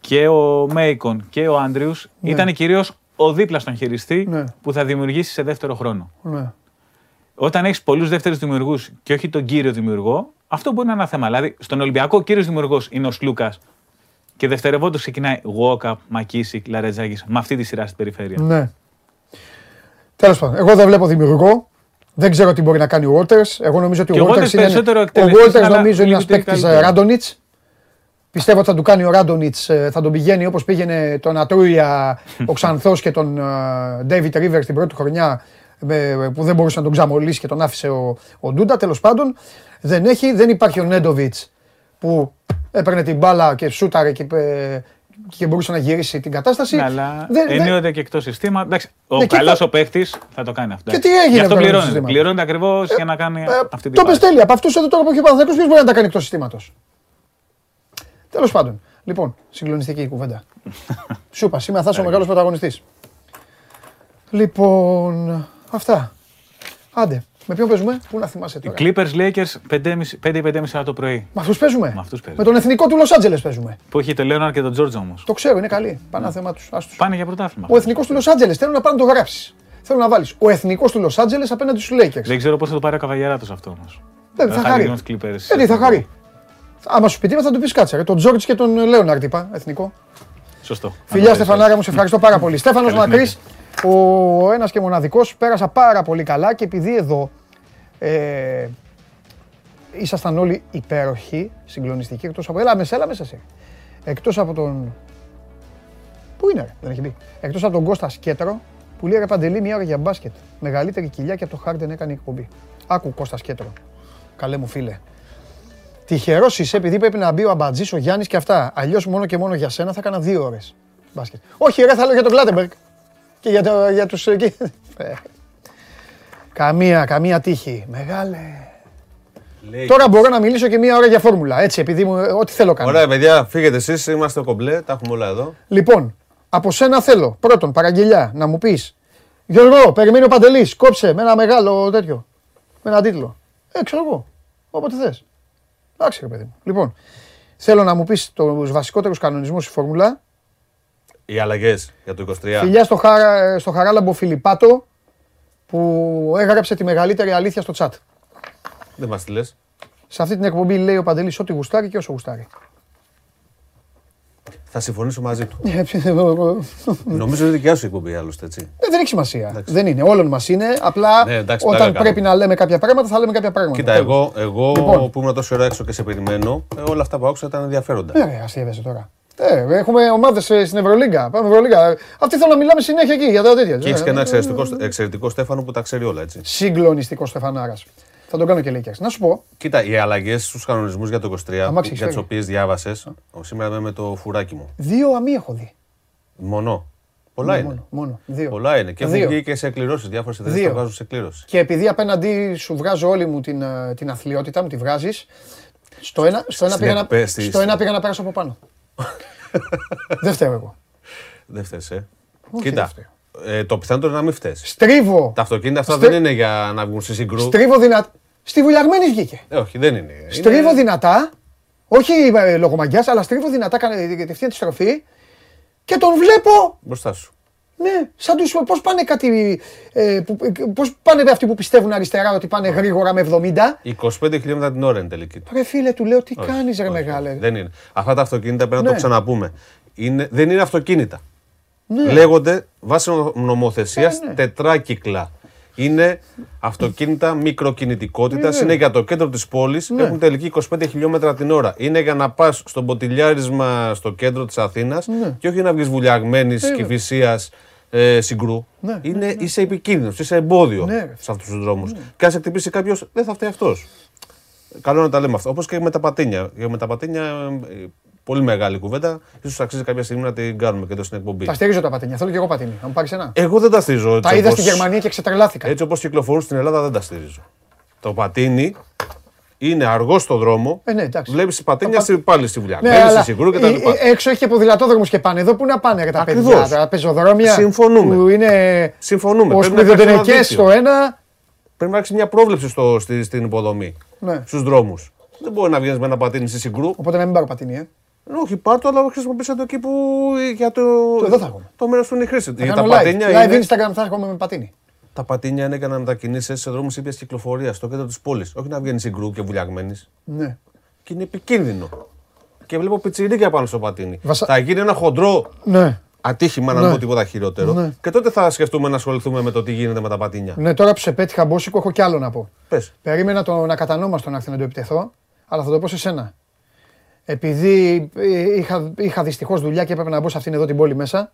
και ο Μέικον και ο Άντριους ήταν κυρίως ο δίπλα στον χειριστή Ναι. που θα δημιουργήσει σε δεύτερο χρόνο. Ναι. Όταν έχεις πολλούς δεύτερους δημιουργούς και όχι τον κύριο δημιουργό, αυτό μπορεί να είναι ένα θέμα. Δηλαδή, στον Ολυμπιακό ο κύριος δημιουργός είναι ο Σλούκα και δευτερευόντως ξεκινάει Γουόκαπ, Μακίσικ, Λαρετζάκης με αυτή τη σειρά στην περιφέρεια. Ναι. Τέλος πάντων, εγώ δεν βλέπω δημιουργό. Δεν ξέρω τι μπορεί να κάνει ο Waters. Εγώ νομίζω ότι Και ο ο Waters Waters είναι. περισσότερο Ο εκτελεστής, Waters αλλά νομίζω είναι ένας λιγότερο παίκτη καλύτερο. Ράντονιτ. Πιστεύω ότι θα του κάνει ο Ράντονιτ, θα τον πηγαίνει όπως πήγαινε τον Ατρούια, ο Ξανθός και τον Ντέιβιτ Ρίβερ την πρώτη χρονιά ε, που δεν μπορούσε να τον ξαμολύσει και τον άφησε ο, ο Ντούντα. Τέλος πάντων, δεν έχει, δεν υπάρχει ο Νέντοβιτς που έπαιρνε την μπάλα και σούταρε και, ε, και μπορούσε να γυρίσει την κατάσταση. Ναι, αλλά Δεν- ενίοτε και εκτός συστήματο. Εντάξει, ο Ναι, και καλός θα- ο παίχτης θα το κάνει αυτό. Και τι έγινε Γι' αυτό τώρα με το πληρώνεται. σύστημα. Πληρώνεται ακριβώς για να κάνει Ε, αυτή την το πες πάση. τέλεια. Από αυτού εδώ τώρα που έχει ο Παναθηναϊκός, ποιος μπορεί να τα κάνει εκτός συστήματος; Τέλος πάντων. Λοιπόν, συγκλονιστική η κουβέντα. Σου είπα, σήμερα θα είσαι ο μεγάλος πρωταγωνιστής. Λοιπόν, αυτά. Άντε, με ποιον παίζουμε, πού να θυμάσαι Οι τώρα; Clippers Lakers 5-5 ώρα το πρωί. Με αυτούς παίζουμε; Με αυτούς παίζουμε. Με τον εθνικό του Λο Άντζελε παίζουμε. Που έχει τον Λέοναρ και τον Τζόρτζ όμως. Το ξέρω, είναι καλή. Πάνε θέμα τους. Πάνε για πρωτάθλημα. Ο εθνικός του Λο Άντζελε θέλω να πάνε να το γράψεις. Θέλω να βάλεις ο εθνικός του Λο Άντζελε απέναντι στους Lakers. Δεν ξέρω πώς θα το πάρει ο Καβαγιαράτο αυτό όμως. Δεν θα χαρεί. τους Clippers. Ε, τι, θα χαρεί. Άμα σου πει τίποτα θα του πεις κάτσε. ρε. Τον Τζόρτζ και τον Λέοναρντ είπα, εθνικό. Σωστό. Φιλιά Αν Στεφανάρα μου, σε ευχαριστώ πάρα πολύ. Στέφανος Καλή Μακρύς, ο ένας και μοναδικός, πέρασα πάρα πολύ καλά και επειδή εδώ ε, ήσασταν όλοι υπέροχοι, συγκλονιστικοί, εκτός από. Έλα μέσα, έλα μέσα εσύ. Εκτός από τον. Πού είναι, ρε, δεν έχει μπει. Εκτός από τον Κώστα Σκέτρο που λέει ρε Παντελή μια ώρα για μπάσκετ. Μεγαλύτερη κοιλιά και από το Χάρντεν έκανε η εκπομπή. Άκου Κώστα Σκέτρο. Καλέ μου φίλε. Τυχερός είσαι επειδή πρέπει να μπει ο Αμπατζής, ο Γιάννης και αυτά. Αλλιώς μόνο και μόνο για σένα θα έκανα δύο ώρες μπάσκετ. Όχι, ρε, θα λέω για τον Κλάτεμπεργκ. Και για, το, για τους... εκεί. Ε. καμία, καμία τύχη. Μεγάλε. Λέει. Τώρα μπορώ να μιλήσω και μία ώρα για φόρμουλα. Έτσι, επειδή μου, ό,τι θέλω κάνω. Ωραία, παιδιά, φύγετε εσείς. Είμαστε κομπλέ. Τα έχουμε όλα εδώ. Λοιπόν, από σένα θέλω πρώτον παραγγελιά να μου πεις Γιώργο, περιμένει ο Παντελής. Κόψε με ένα μεγάλο τέτοιο. Με ένα τίτλο. Ε, ξέρω εγώ. Όποτε θες. Εντάξει, ρε παιδί μου. Λοιπόν, θέλω να μου πεις του βασικότερου κανονισμού στη φόρμουλα. Οι αλλαγές για το 23. Φιλιά στο, χαρά, στο Χαράλαμπο Φιλιππάτο που έγραψε τη μεγαλύτερη αλήθεια στο chat. Δεν μας τη λες. Σε αυτή την εκπομπή λέει ο Παντελής ό,τι γουστάρει και όσο γουστάρει. Θα συμφωνήσω μαζί του. Ε, Νομίζω είναι δικιά σου η εκπομπή άλλωστε έτσι. δεν έχει σημασία. Δεν είναι. Όλων μας είναι. Απλά Ναι, εντάξει, όταν πλάκα πρέπει κάνω. να λέμε κάποια πράγματα, θα λέμε κάποια πράγματα. Κοίτα, Τέλος. εγώ, εγώ Λοιπόν. που ήμουν τόση ώρα έξω και σε περιμένω, ε, όλα αυτά που άκουσα ήταν ενδιαφέροντα. Ε, ρε, αστείευεσαι τώρα. Ε, έχουμε ομάδες στην Ευρωλίγκα. Πάμε Ευρωλίγκα. Αυτοί θέλουν να μιλάμε συνέχεια εκεί για τα τέτοια. Και έχεις και ένα Ε, εξαιρετικό, εξαιρετικό Στέφανο που τα ξέρει όλα έτσι. Συγκλονιστικό Στεφανάρας. Θα τον κάνω και Lakers. Να σου πω, Κοίτα, οι αλλαγές στους κανονισμούς για το 23, Αμά που- έχεις για τις φέρει. οποίες διάβασες, σήμερα είμαι με το φουράκι μου. δύο αμή έχω δει. Μονό. Πολλά είναι. Μόνο, μόνο. Δύο. Πολλά είναι. Και έχουν Δύο. βγει και σε κληρώσει. Διάφορες εταιρείε Δύο. το βγάζουν σε κλήρωση. Και επειδή απέναντί σου βγάζω όλη μου την, ε, την αθλειότητα, μου τη βγάζεις, στο ένα, στο ένα, Στην πήγα, να, εκπαίσθηση. στο ένα πήγα να πέρασω από πάνω. Δεν φταίω εγώ. Δεν φταίει, ε. Όχι, δεν Κοίτα. φταίω. Ε, το πιθανότερο είναι να μην φταίει. Στρίβω, Τα αυτοκίνητα αυτά Στε- δεν είναι για να βγουν στη συγκρού. στρίβω δυνατά. Στη βουλιαγμένη βγήκε. Ε, όχι, δεν είναι. Στρίβω είναι... δυνατά, όχι ε, λόγω μαγιάς, αλλά στρίβω δυνατά, κάνε κατευθείαν τη στροφή και τον βλέπω Μπροστά σου. Ναι, σαν τους, πώς πάνε κάτι, ε, που, ε, πώς πάνε αυτοί που πιστεύουν αριστερά ότι πάνε γρήγορα με 70. 25 χιλιόμετρα την ώρα είναι τελική. του. Ρε φίλε, του λέω τι Όχι, κάνεις ρε όχι, μεγάλε; Δεν είναι. Αυτά τα αυτοκίνητα πρέπει να Ναι. το ξαναπούμε. Είναι, δεν είναι αυτοκίνητα. Ναι. Λέγονται βάσει νομοθεσίας Ε, ναι. τετράκυκλα. Είναι αυτοκίνητα μικροκινητικότητας, Ε, είναι για το κέντρο της πόλης, Ναι. έχουν τελική 25 χιλιόμετρα την ώρα. Είναι για να πας στο ποτηλιάρισμα στο κέντρο της Αθήνας Ναι. και όχι να βγεις βουλιαγμένης κυφυσίας ε, συγκρού. Ναι, είναι, Είσαι επικίνδυνος, είσαι εμπόδιο Ναι, ρε. σε αυτούς τους δρόμους. Και αν σε χτυπήσει κάποιος, δεν θα φταίει αυτός. Καλό να τα λέμε αυτά. Όπως και με τα πατίνια. Για με τα πατίνια, ε, πολύ μεγάλη κουβέντα. σω αξίζει κάποια στιγμή να την κάνουμε και εδώ στην εκπομπή. Τα στηρίζω τα πατίνια, θέλω και εγώ πατίνι, να μου πάρεις ένα. Εγώ δεν τα στηρίζω. Τα έτσι είδα όπως- στη Γερμανία και ξετρελάθηκα. Έτσι όπως κυκλοφορούν στην Ελλάδα δεν τα στηρίζω. Το πατίνι είναι αργό στο δρόμο. Ε, ναι, εντάξει. Βλέπεις πατίνια Το στη- πάλι στη βουλιά. Ναι, Μπαίνεις αλλά στη συγκρού και τα ε, λοιπά. ε, έξω έχει και ποδηλατόδρομους και πάνε. Εδώ που να πάνε ρε, τα Ακριβώς. παιδιά, τα πεζοδρόμια Συμφωνούμε. που είναι Συμφωνούμε. ως Πρέπει να υπάρξει ένα πηδοντενεκές δίκτυο. στο ένα. Πρέπει να έχει μια πρόβλεψη στο, στη, στην υποδομή. Ναι. Στους δρόμους. Δεν μπορεί να βγαίνεις με ένα πατίνι στη συγκρού. Οπότε να μην πάρω πατίνι, ε. Όχι, πάρ' το, αλλά χρησιμοποιήσε το εκεί που για το, Το εδώ θα έχουμε. το μέρος που είναι η χρήση. Θα Για τα κάνω live. πατίνια, Live είναι, Instagram θα έχουμε με πατίνι. τα πατίνια είναι για να μετακινήσεις σε δρόμους ήπιας κυκλοφορίας στο κέντρο της πόλης. Όχι να βγαίνεις συγκρού και βουλιαγμένης. Ναι. Και είναι επικίνδυνο. Και βλέπω πιτσιρίκια πάνω στο πατίνι. Βασα- Θα γίνει ένα χοντρό Ναι. ατύχημα, να Ναι. μην πω τίποτα χειρότερο. Ναι. Και τότε θα σκεφτούμε να ασχοληθούμε με το τι γίνεται με τα πατίνια. Ναι, τώρα που σε πέτυχα μπόσικο, έχω κι άλλο να πω. Πες. Περίμενα τον ακατανόμαστο να έρθει να το επιτεθώ, αλλά θα το πω σε σένα. Επειδή ε, είχα, είχα δυστυχώς δουλειά και έπρεπε να μπω σε αυτήν εδώ την πόλη μέσα.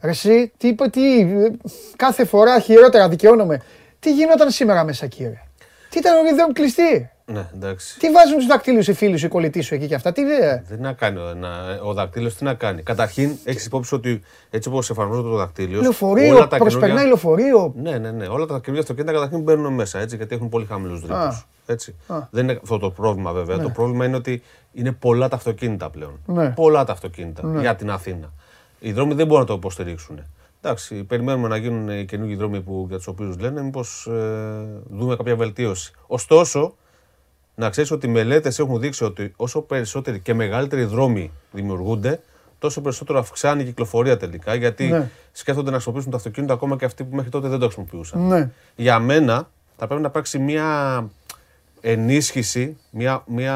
Ρε εσύ, τι, είπε, τι, ε, κάθε φορά χειρότερα δικαιώνομαι. Τι γινόταν σήμερα μέσα κύριε; Τι ήταν ο ριδέο κλειστή; Ναι, εντάξει. Τι βάζουν τους δακτύλους οι φίλοι σου, οι κολλητοί σου εκεί και αυτά. Τι δε. Δεν να κάνει ο, να- ο δακτύλος, τι να κάνει. Καταρχήν, έχεις υπόψη ότι έτσι όπως εφαρμόζεται το δακτύλιο. Λεωφορείο, όλα τα προσπερνάει καινούργια- λεωφορείο. Ναι, ναι, ναι. Όλα τα καινούργια αυτοκίνητα καταρχήν μπαίνουν μέσα έτσι, γιατί έχουν πολύ χαμηλούς ρήπους. Έτσι. Δεν είναι αυτό το πρόβλημα βέβαια. Το πρόβλημα είναι ότι είναι πολλά τα αυτοκίνητα πλέον. Ναι. Πολλά τα αυτοκίνητα για την Αθήνα. Οι δρόμοι δεν μπορούν να το υποστηρίξουν. Εντάξει, περιμένουμε να γίνουν οι καινούργιοι δρόμοι που, για τους οποίους λένε, μήπως δούμε κάποια βελτίωση. Ωστόσο, να ξέρεις ότι οι μελέτες έχουν δείξει ότι όσο περισσότεροι και μεγαλύτεροι δρόμοι δημιουργούνται, τόσο περισσότερο αυξάνει η κυκλοφορία τελικά. Γιατί Ναι. σκέφτονται να χρησιμοποιήσουν το αυτοκίνητο ακόμα και αυτοί που μέχρι τότε δεν το χρησιμοποιούσαν. Ναι. Για μένα θα πρέπει να υπάρξει μια ενίσχυση, μια, μια,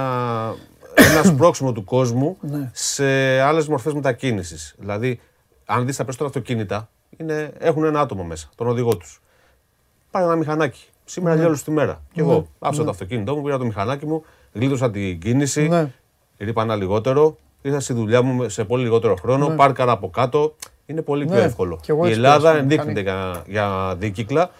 ένας σπρώξιμο του κόσμου Ναι. σε άλλες μορφές μετακίνησης. Δηλαδή, αν δεις τα περισσότερα αυτοκίνητα, είναι, έχουν ένα άτομο μέσα, τον οδηγό τους. Πάει ένα μηχανάκι. Σήμερα ναι. τη μέρα. Και εγώ άφησα το αυτοκίνητό μου, πήρα το μηχανάκι μου, γλίτωσα την κίνηση, Ναι. ρίπανα λιγότερο, ήρθα στη δουλειά μου σε πολύ λιγότερο χρόνο, πάρκαρα από κάτω. Είναι πολύ πιο Ναι. εύκολο. Κι εγώ Η έτσι Ελλάδα πέρασα, ενδείκνυται για, για δίκυκλα.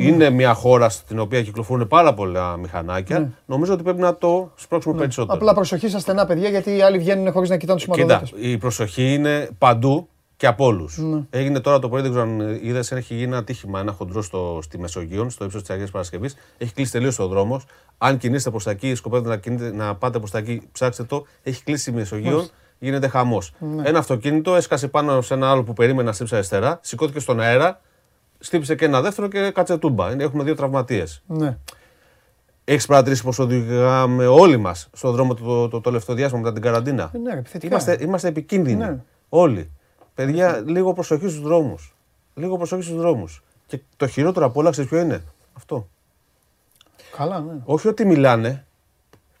Είναι μια χώρα στην οποία κυκλοφορούν πάρα πολλά μηχανάκια. Νομίζω ότι πρέπει να το σπρώξουμε περισσότερο. Απλά προσοχή στα στενά παιδιά γιατί οι άλλοι βγαίνουν χωρίς να κοιτάνε τους Κοίτα, σηματοδότες. η προσοχή είναι παντού και από όλους. Ναι. Έγινε τώρα το πρωί, δεν ξέρω αν είδες, έχει γίνει ένα τύχημα, ένα χοντρό στο, στη Μεσογείο, στο ύψος της Αγίας Παρασκευής. Έχει κλείσει τελείως ο δρόμος. Αν κινείστε προς τα εκεί, σκοπεύετε να, κινείτε, να πάτε προς τα εκεί, ψάξτε το. Έχει κλείσει η Μεσογείο, γίνεται χαμός. Ναι. Ένα αυτοκίνητο έσκασε πάνω σε ένα άλλο που περίμενε να στρίψει αριστερά, σηκώθηκε στον αέρα, στύψε και ένα δεύτερο και κάτσε τούμπα. Είναι- Έχουμε δύο τραυματίες. Ναι. Έχεις παρατηρήσει πως οδηγάμε όλοι μας στον δρόμο το, το, το τελευταίο διάστημα μετά την καραντίνα; Ε, ναι, ρε, επιθετικά. Είμαστε, είμαστε επικίνδυνοι. Ναι. Όλοι. Παιδιά, λίγο προσοχή στους δρόμους. Λίγο προσοχή στους δρόμους. Και το χειρότερο από όλα, ξέρεις ποιο είναι; Αυτό. Καλά, ναι. Όχι ότι μιλάνε.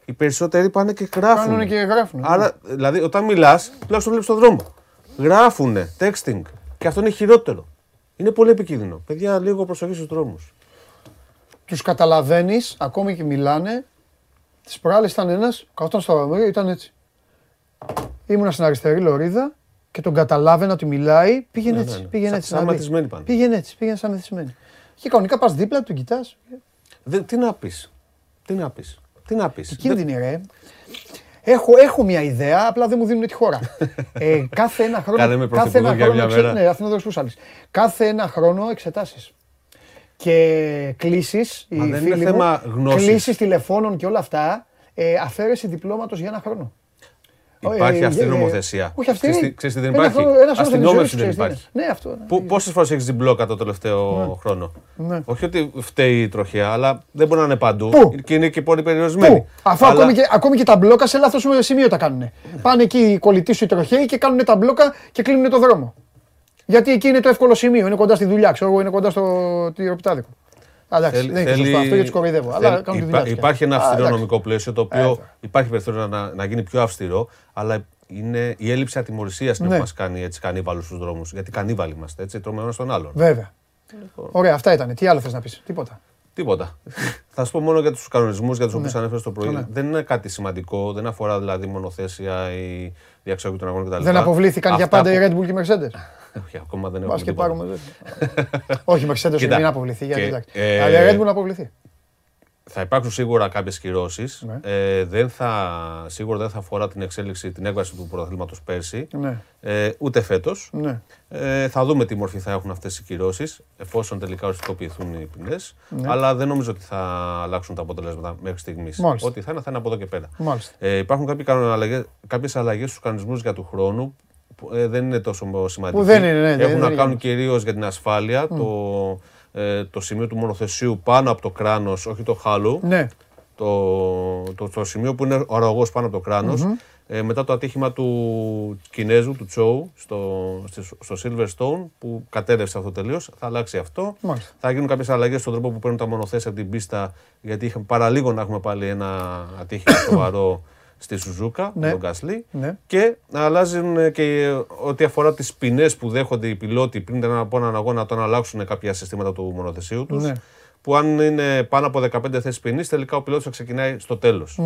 Οι περισσότεροι πάνε και γράφουν. Κάνουνε και γράφουν. Άρα, δηλαδή, όταν μιλάς, τουλάχιστον βλέπεις τον δρόμο. Γράφουνε, texting. Και αυτό είναι χειρότερο. Είναι πολύ επικίνδυνο. Παιδιά, λίγο προσοχή στους δρόμους. Τους καταλαβαίνεις, ακόμη και μιλάνε. Τις προάλλες ήταν ένας, καθόταν στο δρομείο, ήταν έτσι. Ήμουνα στην αριστερή λωρίδα και τον καταλάβαινα ότι μιλάει, πήγαινε Ναι, έτσι. ναι, ναι. Πήγαινε Σαν- έτσι. σαν να δει. μεθυσμένοι πάνε. Πήγαινε έτσι, πήγαινε σαν μεθυσμένοι. Και κανονικά πας δίπλα, τον κοιτάς. Τι να πεις. Τι να πεις. Τι να πεις. Κίνδυνη ρε. Έχω, έχω μια ιδέα, απλά δεν μου δίνουν τη χώρα. ε, κάθε ένα χρόνο. Κάνε με κάθε ένα πρωθυπουργό για χρόνο μια εξε- μέρα. Ναι, Αθηνόδωρος Πούσαλης. Κάθε ένα χρόνο εξετάσεις. Και κλήσεις, Μα οι δεν είναι φίλοι θέμα μου, γνώσης. κλήσεις τηλεφώνων και όλα αυτά, ε, αφαίρεση διπλώματος για ένα χρόνο. Υπάρχει Ε, αυτή η ε, νομοθεσία. Όχι αυτή. Ξέρεις τι- ξέρεις τι δεν Ένα υπάρχει; χρόνο- ένα χρόνο Αστυνόμευση της ζωής, δεν ξέρεις τι υπάρχει. είναι. Ναι, αυτό. ναι. Πόσες φορές έχεις την μπλόκα το τελευταίο χρόνο; Ναι. Όχι ότι φταίει η τροχιά, αλλά δεν μπορεί να είναι παντού. Πού; Και είναι και πολύ περιορισμένη. Πού, αφού Αλλά- ακόμη, και, ακόμη και τα μπλόκα σε λάθος σημείο τα κάνουν. Πάνε εκεί οι κολλητοί σου οι τροχαίοι και κάνουν τα μπλόκα και κλείνουν το δρόμο. Γιατί εκεί είναι το εύκολο σημείο, είναι κοντά στη δουλειά, ξέρω εγώ, είναι κοντά στο τυροπιτάδικο. Εντάξει, Θέλει- δεν είναι θέλει- σωστό αυτό γιατί του κοροϊδεύω. Αλλά θέλει- κάνουν τη υπά- δουλειά τους. Υπάρχει ένα Α, αυστηρό εντάξει. νομικό πλαίσιο το οποίο βέβαια. υπάρχει περιθώριο να, να γίνει πιο αυστηρό, αλλά είναι η έλλειψη ατιμορρησίας Ναι. που μας κάνει έτσι κανίβαλους στους δρόμους. Γιατί κανίβαλοι είμαστε, έτσι, τρώμε ένας τον άλλον. Βέβαια. Ωραία, αυτά ήταν. Τι άλλο θες να πεις, Τίποτα. Τίποτα. Θα σου πω μόνο για τους κανονισμούς για τους οποίους Ναι. ανέφερες το πρωί. Δεν είναι κάτι σημαντικό, δεν αφορά δηλαδή μονοθέσια ή διαξιόγεια των αγώνων κτλ. Δεν αποβλήθηκαν για Αυτά πάντα η που- Red Bull και η Mercedes. Όχι, ακόμα δεν Μπα έχουμε και τίποτα. πάρουμε. Όχι, η Mercedes Κοίτα, μην αποβληθεί. γιατί και, εντάξει. ε, Αλλά η Red Bull να αποβληθεί. Θα υπάρξουν σίγουρα κάποιες κυρώσεις. Ναι. Ε, δεν θα, σίγουρα δεν θα αφορά την εξέλιξη, την έκβαση του πρωταθλήματος πέρσι. Ναι. Ε, ούτε φέτος. Ναι. Ε, θα δούμε τι μορφή θα έχουν αυτές οι κυρώσεις, εφόσον τελικά οριστικοποιηθούν οι ποινές. Ναι. Αλλά δεν νομίζω ότι θα αλλάξουν τα αποτελέσματα μέχρι στιγμής. Μάλιστα. Ό,τι θα είναι, θα είναι από εδώ και πέρα. Μάλιστα. Ε, υπάρχουν κάποιες αλλαγές στους κανονισμούς για του χρόνου που ε, δεν είναι τόσο σημαντικοί. Που δεν είναι, ναι, δεν- Έχουν δεν να είναι κάνουν για κυρίως για την ασφάλεια. Το, ε, το σημείο του μονοθεσίου πάνω από το κράνος, όχι το χάλου. Ναι. Το, το, το σημείο που είναι ο αρρωγός πάνω από το κρανος Ε, μετά το ατύχημα του Κινέζου, του Τσόου, στο, στο Silverstone, που κατέρευσε αυτό τελείως. Θα αλλάξει αυτό. Μάλιστα. Θα γίνουν κάποιες αλλαγές στον τρόπο που παίρνουν τα μονοθέσια από την πίστα, γιατί είχαμε παραλίγο να έχουμε πάλι ένα ατύχημα σοβαρό στη Σουζούκα, Ναι. με τον Γκάσλι. Ναι. Και αλλάζουν ε, και ό,τι αφορά τις ποινές που δέχονται οι πιλότοι πριν ένα- από έναν αγώνα, τον αλλάξουν κάποια συστήματα του μονοθεσίου τους. Ναι. Που αν είναι πάνω από 15 θέσεις ποινής, τελικά ο πιλότος θα ξεκινάει στο τέλος.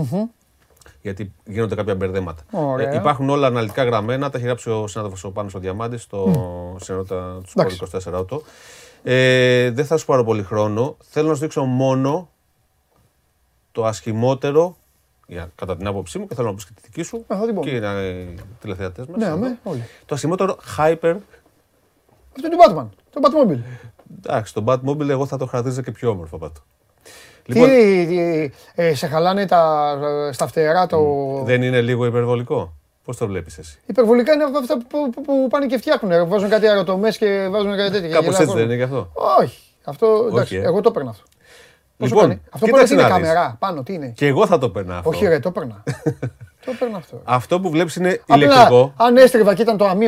Γιατί γίνονται κάποια μπερδέματα. Ωραία. Ε, υπάρχουν όλα αναλυτικά γραμμένα, τα έχει γράψει ο συνάδελφος ο Πάνος ο Διαμάντη στο συνότητα του Εντάξει. Σπορ 24 Auto. Ε, δεν θα σου πάρω πολύ χρόνο. Θέλω να σου δείξω μόνο το ασχημότερο, για, κατά την άποψή μου, και θέλω να πεις και τη δική σου Α, θα την πω. και οι τηλεθεατές μας. Ναι, αμέ, όλοι. Το ασχημότερο hyper. Αυτό είναι του Batman. Το Batmobile. Εντάξει, το Batmobile εγώ θα το χαρακτήριζα και πιο όμορφο από αυτό. Τι, Λοιπόν, τι, ε, σε χαλάνε τα, στα φτερά το... δεν είναι λίγο υπερβολικό; Πώς το βλέπεις εσύ; Υπερβολικά είναι από αυτά που, που, που πάνε και φτιάχνουν. ρε. Βάζουν κάτι αεροτομές και βάζουν κάτι τέτοια. Κάπως γελάει έτσι ο δεν είναι κόσμος. γι' αυτό; Όχι. Αυτό, εντάξει, ε. εγώ το έπαιρνα αυτό. Πόσο Λοιπόν, κάνει; αυτό κοίταξε πρέπει να είναι να δεις. καμερά πάνω, τι είναι; Και εγώ θα το παίρνα αυτό. Όχι ρε, το έπαιρνα. το έπαιρνα αυτό. Αυτό που βλέπεις είναι Απλά, ηλεκτρικό. αν έστριβα και ήταν το αμύ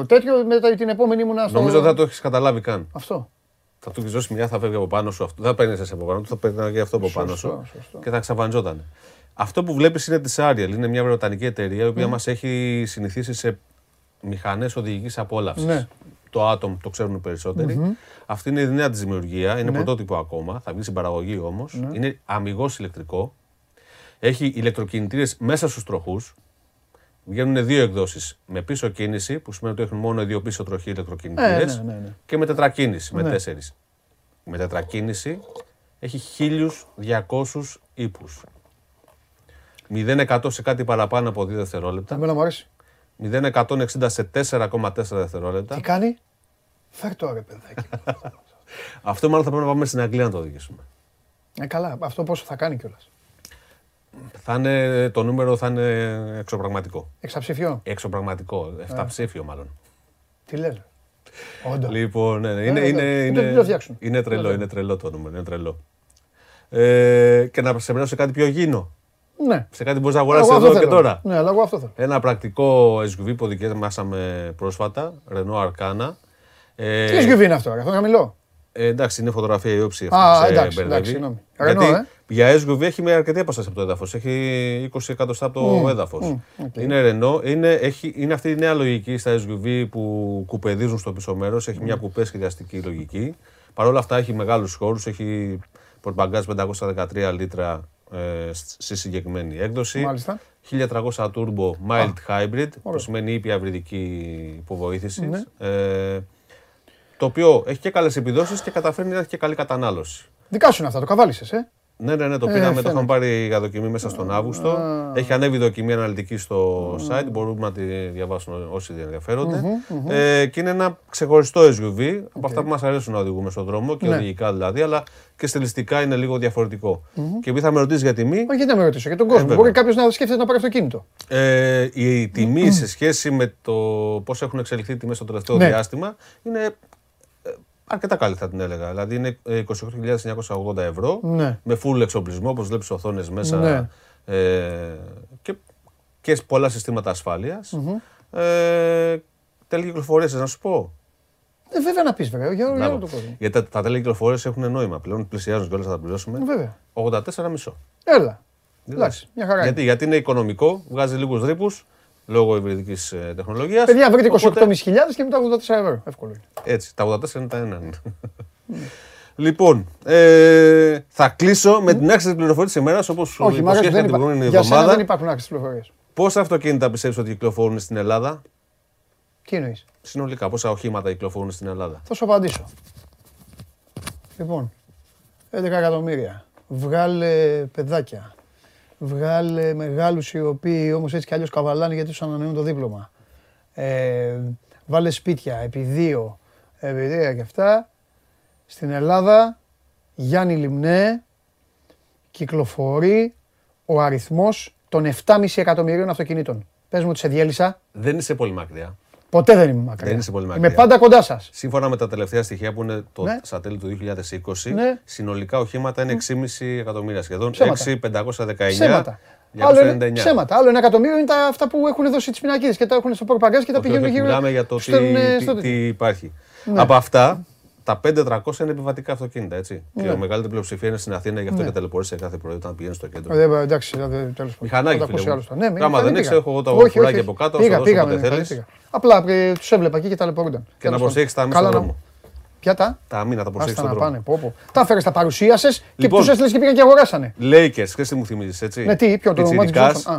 8 τέτοιο, μετά την επόμενη ήμουνα στο... Νομίζω δεν θα το έχεις καταλάβει καν. Αυτό. Θα του έχεις δώσει μια, θα φεύγει από πάνω σου. Αυτό. Δεν θα παίρνεις εσύ από πάνω του, θα παίρνει και αυτό από πάνω Σωστό, σου. σωστό. Και θα ξαφανιζόταν. Αυτό που βλέπεις είναι της Ariel. Είναι μια βρετανική εταιρεία η οποία Ναι. μας έχει συνηθίσει σε μηχανές οδηγικής απόλαυσης. Ναι. Το Atom το ξέρουν οι περισσότεροι. Αυτή είναι η νέα της δημιουργία. Είναι Ναι. πρωτότυπο ακόμα. Θα βγει στην παραγωγή όμως. Είναι αμυγός ηλεκτρικό. Έχει ηλεκτροκινητήρες μέσα στους τροχούς. Βγαίνουν δύο εκδόσεις. Με πίσω κίνηση, που σημαίνει ότι έχουν μόνο δύο πίσω τροχοί ηλεκτροκινητήρες. Ε, ναι, ναι, ναι. Και με τετρακίνηση, με Ναι. τέσσερις. Με τετρακίνηση έχει 1200 ύπους. 0% σε κάτι παραπάνω από 2 δευτερόλεπτα. Εμένα μου αρέσει. 0-160 σε 4,4 δευτερόλεπτα. Τι κάνει; Φέρ το ρε παιδάκι. Αυτό μάλλον θα πρέπει να πάμε στην Αγγλία να το οδηγήσουμε. ε, καλά, αυτό πόσο θα κάνει κιόλας; Θα είναι, το νούμερο θα είναι εξωπραγματικό. Εξαψήφιο. Εξωπραγματικό, εφταψήφιο μάλλον. Τι λες. ρε; Όντως. Λοιπόν, ναι, ναι, είναι, Ε, είναι, ε, είναι, το- το φτιάξουν. είναι Το τρελό, φτιάξουν. είναι τρελό το νούμερο, είναι τρελό. Ε, και να σε σε κάτι πιο γήινο. Ναι. Σε κάτι που μπορείς να Εγώ αγοράσεις αυτό εδώ και θέλω. τώρα. Ναι, αλλά εγώ αυτό θέλω. Ένα πρακτικό SUV που δοκιμάσαμε πρόσφατα, Renault Arcana. Ε, Τι SUV είναι αυτό, ρε, αυτό είναι χαμηλό. ε, εντάξει, είναι φωτογραφία η όψη Α, αυτή που σε εντάξει, μπερδεύει. εντάξει, συγγνώμη. Γιατί Renault, ε. για SUV έχει με αρκετή απόσταση από το έδαφος. Έχει 20 εκατοστά από το έδαφος. μμ, οκ. Είναι Renault, είναι, έχει, είναι αυτή η νέα λογική στα SUV που κουπεδίζουν στο πίσω μέρος. Έχει μια κουπέ σχεδιαστική λογική. Παρ' όλα αυτά έχει μεγάλους χώρους. Έχει πορτμπαγκάζ 513 λίτρα ε, στη συγκεκριμένη έκδοση. Μάλιστα. 1300 turbo mild hybrid, που σημαίνει ήπια υβριδική υποβοήθησης. Ναι. Ε, το οποίο έχει και καλές επιδόσεις και καταφέρνει να έχει και καλή κατανάλωση. Δικά σου είναι αυτά, το καβάλισες, ε. Ναι, ναι, ναι, το Ε, πήραμε, το φαίνεται. είχαμε πάρει για δοκιμή μέσα στον Αύγουστο. Έχει ανέβει δοκιμή αναλυτική στο site, μπορούμε να τη διαβάσουν όσοι ενδιαφέρονται. Ε, και είναι ένα ξεχωριστό SUV, από αυτά που μας αρέσουν να οδηγούμε στον δρόμο και Ναι. οδηγικά δηλαδή, αλλά και στιλιστικά είναι λίγο διαφορετικό. Και επειδή θα με ρωτήσεις για τιμή, Μα γιατί να με ρωτήσω, για τον κόσμο. βέβαια. Μπορεί κάποιος να σκέφτεται να πάρει αυτοκίνητο. Ε, η τιμή σε σχέση με το πώς έχουν εξελιχθεί οι τιμές στο τελευταίο Ναι. διάστημα είναι ε, αρκετά καλή, θα την έλεγα. Δηλαδή είναι ε, 28.980 ευρώ Ναι. με full εξοπλισμό, όπως βλέπεις οθόνες μέσα Ναι. ε, και, και πολλά συστήματα ασφάλειας. Ε, τέλη κυκλοφορίας, να σου πω; Ε, βέβαια να πεις, βέβαια, για, για όλο Μπράβο. τον κόσμο. Γιατί τα, τα τέλη κυκλοφορίας έχουν νόημα πλέον. Πλησιάζουν κιόλα, θα τα πληρώσουμε. Ε, Βέβαια. 84,5. Έλα. Εντάξει, μια χαρά. Γιατί, είναι. γιατί είναι οικονομικό, βγάζει λίγους ρήπους λόγω υβριδικής τεχνολογίας. Παιδιά, βρείτε 28.500 και μετά 84 ευρώ. Εύκολο είναι. Έτσι, τα 84 είναι τα έναν. λοιπόν, ε, θα κλείσω με την άξιση της πληροφορίας της ημέρας όπως σου Όχι, μάλλον δεν υποσχέθηκα την υπά... προηγούμενη Για σένα δεν εβδομάδα. υπάρχουν άξιες πληροφορίες. Πόσα αυτοκίνητα πιστεύεις ότι κυκλοφορούν στην Ελλάδα, Τι εννοείς; συνολικά, πόσα οχήματα κυκλοφορούν στην Ελλάδα; Θα σου απαντήσω. Λοιπόν, 11 εκατομμύρια. Βγάλε παιδάκια. Βγάλε μεγάλους οι οποίοι όμως έτσι κι αλλιώς καβαλάνε γιατί τους ανανεώνουν το δίπλωμα. Ε, βάλε σπίτια επί δύο, επί τρία και αυτά. Στην Ελλάδα, Γιάννη Λιμνέ, κυκλοφορεί ο αριθμός των 7,5 εκατομμυρίων αυτοκινήτων. Πες μου ότι σε διέλυσα. Δεν είσαι πολύ μακριά. Ποτέ δεν είμαι μακριά. Δεν είσαι πολύ Είμαι μακριά. πάντα κοντά σας. Σύμφωνα με τα τελευταία στοιχεία που είναι το, Ναι. στα τέλη του 2020, Ναι. συνολικά οχήματα είναι 6,5 εκατομμύρια σχεδόν. Ψέματα. 6,519. Ψέματα. Άλλο είναι, 299. ψέματα. Άλλο ένα εκατομμύριο είναι τα, αυτά που έχουν δώσει τις πινακίδες και τα έχουν στο προπαγκάζ και τα Όχι, πηγαίνουν όχι, γύρω. Μιλάμε για το τι, στέλνουνε τι- στο τι τέτοιο. υπάρχει. Ναι. Από αυτά, τα 500 είναι επιβατικά αυτοκίνητα. Έτσι. Και Ναι. η μεγαλύτερη πλειοψηφία είναι στην Αθήνα, γι' αυτό Ναι. και ταλαιπωρήσει κάθε πρωί όταν πηγαίνεις στο κέντρο. Ε, δεν- Εντάξει, δηλαδή, τέλος πάντων. Μηχανάκι, Θα τα ακούσει φίλε μου. άλλος τώρα. Ναι, με Άμα δεν μηχανή έχεις, πήγα. έχω εγώ το Όχι, όχι, φουράκι όχι. από κάτω, θα Πήγα, δώσω πήγα, όποτε με μηχανή θέλεις. πήγα. Απλά ε, τους έβλεπα εκεί και ταλαιπωρούνταν. Και να Τέλος πάντων. προσέχεις τα μέσα Καλά στον να- δρόμο. Ποια τα; Τα μήνα τα προσέχεις Άστα στον να δρόμο. πάνε. Πω, πω. Τα έφερε, τα παρουσίασες και Λοιπόν. τους έστειλες και πήγαν και αγοράσανε. Lakers, ξέρεις τι μου θυμίζεις, έτσι; Ναι, τι, ποιο, το Magic Πιτσιρικάς, Johnson. Α.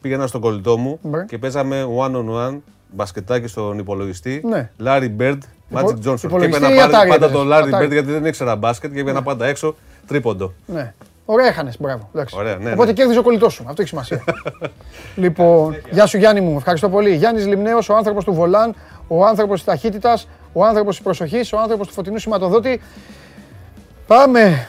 Πήγαινα στον κολλητό μου Ναι. και παίζαμε one on one μπασκετάκι στον υπολογιστή. Ναι. Larry Bird, Magic Johnson. Και υπολογιστή έπαιρνα ή πάντα, Atari πάντα έπαιζες; τον Larry Atari. Bird γιατί δεν ήξερα μπάσκετ και έβγαινα πάντα έξω τρίποντο. Ναι. Ωραία έχανες. Μπράβο. Εντάξει. Ωραία, ναι, Οπότε ναι. κέρδιζε ο κολλητός σου. Αυτό έχει σημασία. λοιπόν, γεια σου Γιάννη μου. Ευχαριστώ πολύ. Γιάννης Λιμνέος, ο άνθρωπος του Βολάν, ο άνθρωπος της ταχύτητας, ο άνθρωπος της προσοχής, ο άνθρωπος του φωτεινού σηματοδότη. Πάμε.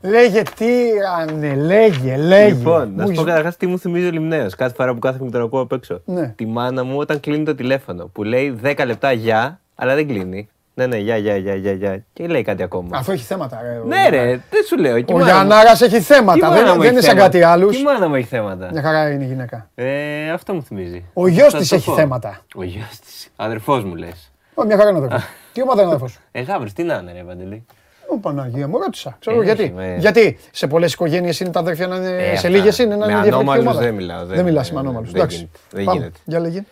Λέγε τι ρανε, λέγε, λέγε. Λοιπόν, να Μου σου πω έχεις- καταρχάς τι μου θυμίζει ο Λιμνέο. Κάθε φορά που κάθομαι και τον ακούω απ' έξω. Ναι. Τη μάνα μου όταν κλείνει το τηλέφωνο που λέει 10 λεπτά για, αλλά δεν κλείνει. Ναι, ναι, για, για, για, για, για. Και λέει κάτι ακόμα. Αφού έχει θέματα, ρε. Ναι, ρε, δεν σου λέω. και η Ο μάνα μου- Γιαννάρα έχει και η θέματα. μάνα Δεν, μου δεν έχει είναι σαν θέματα. κάτι άλλους. Και η μάνα μου έχει θέματα. Μια χαρά είναι η γυναίκα. Ε, αυτό μου θυμίζει. Ο γιος Θα της το έχει πω. θέματα. Ο γιος της. Αδερφός μου λες. Ω, Μια χαρά είναι αδερφός. Τι ομάδα είναι αδερφός σου; Ε, γάβρι, τι να είναι, ρε Παντελή. Ω Παναγία μου, ρώτησα. Ξέρω Ε, γιατί. όχι, με- Γιατί σε πολλές οικογένειες είναι τα αδέρφια να είναι. Ε, σε αυτά. λίγες είναι να Με είναι διαφορετική ανώμαλους ομάδα. δεν μιλάω, δεν- Δεν μιλάς με δεν- ανώμαλους. δεν Εντάξει. γίνεται. Δεν Πάμε. γίνεται. Για λέγε.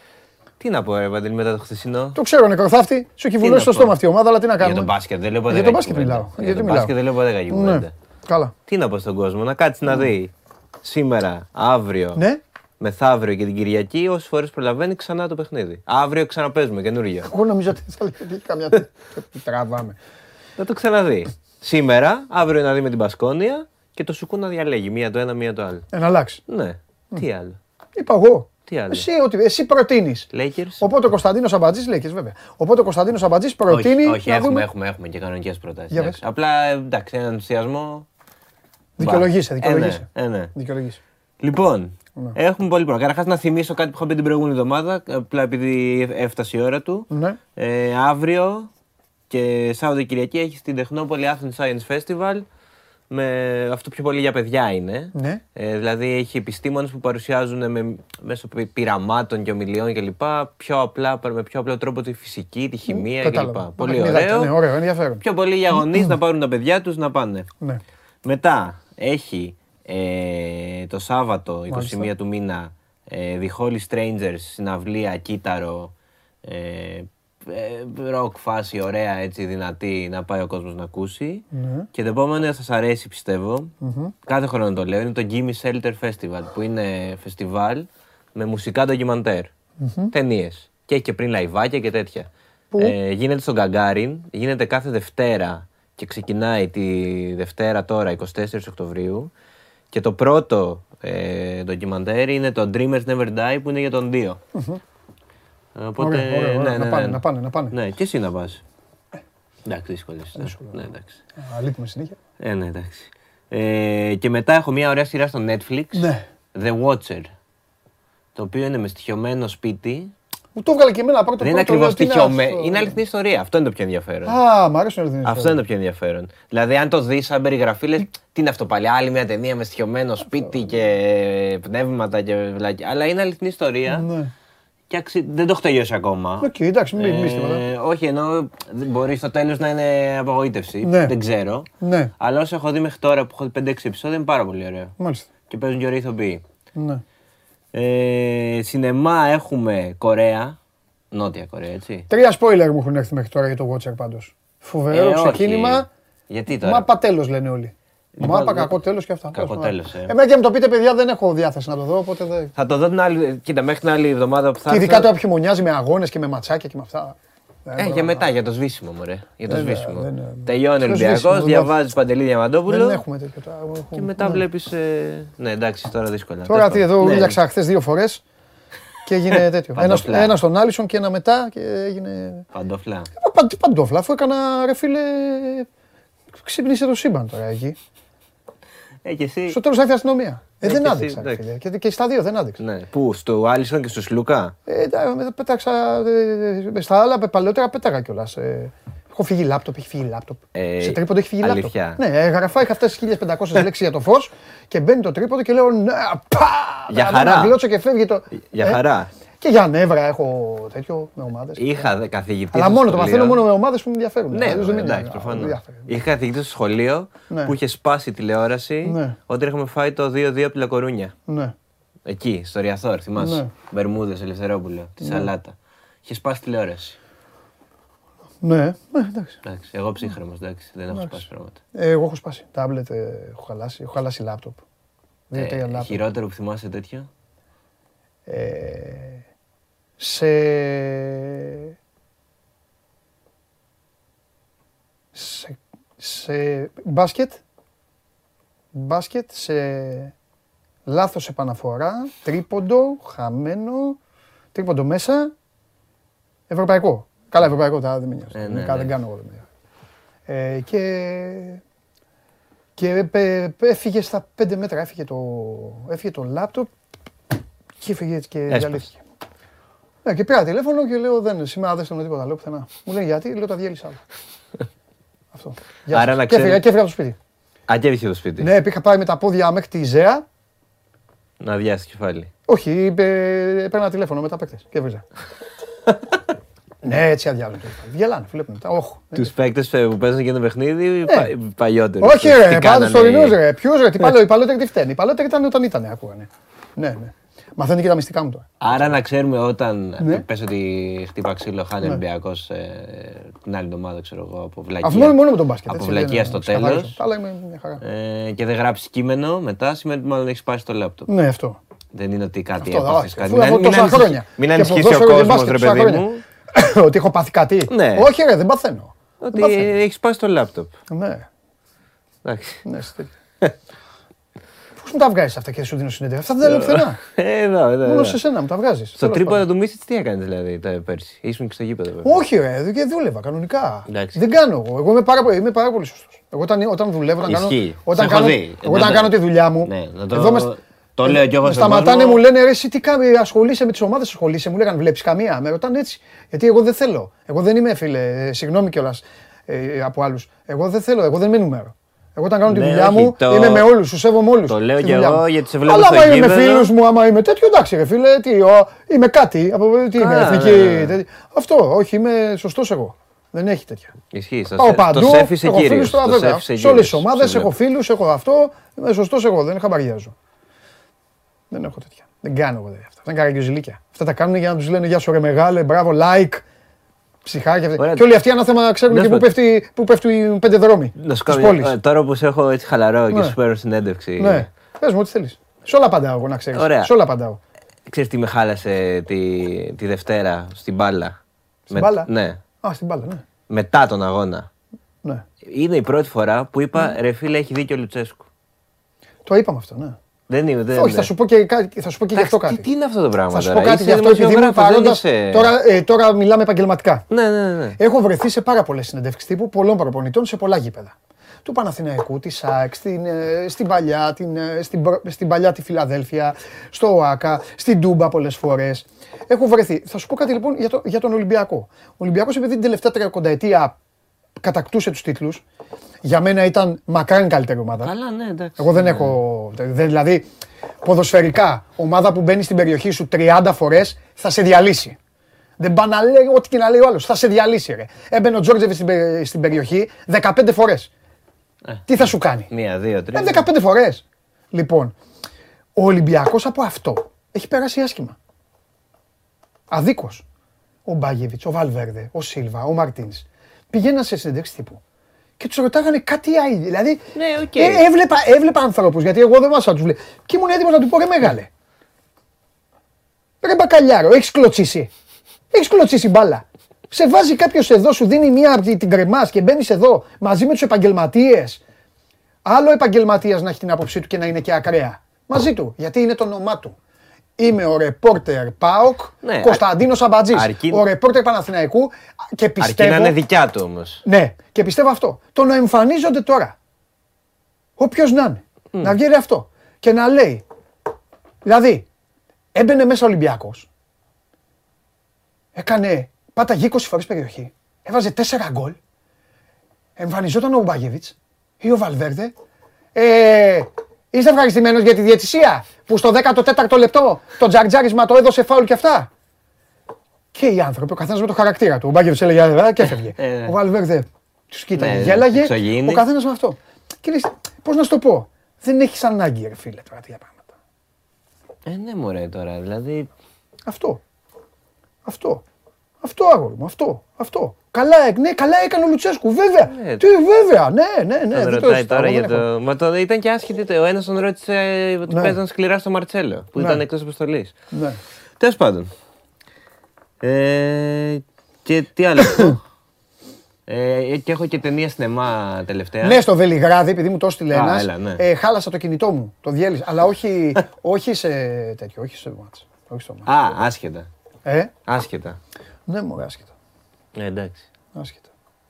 Τι να πω, ρε Παντελή, μετά το χθεσινό; Το ξέρω, νεκροθάφτη. Σου έχει Τι βουλώσει να το πω. στόμα αυτή η ομάδα, αλλά τι να Για κάνουμε; τον μπάσκετ δεν λέω ποτέ Για τον κακή μπάσκετ κουβέντα. μιλάω. Για Γιατί τον μιλάω; μπάσκετ δεν λέω ποτέ κακή Ναι. κουβέντα. Καλά. Τι να πω στον κόσμο, να κάτσεις να δει σήμερα, αύριο, Ναι. μεθαύριο και την Κυριακή, όσες φορές προλαβαίνει ξανά το παιχνίδι. Αύριο ξαναπέζουμε καινούργιο. Εγώ νομίζω ότι θα λέει ότι έχει καμιά. Τι Τραβάμε. Να το ξαναδεί. Σήμερα, αύριο να δει με την Πασκόνια και το σουκού να διαλέγει. Μία το ένα, μία το άλλο. Ε, να αλλάξει. Ναι. Τι άλλο. Είπα εγώ. Τι άλλο. Εσύ, ότι, εσύ προτείνεις. Lakers. Οπότε ο Κωνσταντίνος Αμπατζής λέει και βέβαια. Οπότε ο Κωνσταντίνος Αμπατζής προτείνει. όχι, όχι να έχουμε, δούμε- έχουμε, έχουμε και κανονικές προτάσεις. Για πες. Απλά εντάξει, έναν ενθουσιασμό. Δικαιολογήσε, Μπα. δικαιολογήσε. Ε, ναι, ε, ναι. Δικαιολογήσει. Λοιπόν, Ναι. έχουμε πολύ πράγμα. Καταρχάς να θυμίσω κάτι που είχα πει την προηγούμενη εβδομάδα, απλά επειδή έφτασε η ώρα του. Ναι. Ε, αύριο και Σάββατο και Κυριακή έχει στην Τεχνόπολη Athens Science Festival. Με αυτό πιο πολύ για παιδιά είναι. Ναι. Ε, δηλαδή έχει επιστήμονες που παρουσιάζουν με, μέσω πυ- πειραμάτων και ομιλιών κλπ. Πιο απλά, με πιο απλό τρόπο τη φυσική, τη χημεία κλπ. Κατάλαβα. Πολύ Παιχνιδάκια, ωραίο. Ναι, ωραίο, ενδιαφέρον. Πιο πολύ για γονείς να πάρουν τα παιδιά τους να πάνε. Ναι. Μετά έχει ε, το Σάββατο, 21 Μάλιστα. του μήνα, ε, The Holy Strangers, συναυλία, κύτταρο, ε, ε, ροκ φάση, ωραία έτσι, δυνατή, να πάει ο κόσμος να ακούσει. Ναι. Και το επόμενο θα σας αρέσει πιστεύω, κάθε χρόνο το λέω, είναι το Gimme Shelter Festival, που είναι φεστιβάλ με μουσικά ντοκιμαντέρ, ταινίες. Και έχει και πριν live-άκια και τέτοια. Πού; Ε, γίνεται στο Gagarin, γίνεται κάθε Δευτέρα και ξεκινάει τη Δευτέρα τώρα, 24 Οκτωβρίου. Και το πρώτο ε, ντοκιμαντέρ είναι το Dreamers Never Die που είναι για τον Dio. Οπότε, Ωραία, ωραία, ωραία. ναι, Να ναι, πάνε, ναι. να πάνε, να πάνε. Ναι, και εσύ να πας. Εντάξει, δύσκολες. Ναι, εντάξει. Αλήθεια συνέχεια. Ε, ναι, εντάξει. Ε, και μετά έχω μια ωραία σειρά στο Netflix. Ναι. The Watcher. Το οποίο είναι με στοιχειωμένο σπίτι. Μου το έβγαλε και εμένα πρώτο Δεν είναι πρώτο, ακριβώς λέω, τι είναι στοιχειωμένο. αυτό. Είναι αληθινή ιστορία. Αυτό είναι το πιο ενδιαφέρον. Α, μ' αρέσουν οι αληθινές Αυτό είναι το πιο ενδιαφέρον. Δηλαδή, αν το δεις σαν περιγραφή, λες, τι είναι αυτό πάλι. Άλλη μια ταινία με στοιχειωμένο σπίτι και πνεύματα και βλάκια. Αλλά είναι αληθινή ιστορία. Ναι. Και αξι... δεν το έχω τελειώσει ακόμα. Οκ, εντάξει, μην μην τίποτα. Ε, όχι, ενώ δεν μπορεί στο τέλος να είναι απογοήτευση. Ναι. Δεν ξέρω. Ναι, Αλλά όσο έχω δει μέχρι τώρα που έχω δει 5-6 επεισόδια είναι πάρα πολύ ωραίο. μάλιστα. Και παίζουν και ωραίοι ηθοποιοί. Ναι. Ε, σινεμά έχουμε Κορέα. Νότια Κορέα, έτσι. Τρία spoiler μου έχουν έρθει μέχρι τώρα για το Watcher πάντως. Φοβερό Ε, όχι. ξεκίνημα. Γιατί τώρα; Μάπα τέλος λένε όλοι. Λοιπόν, Μάπα δε- κακό τέλος και αυτά. κακό Τέλος πάντων. τέλος, ε. Εμένα και μου το πείτε παιδιά δεν έχω διάθεση να το δω, οπότε δεν... Θα το δω την άλλη. Κοίτα, μέχρι την άλλη εβδομάδα που θα Και ειδικά έρθω- το χειμωνιάζει με αγώνες και με ματσάκια και με αυτά. Ε, για μετά, για το σβήσιμο, μωρέ. Για το Δεν- σβήσιμο. δεν- Τελειώνει ο Ποιο σβήσιμο, Ολυμπιακό, δεν- διαβάζεις Παντελή Διαμαντόπουλο. Δεν έχουμε τέτοιο. τώρα, έχουμε- Και μετά ναι. βλέπεις. Ναι, εντάξει, τώρα δύσκολα. Τώρα Τέλος τι εδώ πάντων. Ναι, ήλιαξα χθες δύο φορές και έγινε τέτοιο. ένα, Παντόφλα. ένας στον Άλισον και ένα μετά και έγινε. Παντόφλα. Ε, πα- τι Παντόφλα, αφού έκανα ρε φίλε. Ξύπνησε το σύμπαν τώρα εκεί. Ε, και εσύ. Στο τέλος θα έρθει η αστυνομία. Ε, Ε, δεν και εσύ, άδειξα. ρε εντάξει. φίλε. Και, και στα δύο δεν άδειξα. Ναι. Πού, στο Άλισον και στο Σλούκα; Ε, τα- μετά πέταξα. ε, στα άλλα πε- παλαιότερα πέταγα κιόλας. Ε, Έχω φύγει λάπτοπ, έχει φύγει λάπτοπ. Ε, σε τρίποντο έχει φύγει λάπτοπ. αλήθεια. Ναι, έγραφα, είχα αυτέ τι 1500 λέξεις για το φως και μπαίνει το τρίποντο και λέω ναι, πα! Για να χαρά. γλώτσω και φεύγει το. Για Ε, χαρά. Και για νεύρα έχω τέτοιο με ομάδες. Είχα δε- καθηγητή. Αλλά στο μόνο το σχολείο. μαθαίνω μόνο με ομάδες που με ενδιαφέρουν. Ναι, Αλλιώς δεν με εντάξει, ενδιαφέρει. προφανώς. Δεν ενδιαφέρει. Είχα καθηγητή στο σχολείο Ναι. που είχε σπάσει τηλεόραση Ναι. όταν είχαμε φάει το 2-2 από τη Λακορούνια. Ναι. Εκεί, στο Ριαθόρ, θυμάσαι. Ναι. Μπερμούδες, Ελευθερόπουλο, τη Σαλάτα. Είχε σπάσει τηλεόραση. Ναι, ναι, εντάξει. Εντάξει, εγώ ψύχρεμος, εντάξει, δεν έχω σπάσει πράγματα. Ε, εγώ έχω σπάσει. Τάμπλετ ε, έχω χαλάσει. Έχω χαλάσει λάπτοπ. Δύο-τρία Ε, λάπτοπ. χειρότερο που θυμάσαι τέτοιο; Ε, σε... σε... σε μπάσκετ, μπάσκετ, σε λάθος επαναφορά, τρίποντο, χαμένο, τρίποντο μέσα, ευρωπαϊκό. Καλά, ευρωπαϊκό, τα δεν με νοιάζει. Ε, ναι, Ελληνικά ναι. δεν κάνω εγώ. δεν με νοιάζει. Ε, και και πε- πε- έφυγε στα 5 μέτρα, έφυγε το, έφυγε το λάπτοπ και έφυγε έτσι και Έσπασε. διαλύθηκε. Ναι, και πήρα τηλέφωνο και λέω δεν, σήμερα δεν στέλνω τίποτα, λέω πουθενά. Μου λέει γιατί, λέω τα διέλυσα άλλο. Αυτό. Γεια Άρα σας. να και, έφυγα, ξέρει- και έφυγα από το σπίτι. Α, και έφυγε το σπίτι. Ναι, είχα πάει με τα πόδια μέχρι τη ΖΕΑ. Να διάσει κεφάλι. Όχι, είπε, έπαιρνα τηλέφωνο με τα παίκτες και έβριζα. ναι, έτσι αδιάλογο. Γελάνε, βλέπουν μετά. Όχι. Τους παίκτες που παίζουν και το παιχνίδι, πα, παλιότερους. Ε. Όχι, ρε, πάντα στο Ρινούς, ρε. Ποιος, ρε, τι παλαιό, οι παλαιότεροι τι φταίνουν. Οι παλαιότεροι ήταν όταν ήταν, ακούγανε. Ναι, ναι. Μαθαίνουν και τα μυστικά μου τώρα. Άρα να ξέρουμε όταν Ναι. πες ότι χτύπα ξύλο, χάνει Ολυμπιακός ε, την άλλη εβδομάδα, ξέρω εγώ, από βλακία. Αυτό μόνο, μόνο με τον μπάσκετ. Από έτσι, βλακία δεν- στο ξεκαθαρίζω. τέλος. Τα άλλα είμαι μια χαρά. Ε, και δεν γράψεις κείμενο μετά, σημαίνει ότι μάλλον έχεις πάει στο λάπτοπ. Ναι, αυτό. Δεν είναι ότι κάτι Αυτό, έπαθες, όχι. κάτι. Αφού από τόσα ανησυχεί- χρόνια. μην Και ανησυχήσει ο ποδόσφαιρο και κόσμος, μπάσκετ ρε τόσα παιδί χρόνια. μου, Ότι έχω πάθει κάτι. Ναι. Όχι, ρε, δεν παθαίνω. ότι Δεν παθαίνω. έχεις πάει στο λάπτοπ. Ναι, Εντάξει. ναι, στη- Πώς μου τα βγάζεις αυτά και σου δίνω συνέντευξη. Αυτά δεν τα λέω πουθενά. Ε, Εδώ, εδώ. Μόνο εδώ. σε σένα μου τα βγάζεις. Στο Τέλος τρίποδο πάντων. του Μίσιτ τι έκανες δηλαδή τα- πέρσι; Ήσουν και στο γήπεδο. βέβαια. Όχι, ρε, και δούλευα κανονικά. Εντάξει. Δεν κάνω εγώ. Εγώ είμαι πάρα, πολύ- είμαι πάρα πολύ σωστός. Εγώ όταν, όταν δουλεύω, όταν κάνω, Ισχύει. όταν Σε έχω κάνω, δει. εγώ όταν Να- κάνω τη δουλειά μου. Ναι, να το- εδώ με- το λέω κι εγώ μες στον Σταματάνε, κόσμο. μου λένε ρε, εσύ τι κάνεις, ασχολείσαι με τις ομάδες, ασχολείσαι. Μου λέγανε, βλέπεις καμία. Με ρωτάνε έτσι. Γιατί εγώ δεν θέλω. Εγώ δεν είμαι φίλε, ε, συγγνώμη κιόλας ε, από άλλους. Εγώ δεν θέλω, εγώ δεν είμαι νούμερο. Εγώ όταν κάνω τη Ναι, δουλειά όχι, μου το- είμαι με όλους, τους σέβομαι όλους. Το λέω κι εγώ, γιατί σε βλέπω Αλλά στο άμα είμαι με γήπεδο. φίλους μου, άμα είμαι τέτοιο, εντάξει, ρε φίλε, τι, ο, είμαι κάτι. Από, τι είμαι, Α, εθνική. ναι, ναι. τέτοιο. Αυτό, όχι, είμαι σωστός εγώ. Δεν έχει τέτοια. Ισχύει. Στο Πάω σε- παντού, Το σεφ είσαι έχω κύριος. φίλους τώρα Το βέβαια. σεφ είσαι Σε όλες τις κύριος. ομάδες Σε έχω βλέπω. φίλους, έχω αυτό. Είμαι σωστός εγώ, δεν χαμπαριάζω. Δεν έχω τέτοια. Δεν κάνω εγώ τέτοια. Αυτά είναι καραγκιουζιλίκια. Αυτά τα κάνουν για να τους λένε γεια σου ρε μεγάλε, μπράβο, like, ψυχάκια. Ωραία. Και όλοι αυτοί ανάθεμα ξέρουν Να και σου πού πω- πέφτει, πού πέφτουν οι πέντε δρόμοι Να σου της κάνω πόλης. ε, τώρα που σε έχω έτσι χαλαρό και Ναι. σου παίρνω συνέντευξη. Ναι, πες μου ό,τι θέλεις. Σε όλα απαντάω εγώ να ξέρεις. Ωραία. Σε όλα απαντάω. Ξέρεις τι με χάλασε τη, τη Δευτέρα στην μπάλα; Στην μπάλα; Ναι. Α, στην μπάλα, ναι. Μετά τον αγώνα. ναι. Είναι η πρώτη φορά που είπα ρε φίλε έχει δίκιο ο Λουτσέσκου. Το είπαμε αυτό, ναι. Δεν είναι. Δεν Όχι, ναι. θα σου πω και, κα- θα σου πω και γι' αυτό Εντάξει, κάτι. Τι, τι είναι αυτό το πράγμα Θα σου τώρα; πω κάτι Είσαι γι' αυτό επειδή είμαι δημοσιογράφος, δεν παρόντας. είσαι- Τώρα, ε, τώρα μιλάμε επαγγελματικά. Ναι, ναι, ναι. Έχω βρεθεί σε πάρα πολλές συνεντεύξεις τύπου πολλών προπονητών σε πολλά γήπεδα. Του Παναθηναϊκού, της ΣΑΕΚ, στην, ε, στην, παλιά, την, ε, στην, προ- στην παλιά τη Φιλαδέλφια, στο ΟΑΚΑ, στην Τούμπα πολλές φορές. Έχω βρεθεί. Θα σου πω κάτι λοιπόν για, το, για τον Ολυμπιακό. Ο Ολυμπιακός, επειδή την τελευταία τριακονταετία κατακτούσε τους τίτλους, για μένα ήταν μακράν καλύτερη ομάδα. Καλά, ναι, εντάξει. Εγώ δεν έχω. δεν- δηλαδή, ποδοσφαιρικά, ομάδα που μπαίνει στην περιοχή σου 30 φορές θα σε διαλύσει. Δεν πάει να λέει ό,τι και να λέει ο άλλος. Θα σε διαλύσει, ρε. Έμπαινε ο Τζόρτζεβι στην, πε- στην περιοχή 15 φορές. Ε. Τι θα σου κάνει; Μία, δύο, τρία. Ε, 15 φορές. Λοιπόν, ο Ολυμπιακός από αυτό έχει περάσει άσχημα. Αδίκως. Ο Μπάγεβιτ, ο Βαλβέρδε, ο Σίλβα, ο Μαρτίνς. Πηγαίναν σε συνέντευξη τύπου και τους ρωτάγανε κάτι άλλο. Δηλαδή, Ναι, οκ. ε, έβλεπα, έβλεπα ανθρώπου, γιατί εγώ δεν βάζα να τους βλέπω. Και ήμουν έτοιμος να του πω ρε μεγάλε. Ρε μπακαλιάρο, έχεις κλωτσίσει. Έχεις κλωτσίσει μπάλα. Σε βάζει κάποιος εδώ, σου δίνει μία από την κρεμάς και μπαίνεις εδώ μαζί με τους επαγγελματίες. Άλλο επαγγελματίας να έχει την άποψή του και να είναι και ακραία. Μαζί του, γιατί είναι το όνομά του. Είμαι ο ρεπόρτερ ΠΑΟΚ Ναι, Κωνσταντίνος Αμπατζής. αρκεί- Ο ρεπόρτερ Παναθηναϊκού και Αρκεί πιστεύω. να είναι δικιά του όμως. Ναι, και πιστεύω αυτό. Το να εμφανίζονται τώρα. Όποιος να είναι. Να βγαίνει αυτό. Και να λέει. Δηλαδή, έμπαινε μέσα ο Ολυμπιακός. Έκανε. Πάταγε 20 φορές περιοχή. Έβαζε 4 γκολ. εμφανιζόταν ο Μπάγεβιτ ή ο Βαλβέρδε. Ε, είστε ευχαριστημένος για τη διαιτησία που στο 14ο λεπτό το τζαρτζάρισμα το έδωσε φάουλ και αυτά. Και οι άνθρωποι, ο καθένας με το χαρακτήρα του. Ο Μπάγκεβιτ έλεγε «Α, και έφευγε. Ε. ο Βαλβέρδε τους κοίταγε, Ναι, γέλαγε. εξωγήινης. Ο καθένας με αυτό. Και λες, πώς να σου το πω. Δεν έχεις ανάγκη, ρε φίλε, τώρα τέτοια πράγματα. Ε, ναι, μωρέ τώρα. Δηλαδή. Αυτό. Αυτό. Αυτό αγόρι μου, αυτό. Αυτό. Καλά, ε, ναι, καλά έκανε ο Λουτσέσκου, βέβαια. Ναι. Τι, βέβαια, ναι, ναι, ναι. τον δεν το ρωτάει συζητάω, τώρα δεν για έχω. το. Μα το ήταν και άσχετη. Ο ένας τον ρώτησε ότι Ναι. παίζαν σκληρά στο Μαρτσέλο που Ναι. ήταν εκτός αποστολής. Ναι. Τέλος πάντων. Ε, και τι άλλο. να πω. ε, και έχω και ταινία σινεμά τελευταία. Ναι, στο Βελιγράδι, επειδή μου το έστειλε Α, ένας, έλα, ναι. ε, χάλασα το κινητό μου. Το διέλυσα. Αλλά όχι, όχι σε τέτοιο, όχι σε μάτς. Όχι στο μάτς. Α, άσχετα. Ε, Άσχετα. ναι, μου άσχετα. Ε, εντάξει. άσχετα.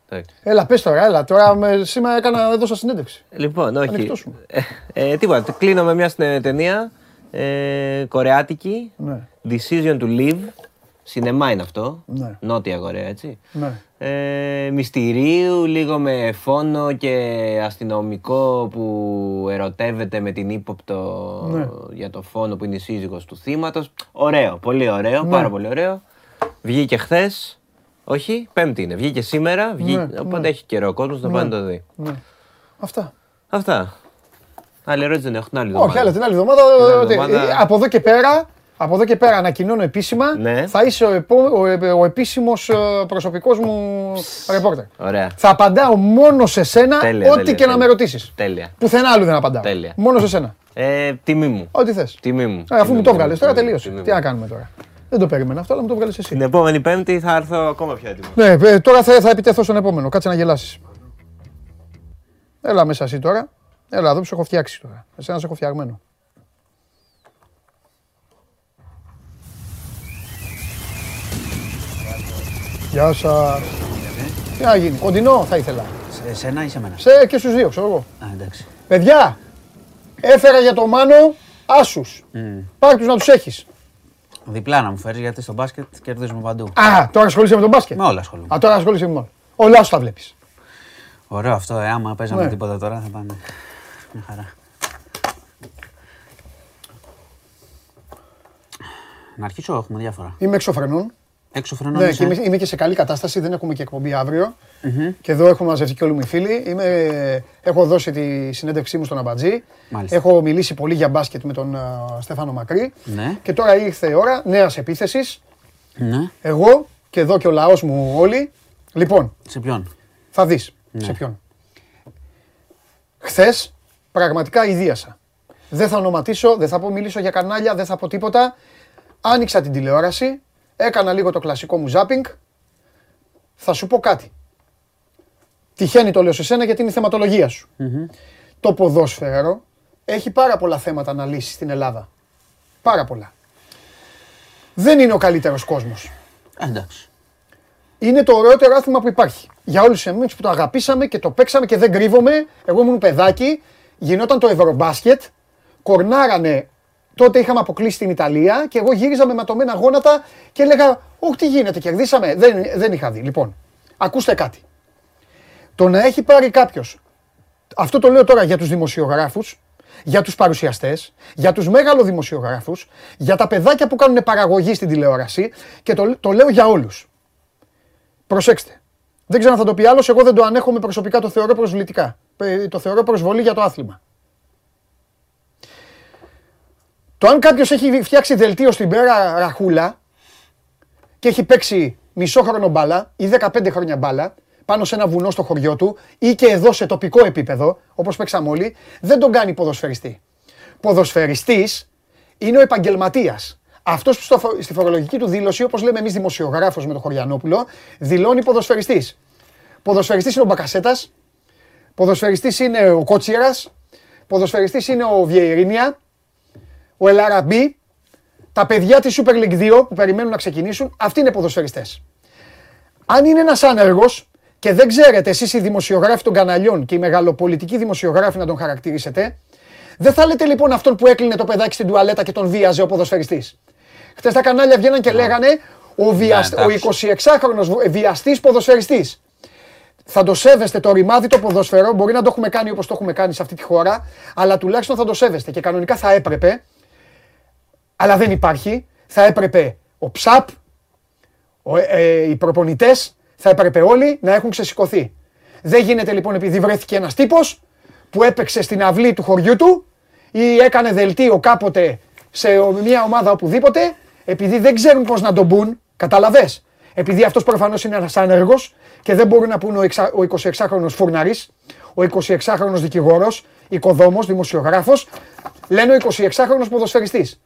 εντάξει. Έλα, πες τώρα, έλα. Τώρα με, σήμερα έκανα, έδωσα συνέντευξη. Λοιπόν, όχι. Ανοιχτός σου. Ε, ε, τίποτα. Κλείνω με μια σνε- ταινία ε, κορεάτικη. Ναι. Decision to Live. Σινεμά είναι αυτό. Ναι. Νότια Κορέα, έτσι. Ναι. Ε, μυστηρίου, λίγο με φόνο και αστυνομικό που ερωτεύεται με την ύποπτο Ναι. για το φόνο που είναι η σύζυγος του θύματος. Ωραίο, πολύ ωραίο, Ναι. πάρα πολύ ωραίο. Βγήκε χθες. Όχι, πέμπτη είναι. Βγήκε σήμερα, βγή... Ναι, οπότε ναι. έχει καιρό ο κόσμος να πάει να το δει. ναι. Αυτά. Αυτά. Άλλη ερώτηση δεν έχω την άλλη Όχι, εβδομάδα. άλλα την άλλη εβδομάδα. άλλη ότι, εβδομάδα- ε, Από εδώ και πέρα, από εδώ και πέρα ανακοινώνω επίσημα, Ναι. θα είσαι ο, επό, ο, ε, ο επίσημος ε, προσωπικός μου ρεπόρτερ. Ωραία. Θα απαντάω μόνο σε σένα, Τέλεια, ό,τι τέλεια, και να τέλεια. με ρωτήσεις. Τέλεια. Πουθενά άλλου δεν απαντάω. Τέλεια. Μόνο σε σένα. Ε, τιμή μου. Ό,τι θες. Τιμή μου. Ε, αφού Τιμή μου το μου, βγάλες τώρα τιμή μου, τελείωσε. τιμή Τι μου. να κάνουμε τώρα. Δεν το περίμενα αυτό, αλλά μου το βγάλες εσύ. Την επόμενη Πέμπτη θα έρθω ακόμα πιο έτοιμος. Ναι, ε, τώρα θα, θα επιτεθώ στον επόμενο. Κάτσε να γελάσεις. Έλα μέσα εσύ τώρα. Έλα εδώ που σε έχω φτιάξει τώρα. Εσένα σε έχω φτιαγμένο. Γεια σας. Τι να γίνει, κοντινό θα ήθελα. Σε εσένα ή σε μένα; Σε και στους δύο, ξέρω εγώ. Α, εντάξει. Παιδιά, έφερα για το Μάνο άσους. Πάρ' τους να τους έχεις. Διπλά να μου φέρεις γιατί στο μπάσκετ κερδίζουμε παντού. Α, τώρα ασχολείσαι με τον μπάσκετ; Με όλα ασχολούμαι. Α, τώρα ασχολείσαι με μόνο. Όλα σου τα βλέπεις. Ωραίο αυτό, ε, άμα παίζαμε Ναι. τίποτα τώρα θα πάνε. Μια χαρά. Να αρχίσω, έχουμε διάφορα. Είμαι εξωφρενών. Έξω φρενών Ναι, είσαι. και είμαι, είμαι και σε καλή κατάσταση, δεν έχουμε και εκπομπή αύριο. Και εδώ έχουμε μαζευτεί και όλοι μου οι φίλοι. Είμαι, έχω δώσει τη συνέντευξή μου στον Αμπατζή. Μάλιστα. Έχω μιλήσει πολύ για μπάσκετ με τον α, Στέφανο Μακρύ. Ναι. Και τώρα ήρθε η ώρα νέας επίθεσης. Ναι. Εγώ και εδώ και ο λαός μου όλοι. Λοιπόν, Σε ποιον; θα δεις σε ποιον. Χθες πραγματικά ιδίασα. Δεν θα ονοματίσω, δεν θα πω μιλήσω για κανάλια, δεν θα πω τίποτα. Άνοιξα την τηλεόραση, έκανα λίγο το κλασικό μου ζάπινγκ. Θα σου πω κάτι. Τυχαίνει το λέω σε σένα γιατί είναι η θεματολογία σου. Το ποδόσφαιρο έχει πάρα πολλά θέματα να λύσει στην Ελλάδα. Πάρα πολλά. Δεν είναι ο καλύτερος κόσμος. Ε, εντάξει. Είναι το ωραιότερο άθλημα που υπάρχει. Για όλους εμείς που το αγαπήσαμε και το παίξαμε και δεν κρύβομαι. Εγώ ήμουν παιδάκι, γινόταν το Ευρωμπάσκετ, κορνάρανε. Τότε είχαμε αποκλείσει την Ιταλία και εγώ γύριζα με ματωμένα γόνατα και έλεγα Όχι, τι γίνεται, κερδίσαμε. Δεν, δεν είχα δει. Λοιπόν, ακούστε κάτι. Το να έχει πάρει κάποιος. Αυτό το λέω τώρα για τους δημοσιογράφους, για τους παρουσιαστές, για τους μεγάλο δημοσιογράφους, για τα παιδάκια που κάνουν παραγωγή στην τηλεόραση και το, το λέω για όλους. Προσέξτε. Δεν ξέρω αν θα το πει άλλος, εγώ δεν το ανέχομαι προσωπικά, το θεωρώ προσβλητικά. Ε, Το θεωρώ προσβολή για το άθλημα. Το αν κάποιος έχει φτιάξει δελτίο στην πέρα ραχούλα και έχει παίξει μισό χρόνο μπάλα ή 15 χρόνια μπάλα πάνω σε ένα βουνό στο χωριό του ή και εδώ σε τοπικό επίπεδο, όπως παίξαμε όλοι, δεν τον κάνει ποδοσφαιριστή. Ποδοσφαιριστής είναι ο επαγγελματίας. Αυτός που στο, φο- στη φορολογική του δήλωση, όπως λέμε εμείς δημοσιογράφος με τον Χωριανόπουλο, δηλώνει ποδοσφαιριστής. Ποδοσφαιριστής είναι ο Μπακασέτας, ποδοσφαιριστής είναι ο Κότσιρας, ποδοσφαιριστής είναι ο Βιερίνια, ο Ελαραμπή, τα παιδιά της Super League 2 που περιμένουν να ξεκινήσουν, αυτοί είναι ποδοσφαιριστές. Αν είναι ένας άνεργος και δεν ξέρετε εσείς οι δημοσιογράφοι των καναλιών και οι μεγαλοπολιτικοί δημοσιογράφοι να τον χαρακτηρίσετε, δεν θα λέτε λοιπόν αυτόν που έκλεινε το παιδάκι στην τουαλέτα και τον βίαζε ο ποδοσφαιριστής. Χτες τα κανάλια βγαίναν και λέγανε ο, βιασ... Ναι, ο εντάξει. 26χρονος βιαστής ποδοσφαιριστής. θα το σέβεστε το ρημάδι το ποδόσφαιρο. Μπορεί να το έχουμε κάνει όπως το έχουμε κάνει σε αυτή τη χώρα, αλλά τουλάχιστον θα το σέβεστε. Και κανονικά θα έπρεπε, αλλά δεν υπάρχει, θα έπρεπε ο ΨΑΠ, ο, ε, οι προπονητές, θα έπρεπε όλοι να έχουν ξεσηκωθεί. Δεν γίνεται λοιπόν επειδή βρέθηκε ένας τύπος που έπαιξε στην αυλή του χωριού του ή έκανε δελτίο κάποτε σε μια ομάδα οπουδήποτε, επειδή δεν ξέρουν πώς να τον μπουν, καταλαβέ. Επειδή αυτός προφανώς είναι ένας άνεργος και δεν μπορούν να πούνε ο εξα- ο 26χρονο φούρναρης, ο 26χρονο δικηγόρος, οικοδόμος, δημοσιογράφος, λένε ο 26χρονο ποδοσφαιριστής.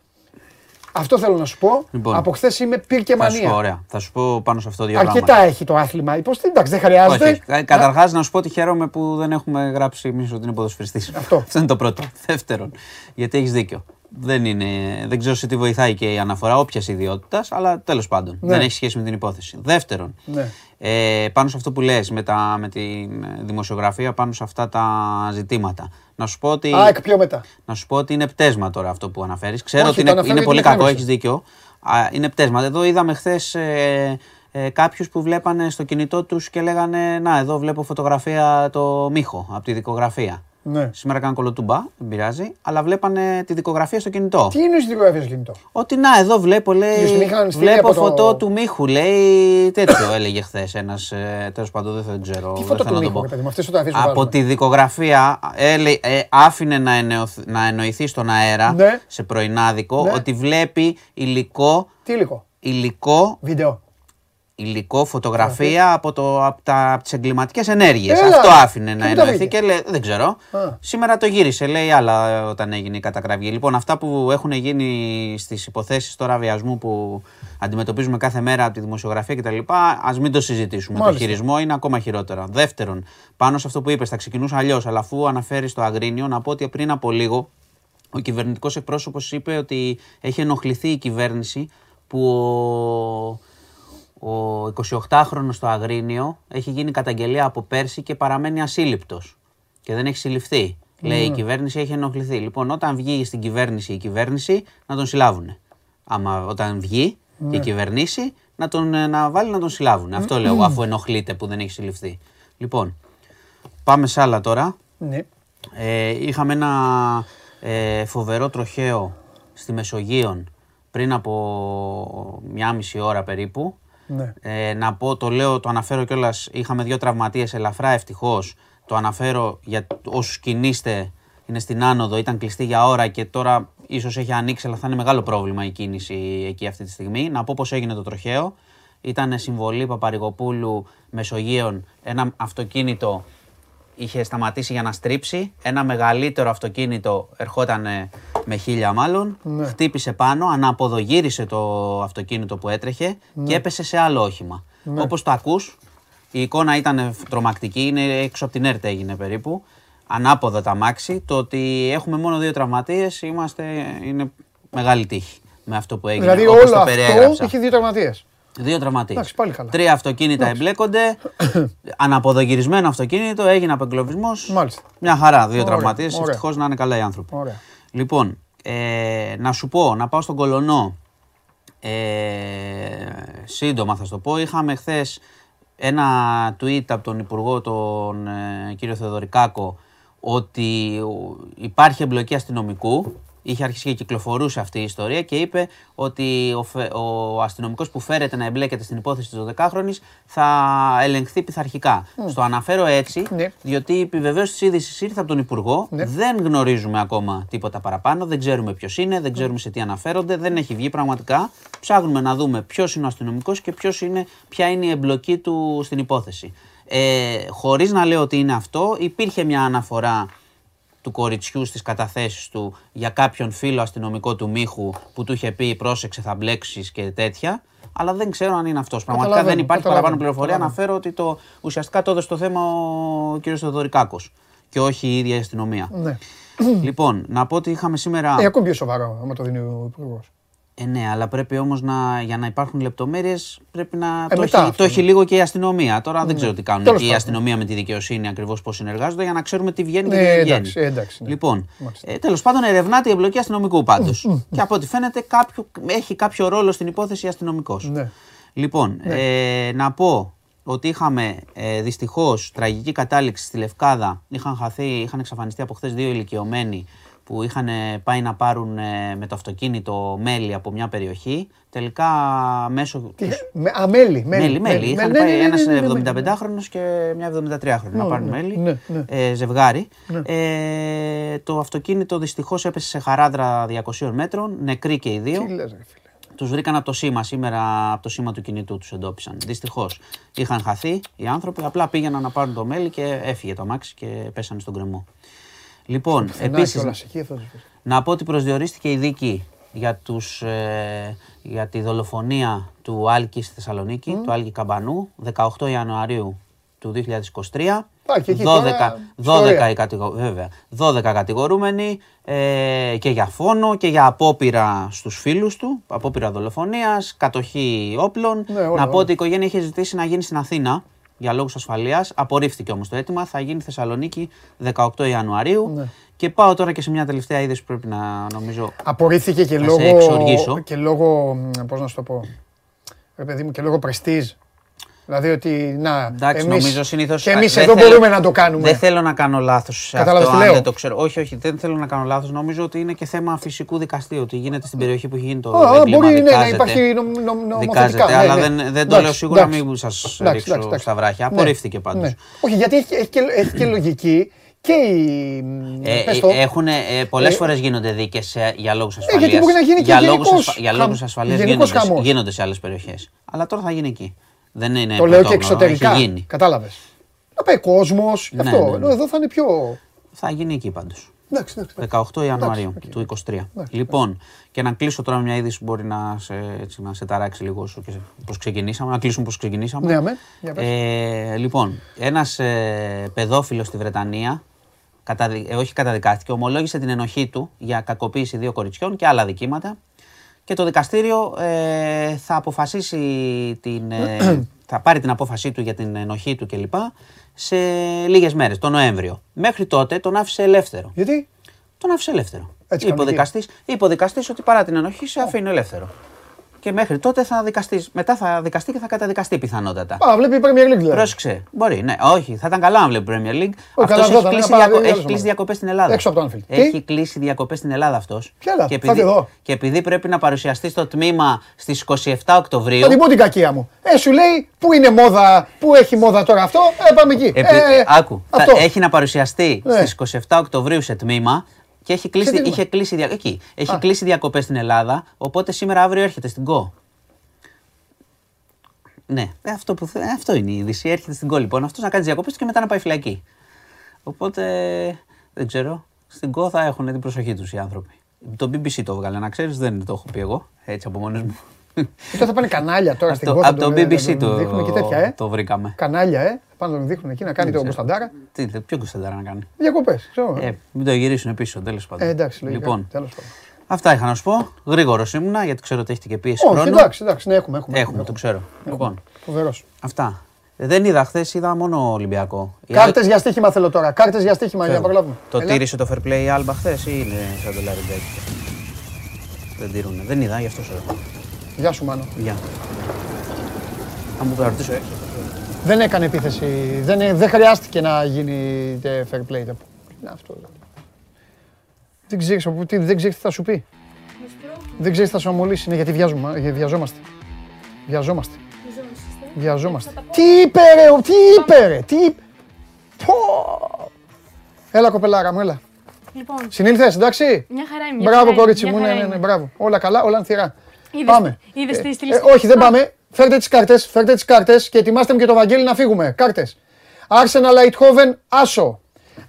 Αυτό θέλω να σου πω. Λοιπόν, Από χθες είμαι πυρ και Θα σου πω, μανία. ωραία. Θα σου πω πάνω σε αυτό δύο Αρκετά πράγματα. έχει το άθλημα. Υποστή, εντάξει, δεν χρειάζεται. Όχι, καταρχάς να σου πω ότι χαίρομαι που δεν έχουμε γράψει εμείς ότι είναι ποδοσφαιριστής. Αυτό. είναι το πρώτο. Δεύτερον, γιατί έχεις δίκιο. Δεν, είναι, δεν ξέρω σε τι βοηθάει και η αναφορά όποιας ιδιότητας, αλλά τέλος πάντων. Ναι. Δεν έχει σχέση με την υπόθεση. Δεύτερον, Ναι. ε, πάνω σε αυτό που λες με, τα, με την δημοσιογραφία, πάνω σε αυτά τα ζητήματα. Να σου πω ότι, Α, εκ πιο μετά. να σου πω ότι είναι πτέσμα τώρα αυτό που αναφέρεις. Ξέρω Όχι, ότι το είναι, αναφέρω είναι πολύ γιατί κακό, με έχεις δίκιο. Α, είναι πτέσμα. Εδώ είδαμε χθες ε, ε, κάποιους που βλέπανε στο κινητό τους και λέγανε «Να, εδώ βλέπω φωτογραφία το Μίχο από τη δικογραφία». Ναι. Σήμερα κάνουν κολοτούμπα, δεν πειράζει, αλλά βλέπανε τη δικογραφία στο κινητό. Τι είναι η δικογραφία στο κινητό; Ότι να, εδώ βλέπω, λέει. Τους την είχαν στείλει Βλέπω από το- φωτό του Μίχου, λέει. Τέτοιο έλεγε χθες ένας. Ε, Τέλος πάντων, δεν, θα ξέρω. Τι δεν φωτό θέλω του να το Μίχου, πω. ρε παιδί μου, αυτές τις φωτογραφίες που Από βάζουμε. τη δικογραφία έλε, ε, άφηνε να, εννοηθ- να εννοηθεί στον αέρα Ναι. σε πρωινάδικο Ναι. ότι βλέπει υλικό, Τι υλικό; υλικό, Βίντεο. Υλικό φωτογραφία από, το, από, τα, από τις εγκληματικές ενέργειες. Έλα. Αυτό άφηνε Και να πού τα εννοηθεί βρήκε; και λέει, δεν ξέρω. Α. Σήμερα το γύρισε, λέει άλλα ε, όταν έγινε η κατακραυγή. Λοιπόν, αυτά που έχουν γίνει στις υποθέσεις τώρα βιασμού που αντιμετωπίζουμε κάθε μέρα από τη δημοσιογραφία κτλ. Ας μην το συζητήσουμε. Μάλιστα. Το χειρισμό είναι ακόμα χειρότερα. Δεύτερον, πάνω σε αυτό που είπες, θα ξεκινούσα αλλιώς, αλλά αφού αναφέρεις το Αγρίνιο, να πω ότι πριν από λίγο ο κυβερνητικός εκπρόσωπος είπε ότι έχει ενοχληθεί η κυβέρνηση που ο, ο 28χρονος στο Αγρίνιο έχει γίνει καταγγελία από πέρσι και παραμένει ασύλληπτος και δεν έχει συλληφθεί. Λέει η κυβέρνηση έχει ενοχληθεί. Λοιπόν, όταν βγει στην κυβέρνηση η κυβέρνηση να τον συλλάβουν. Άμα όταν βγει και η κυβερνήσει να τον ε, να βάλει να τον συλλάβουν. Αυτό λέω εγώ, αφού ενοχλείται που δεν έχει συλληφθεί. Λοιπόν, πάμε σε άλλα τώρα. Ναι. Ε, είχαμε ένα ε, φοβερό τροχαίο στη Μεσογείον πριν από μια μισή ώρα περίπου. Ναι. Ε, να πω, το λέω, το αναφέρω κιόλας. Είχαμε δύο τραυματίες ελαφρά ευτυχώς. Το αναφέρω για όσους κινείστε. Είναι στην άνοδο, ήταν κλειστή για ώρα και τώρα ίσως έχει ανοίξει, αλλά θα είναι μεγάλο πρόβλημα η κίνηση εκεί αυτή τη στιγμή. Να πω πώς έγινε το τροχαίο. Ήταν συμβολή Παπαρηγοπούλου Μεσογείων, ένα αυτοκίνητο είχε σταματήσει για να στρίψει. Ένα μεγαλύτερο αυτοκίνητο ερχόταν με χίλια μάλλον. Ναι. Χτύπησε πάνω, ανάποδο γύρισε το αυτοκίνητο που έτρεχε και έπεσε σε άλλο όχημα. Ναι. Όπως το ακούς, η εικόνα ήταν τρομακτική, είναι έξω από την ΕΡΤ έγινε περίπου. Ανάποδα τα μάξι. Το ότι έχουμε μόνο δύο τραυματίες είμαστε, είναι μεγάλη τύχη με αυτό που έγινε. Δηλαδή όπως όλο το αυτό περιέγραψα. έχει δύο τραυματίες. Δύο τραυματίες. Εντάξει, πάλι καλά. Τρία αυτοκίνητα εμπλέκονται. Αναποδογυρισμένο αυτοκίνητο, έγινε απεγκλωβισμός. Μάλιστα. Μια χαρά. Δύο Ωραία, τραυματίες. ωραία. Ευτυχώς να είναι καλά οι άνθρωποι. Ωραία. Λοιπόν, ε, να σου πω, να πάω στον Κολονό. Ε, σύντομα θα σου το πω. Είχαμε χθες ένα tweet από τον Υπουργό, τον ε, κύριο Θεοδωρικάκο, ότι ο- υπάρχει εμπλοκή αστυνομικού. Είχε αρχίσει και κυκλοφορούσε αυτή η ιστορία και είπε ότι ο, φε- ο αστυνομικός που φέρεται να εμπλέκεται στην υπόθεση της 12χρονης θα ελεγχθεί πειθαρχικά. Στο αναφέρω έτσι, Ναι. διότι η επιβεβαίωση της είδησης ήρθε από τον Υπουργό. Ναι. Δεν γνωρίζουμε ακόμα τίποτα παραπάνω. Δεν ξέρουμε ποιος είναι, δεν ξέρουμε σε τι αναφέρονται. Δεν έχει βγει πραγματικά. Ψάχνουμε να δούμε ποιος είναι ο αστυνομικός και ποιος είναι, ποια είναι η εμπλοκή του στην υπόθεση. Ε, Χωρίς να λέω ότι είναι αυτό, υπήρχε μια αναφορά του κοριτσιού στις καταθέσεις του για κάποιον φίλο αστυνομικό του Μίχου που του είχε πει πρόσεξε θα μπλέξεις και τέτοια. Αλλά δεν ξέρω αν είναι αυτός. Πραγματικά δεν Καταλαβαίνω, υπάρχει καταλαβαίνω, παραπάνω πληροφορία. καταλαβαίνω. Αναφέρω ότι το, ουσιαστικά το έδωσε το θέμα ο κ. Θεοδωρικάκος και όχι η ίδια η αστυνομία. Ναι. λοιπόν, να πω ότι είχαμε σήμερα. Ε, ακόμη πιο σοβαρό, άμα το δίνει ο Υπουργός. Ε, ναι, αλλά πρέπει όμως να, για να υπάρχουν λεπτομέρειες πρέπει να. Ε, το, μετά έχει, αυτό. Ναι. το έχει λίγο και η αστυνομία. Τώρα δεν ξέρω τι κάνουν Τέλος και η πάντων. αστυνομία με τη δικαιοσύνη ακριβώς πώς συνεργάζονται για να ξέρουμε τι βγαίνει και Ναι, τι δεν βγαίνει. εντάξει, εντάξει, ναι. Λοιπόν, Μάλιστα. ε, τέλος πάντων ερευνάται η εμπλοκή αστυνομικού πάντως. και από ό,τι φαίνεται κάποιο, έχει κάποιο ρόλο στην υπόθεση αστυνομικός. Ναι. Λοιπόν, ε, να πω ότι είχαμε ε, δυστυχώς τραγική κατάληξη στη Λευκάδα. Είχαν χαθεί, είχαν εξαφανιστεί από χθες δύο ηλικιωμένοι που είχαν ε, πάει να πάρουν ε, με το αυτοκίνητο μέλι από μια περιοχή. Τελικά μέσω. Τι- τους- με- Α, μέλι. Μέλι, μέλι. Είχαν Ναι, πάει ναι, ναι, ένας ναι, ναι, ναι, ναι. 75χρονος και μια 73χρονη να Ναι, πάρουν ναι, μέλι. ναι, ναι. Ε, ζευγάρι. Ναι. Ε, το αυτοκίνητο δυστυχώς έπεσε σε χαράδρα 200 μέτρων, νεκροί και οι δύο. Τι λες, ρε φίλε. Τους βρήκαν από το σήμα σήμερα, από το σήμα του κινητού τους εντόπισαν. Δυστυχώς είχαν χαθεί οι άνθρωποι, απλά πήγαιναν να πάρουν το μέλι και έφυγε το αμάξι και πέσανε στον κρεμό. Λοιπόν, Πουθενά επίσης, κιόλας, εκεί θα τους πεις. να πω ότι προσδιορίστηκε η δίκη για, τους, ε, για τη δολοφονία του Άλκη στη Θεσσαλονίκη, του Άλκη Καμπανού, 18 Ιανουαρίου του 2023. Α, και εκεί 12, τώρα 12, ιστορία. οι κατηγο- βέβαια, 12 κατηγορούμενοι ε, και για φόνο και για απόπειρα στους φίλους του, απόπειρα δολοφονίας, κατοχή όπλων. Ναι, όλα, να πω όλα. ότι η οικογένεια είχε ζητήσει να γίνει στην Αθήνα για λόγους ασφαλείας. Απορρίφθηκε όμως το αίτημα. Θα γίνει Θεσσαλονίκη 18 Ιανουαρίου. Ναι. Και πάω τώρα και σε μια τελευταία είδηση που πρέπει να νομίζω. Απορρίφθηκε και Θα λόγω. σε εξοργήσω. Και λόγω. Πώς να σου το πω. Ρε παιδί μου, και λόγω πρεστίζ. Δηλαδή ότι. Να, Εντάξει, εμείς- νομίζω συνήθω. Και εμείς εδώ μπορούμε να το κάνουμε. Δεν θέλω να κάνω λάθος σε Κατάλαβες αυτό, τι αν λέω; δεν το ξέρω. Όχι, όχι, δεν θέλω να κάνω λάθος. Νομίζω ότι είναι και θέμα φυσικού δικαστήριου. Ότι γίνεται στην περιοχή που έχει γίνει το Α, έγκλημα. μπορεί ναι, να δικάζεται. υπάρχει νομ, νομ, νομοθετικά. Δικάζεται, ναι, αλλά ναι. δεν, δεν το Εντάξει, λέω σίγουρα, εντάξει. μην σας Εντάξει, ρίξω εντάξει, εντάξει. στα βράχια. Ναι. Απορρίφθηκε πάντως. Ναι. Όχι, γιατί έχει, έχει, και, έχει και λογική και η. Ε, πες το, έχουν, ε, πολλές Ε, φορές γίνονται δίκες ε, για λόγους γιατί ασφαλείας. μπορεί να γίνει και για λόγους, γενικός ασφα- για χαμ- λόγους ασφαλείας γενικός γίνονται, χαμός. γίνονται σε άλλες περιοχές. Αλλά τώρα θα γίνει εκεί. Δεν είναι το λέω και πρωτόγνωρο, εξωτερικά. Έχει γίνει. Κατάλαβες. Να πάει κόσμος. Ναι, αυτό. ναι, ναι. Ενώ εδώ θα είναι πιο. Θα γίνει εκεί πάντως. Εντάξει, εντάξει. εντάξει. 18 Ιανουαρίου οκ. του 23. Εντάξει, λοιπόν, και να κλείσω τώρα μια είδηση που μπορεί να σε, έτσι, να σε ταράξει λίγο όσο και πώς ξεκινήσαμε. Να κλείσουμε πώς ξεκινήσαμε. Ναι, αμέ. Για πες. Ε, λοιπόν, ένας ε, παιδόφιλος στη Βρετανία, καταδι... ε, όχι καταδικάστηκε, ομολόγησε την ενοχή του για κακοποίηση δύο κοριτσιών και άλλα δικήματα και το δικαστήριο ε, θα αποφασίσει την, ε, θα πάρει την απόφασή του για την ενοχή του κλπ. σε λίγες μέρες, τον Νοέμβριο. Μέχρι τότε τον άφησε ελεύθερο. Γιατί; Τον άφησε ελεύθερο. Έτσι είπε, ο κανονική. δικαστής, είπε ο δικαστής ότι παρά την ενοχή σε αφήνει ελεύθερο. Και μέχρι τότε θα δικαστείς, μετά θα δικαστεί και θα καταδικαστεί πιθανότατα. Α, βλέπει η Premier League δηλαδή. Πρόσεξε. Μπορεί, ναι. Όχι, θα ήταν καλά να βλέπει Premier League. καλά, Αυτός θα έχει ήταν, κλείσει, να πάει διακο... δύο έχει άλλες κλείσει ομάδες. διακοπές στην Ελλάδα. Έξω από το Anfield. Έχει Τι; κλείσει διακοπές στην Ελλάδα αυτός. Ποια Ελλάδα; Και Θα έρθει εδώ. και επειδή πρέπει να παρουσιαστεί στο τμήμα στις 27 Οκτωβρίου. Θα την πω την κακία μου. Ε, σου λέει πού είναι μόδα, πού έχει μόδα τώρα αυτό; Ε, πάμε εκεί. Επει- Ε, Άκου, θα- αυτό. έχει να παρουσιαστεί Ναι. στις 27 Οκτωβρίου σε τμήμα και έχει κλείσει, τμήμα; είχε κλείσει, δια- εκεί, έχει Α. κλείσει διακοπές στην Ελλάδα, οπότε σήμερα αύριο έρχεται στην ΚΟ. Ναι, ε, αυτό, που, θε- ε, αυτό είναι η είδηση. Έρχεται στην ΚΟ λοιπόν αυτός να κάνει τις διακοπές του και μετά να πάει φυλακή. Οπότε δεν ξέρω. Στην ΚΟ θα έχουν την προσοχή τους οι άνθρωποι. Το BBC το βγάλε, να ξέρεις, δεν το έχω πει εγώ, έτσι από μόνος μου. Τώρα θα πάνε κανάλια τώρα στην Από το- κότα. από το τον- BBC τον το, δείχνουν και τέτοια, ε. το βρήκαμε. Κανάλια, ε. Πάνε να τον δείχνουν εκεί να κάνει τον ξέρω. Κωνσταντάρα. Τι, ποιο κουσταντάρα να κάνει; Διακοπές. Ξέρω. Ε, μην το γυρίσουν πίσω, τέλος πάντων. Ε, εντάξει, λογικά. Λοιπόν, Τέλος πάντων. αυτά είχα να σου πω. Γρήγορος ήμουνα, γιατί ξέρω ότι έχετε και πίεση Όχι, χρόνου. εντάξει, εντάξει, ναι, έχουμε. Έχουμε, Έχουμε, το ξέρω. Λοιπόν, Φοβερός. αυτά. Ε, Δεν είδα χθες, είδα μόνο Ολυμπιακό. Η Κάρτες για στοίχημα θέλω τώρα. Κάρτες για στοίχημα για να Φεύγω. προλάβουμε. Το Έλα. τήρησε το fair play η Άλμπα χθες ή είναι σαν το Λαριντέκι. Δεν τήρουνε. Δεν είδα, γι' αυτό σε ρωτάω. Γεια σου, Μάνο. Γεια. Αν μου το ρωτήσω έξω. Δεν έκανε επίθεση. Δεν, δεν χρειάστηκε να γίνει ε, fair play. Τι είναι αυτό. δηλαδή. Δεν ξέρεις, από τι- δεν ξέρεις τι θα σου πει. Δεν ξέρεις τι θα σου αμολύσει. Είναι γιατί βιάζουμε, ε, βιαζόμαστε. Βιαζόμαστε. Βιαζόμαστε. Τι είπε ρε, ο- τι είπε ρε, τι είπε. Πω. Έλα κοπελάρα μου, έλα. Λοιπόν, Συνήλθες, εντάξει; μια χαρά είμαι. μια Μπράβο χαρά κορίτσι είμαι, μου, μια ναι, χαρά ναι, ναι, είμαι. μπράβο. Όλα καλά, όλα ανθυρά. Είδες- Πάμε. είδες τι Ε, στη ε, λίστα. όχι, δεν Α. πάμε. Φέρτε τις κάρτες, φέρτε τις κάρτες και ετοιμάστε μου και το Βαγγέλη να φύγουμε. Κάρτες. Arsenal Eindhoven, Άσο.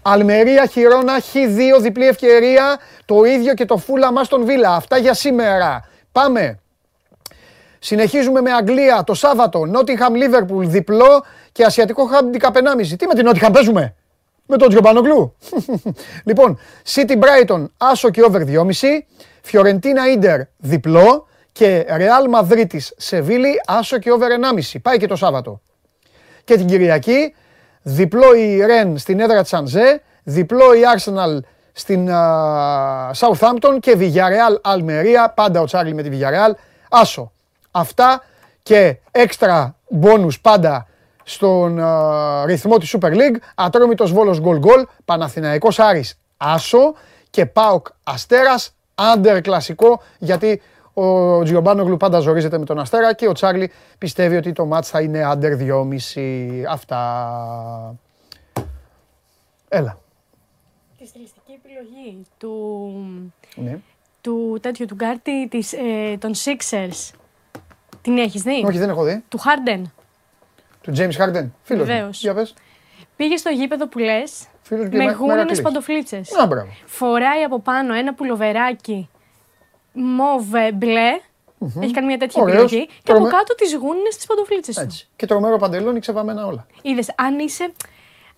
Αλμερία, Χιρόνα, Χ2, διπλή ευκαιρία. Το ίδιο και το Φούλα μας τον Βίλα. Αυτά για σήμερα. Πάμε. Συνεχίζουμε με Αγγλία το Σάββατο. Nottingham Liverpool διπλό και Ασιατικό Handicap 1,5. Τι με την Nottingham παίζουμε; Με τον Τζιομπανογλου; λοιπόν, City Brighton άσο και over 2,5. Φιωρεντίνα Ίντερ διπλό και Real Madrid Σεβίλη άσο και over 1,5. Πάει και το Σάββατο. Και την Κυριακή διπλό η Ρεν στην έδρα της Ανζέ, διπλό η Arsenal στην α, Southampton και Villarreal Αλμερία, πάντα ο Τσάρλι με τη Villarreal, άσο. Αυτά και έξτρα μπόνους πάντα στον α, ρυθμό της Super League. Ατρόμητος Βόλος γκολ γκολ, Παναθηναϊκός Άρης Άσο και ΠΑΟΚ Αστέρας άντερ κλασικό γιατί ο Τζιομπάνογλου πάντα ζορίζεται με τον Αστέρα και ο Τσάρλι πιστεύει ότι το μάτς θα είναι άντερ 2,5. Αυτά. Έλα. Τη στιλιστική επιλογή του, Ναι. του τέτοιου του Γκάρτη της, ε, των Sixers. Την έχεις δει; Όχι, δεν έχω δει. Του Harden. Του James Harden. Φίλος μου. Βεβαίως. Για πες. Πήγε στο γήπεδο που λες Φίλος και με με- γούνινες Μερακλής. παντοφλίτσες. Α, μπράβο. Φοράει από πάνω ένα πουλοβεράκι μόβε μπλε. Έχει κάνει μια τέτοια Ωραίος. επιλογή. Και από Τρομε- κάτω τις γούνινες τις παντοφλίτσες του. Έτσι. Και τρομερό παντελόνι ξεβαμμένα όλα. Είδες, αν είσαι,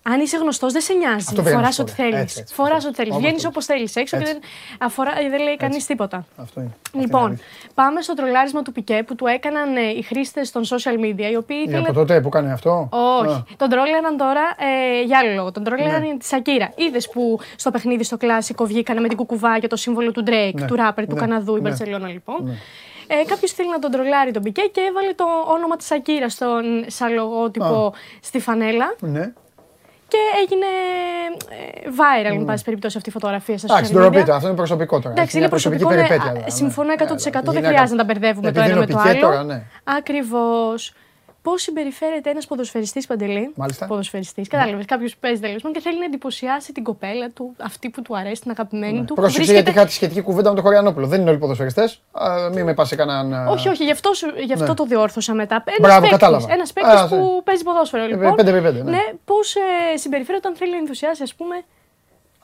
αν είσαι γνωστός, δεν σε νοιάζει. Αυτό πήγα να Φοράς σου πω, ό,τι ρε. θέλεις. Έτσι, έτσι, Φοράς αυτό. ό,τι θέλεις. Όπως Βγαίνεις θέλεις. όπως θέλεις έξω και Έτσι. δεν, αφορά, δεν λέει κανείς τίποτα. Αυτό είναι. Αυτή είναι η Λοιπόν, αλήθεια. πάμε στο τρολάρισμα του Πικέ που του έκαναν ε, οι χρήστες των social media, οι οποίοι Είναι ήθελαν. από τότε που κάνει αυτό; Όχι. Α. Τον τρόλεραν τώρα ε, για άλλο λόγο. Τον τρόλεραν Ναι. για τη Σακύρα. Είδες που στο παιχνίδι στο κλασικό βγήκανε με την κουκουβά και το σύμβολο του Drake, Ναι. του ράπερ, του Ναι. Καναδού, η Ναι. Μπαρσελόνα λοιπόν. Ε, Κάποιος θέλει να τον τρολάρει τον Πικέ και έβαλε το όνομα της Σακύρας στον σαν λογότυπο στη φανέλα. Ναι. Και έγινε ε, viral, εν πάση περιπτώσει, αυτή η φωτογραφία στα Εντάξει, social το media. πείτε, αυτό είναι προσωπικό τώρα. Εντάξει, Έχει μια είναι προσωπικό. ναι, περιπέτεια. α, τώρα, ναι. Συμφωνώ 100%. Δεν Γυναίκα- χρειάζεται να τα μπερδεύουμε το Επειδή ένα είναι με ο το Πικέ άλλο. τώρα, ναι. Ακριβώς. Πώς συμπεριφέρεται ένας ποδοσφαιριστής παντελή. Μάλιστα. Ποδοσφαιριστής. Κατάλαβες. Κάποιος που παίζει τέλος πάντων και θέλει να εντυπωσιάσει την κοπέλα του, αυτή που του αρέσει, την αγαπημένη του. που Ναι. Πρόσεξε βρίσκεται- γιατί είχα τη σχετική κουβέντα με τον Χωριανόπουλο. Δεν είναι όλοι ποδοσφαιριστές. Μην με πας σε κανέναν. Όχι, όχι, γι' αυτό, σου- γι αυτό Ναι. το διόρθωσα μετά. Ένας Μπράβο, παίκτης κατάλαβα. ένας Α, παίκτης ναι. που παίζει ποδόσφαιρο. Λοιπόν, 5x5, ναι. πώς ε, συμπεριφέρεται όταν θέλει να ενθουσιάσει, ας πούμε,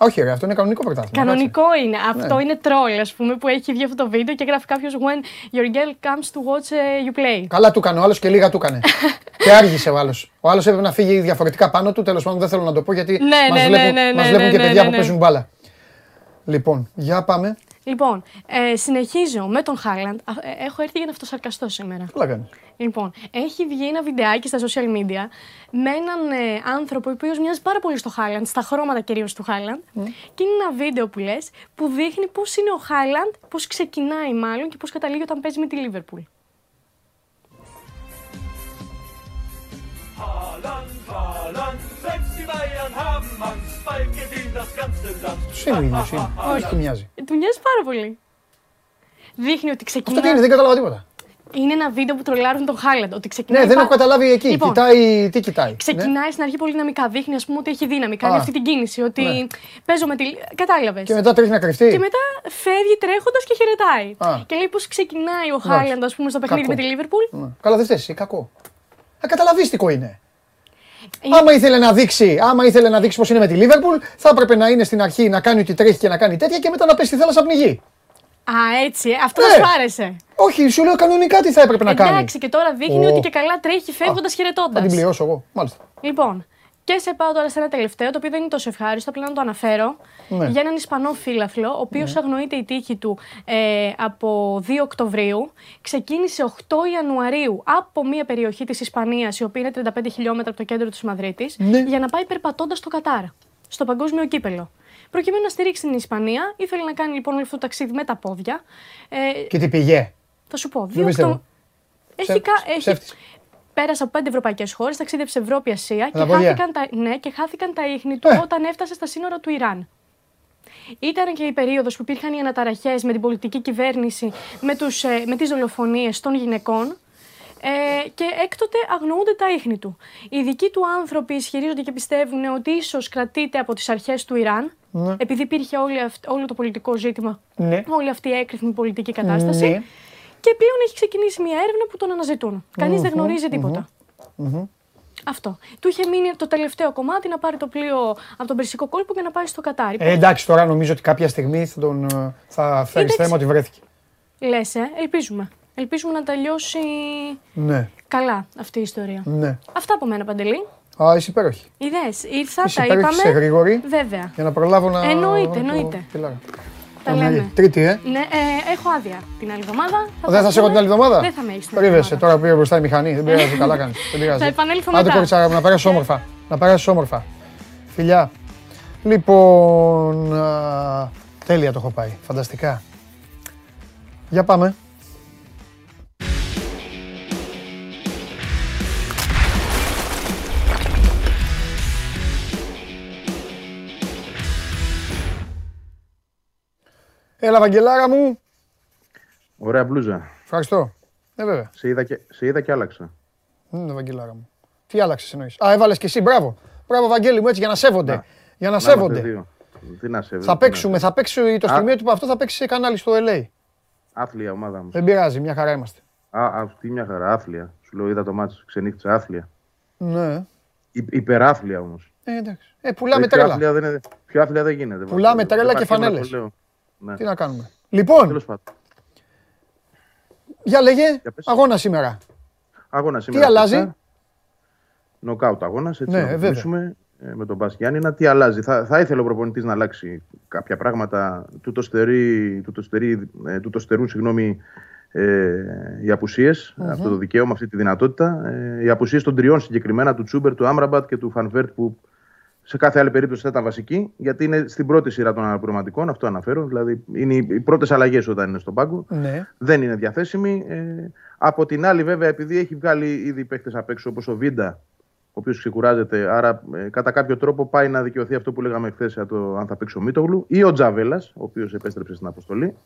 Όχι, ρε, αυτό είναι κανονικό πρωτάθλημα. Κανονικό είναι. Αυτό Ναι. είναι troll, ας πούμε, που έχει βγει αυτό το βίντεο και γράφει κάποιος When your girl comes to watch uh, you play. Καλά του έκανε ο άλλος και λίγα του έκανε. και άργησε ο άλλος. Ο άλλος έπρεπε να φύγει διαφορετικά πάνω του. Τέλος πάντων δεν θέλω να το πω γιατί Ναι, μας ναι, βλέπουν, ναι, ναι, μας ναι, βλέπουν ναι, και ναι, παιδιά ναι, που ναι. παίζουν μπάλα. Λοιπόν, για πάμε. Λοιπόν, ε, συνεχίζω με τον Χάλαντ. Α, ε, Έχω έρθει για να αυτοσαρκαστώ σήμερα. Καλά κάνεις. Λοιπόν, έχει βγει ένα βιντεάκι στα social media με έναν ε, άνθρωπο ο οποίος μοιάζει πάρα πολύ στο Χάλαντ, στα χρώματα κυρίως του Χάλαντ. Και είναι ένα βίντεο που λες που δείχνει πώς είναι ο Χάλαντ, πώς ξεκινάει μάλλον και πώς καταλήγει όταν παίζει με τη Λίβερπουλ. Haaland, Haaland, selbst die Bayern haben Angst, bald Τους είναι ο ίδιο. Όχι, τους μοιάζει. Ε, Του μοιάζει πάρα πολύ. Δείχνει ότι Αυτό τι ξεκινάει. είναι, δεν κατάλαβα τίποτα. Είναι ένα βίντεο που τρολάρουν τον Χάλαντ. Ότι ξεκινάει Ναι, δεν πα- έχω καταλάβει εκεί. Λοιπόν, Κοιτάει, τι κοιτάει. Ξεκινάει στην αρχή πολύ δυναμικά. Δείχνει, ας πούμε, ότι έχει δύναμη. Κάνει Α. αυτή την κίνηση. Ότι Ναι. παίζω με τη. Κατάλαβες. Και μετά τρέχει να κρυφτεί. Και μετά φεύγει τρέχοντας και χαιρετάει. Α. Και λέει πώ ξεκινάει ο Χάλαντ, ας πούμε, στο παιχνίδι Κακό. με τη Λίβερπουλ. Ναι. Καλά, δεν φταίει. Κακό. Ακαταλαβίστικο είναι. Είναι- Άμα ήθελε να δείξει, άμα ήθελε να δείξει πώ είναι με τη Λίβερπουλ, θα έπρεπε να είναι στην αρχή να κάνει ότι τρέχει και να κάνει τέτοια και μετά να πέσει στη θάλασσα πνιγεί. Α, έτσι. ε, Αυτό Ναι. δεν σου άρεσε. Όχι, σου λέω κανονικά τι θα έπρεπε να κάνει. Εντάξει, και τώρα δείχνει Ω. ότι και καλά τρέχει φεύγοντας Θα χαιρετώντας. την πληρώσω εγώ. Μάλιστα. Λοιπόν, και σε πάω τώρα σε ένα τελευταίο, το οποίο δεν είναι τόσο ευχάριστο, απλά να το αναφέρω. Ναι. Για έναν Ισπανό φύλαθλο, ο οποίος αγνοείται η τύχη του ε, από 2 Οκτωβρίου. Ξεκίνησε 8 Ιανουαρίου από μια περιοχή της Ισπανίας, η οποία είναι 35 χιλιόμετρα από το κέντρο της Μαδρίτης, Ναι. για να πάει περπατώντας στο Κατάρ, στο παγκόσμιο κύπελο. Προκειμένου να στηρίξει την Ισπανία, ήθελε να κάνει λοιπόν όλο αυτό το ταξίδι με τα πόδια. Ε, Και τι πήγε; θα σου πω, 2 Δεν πιστεύω. Οκτωβρίου. Έχει, Ψε- κα- έχει, ψεύτης. Πέρασε από πέντε ευρωπαϊκές χώρες, ταξίδεψε Ευρώπη, Ασία και τα πόδια. χάθηκαν, τα, ναι, και χάθηκαν τα ίχνη του Ε. όταν έφτασε στα σύνορα του Ιράν. Ήταν και η περίοδος που υπήρχαν οι αναταραχές με την πολιτική κυβέρνηση, με, τους, ε, με τις δολοφονίες των γυναικών ε, και έκτοτε αγνοούνται τα ίχνη του. Οι δικοί του άνθρωποι ισχυρίζονται και πιστεύουν ότι ίσως κρατείται από τις αρχές του Ιράν, Ναι. επειδή υπήρχε όλη αυ- όλο το πολιτικό ζήτημα, Ναι. όλη αυτή η έκρηθμη πολιτική κατάσταση. Ναι. Και πλέον έχει ξεκινήσει μια έρευνα που τον αναζητούν. Κανείς δεν γνωρίζει τίποτα. Αυτό. Του είχε μείνει το τελευταίο κομμάτι να πάρει το πλοίο από τον Περσικό κόλπο και να πάει στο Κατάρι. Ε, εντάξει, τώρα νομίζω ότι κάποια στιγμή θα, τον, ε, θα φέρει Εντάξει. θέμα ότι βρέθηκε. Λες, ε, ελπίζουμε. Ελπίζουμε να τελειώσει Ναι, καλά αυτή η ιστορία. ναι. Αυτά από μένα, Παντελή. Α, είσαι υπέροχη. Είδες, ήρθα, Είσαι τα υπέροχη, είσαι είπαμε. γρήγορη. Βέβαια. Για να προλάβω να. Εννοείται, να το εννοείται. πιλάρω. Τα Αμερή. λέμε. Τρίτη, ε. Ναι, ε, έχω άδεια την άλλη εβδομάδα. Δεν θα σε έχω την άλλη εβδομάδα; Δεν θα με έχεις την άλλη Ρίβεσαι, εβδομάδα. τώρα πήγε μπροστά η μηχανή. Δεν πειράζει, καλά κάνεις. Δεν πειράζει. Θα επανέλθω Άντε, μετά. κοριτσάρα μου, να περάσεις όμορφα. Να περάσεις όμορφα. Φιλιά. Λοιπόν. α, τέλεια το έχω πάει. Φανταστικά. Για πάμε. Έλα, Βαγγελάρα μου. Ωραία μπλούζα. Ευχαριστώ. Ε, βέβαια. Σε είδα και, σε είδα και άλλαξα. Είναι Βαγγελάρα μου. Τι άλλαξες εννοείς; Α, έβαλες και εσύ, μπράβο. Μπράβο, Βαγγέλη μου, έτσι για να σέβονται. Να. Για να Να είμαστε σέβονται. δύο. Τι να σε Θα παίξουμε, θα παίξει το στιγμίο του αυτό θα παίξει σε κανάλι στο LA. Άθλια ομάδα μου. Δεν πειράζει, μια χαρά είμαστε. Α, α, τι μια χαρά, άθλια. Σου λέω, είδα το μάτι, ξενύχτησα άθλια. Ναι. Υ, υπεράθλια όμως. Ε, εντάξει. Ε, πουλάμε τρέλα. Άθλια δεν είναι, πιο άθλια δεν γίνεται. Πουλάμε Δεν τρέλα και υπάρχει ένα φανέλες. που λέω. Ναι. Τι να κάνουμε. Λοιπόν, Τέλος πάντων. για λέγε, Για πες. αγώνα σήμερα. Αγώνα σήμερα. αλλάζει; φυσικά. Νοκάουτ αγώνας. Έτσι Ναι, να βέβαια. ξεκινήσουμε ε, με τον Μπα Γιάννηνα. Τι αλλάζει; Θα, θα ήθελε ο προπονητής να αλλάξει κάποια πράγματα; Του το στερεί, του το στερεί, ε, του το στερούν συγγνώμη, ε, οι απουσιε αυτό το δικαίωμα, αυτή τη δυνατότητα. Ε, οι απουσίες των τριών συγκεκριμένα, του Τσούμπερ, του Άμραμπατ και του Φανβέρτ, που σε κάθε άλλη περίπτωση θα ήταν βασική, γιατί είναι στην πρώτη σειρά των αναπληρωματικών. Αυτό αναφέρω. Δηλαδή είναι οι, οι πρώτες αλλαγές όταν είναι στον πάγκο. Ναι. Δεν είναι διαθέσιμη. Ε, από την άλλη, βέβαια, επειδή έχει βγάλει ήδη παίκτες απ' έξω όπως ο Βίντα, ο οποίος ξεκουράζεται, άρα ε, κατά κάποιο τρόπο πάει να δικαιωθεί αυτό που λέγαμε χθες για το αν θα παίξει ο Μίτογλου, ή ο Τζαβέλας, ο οποίος επέστρεψε στην αποστολή.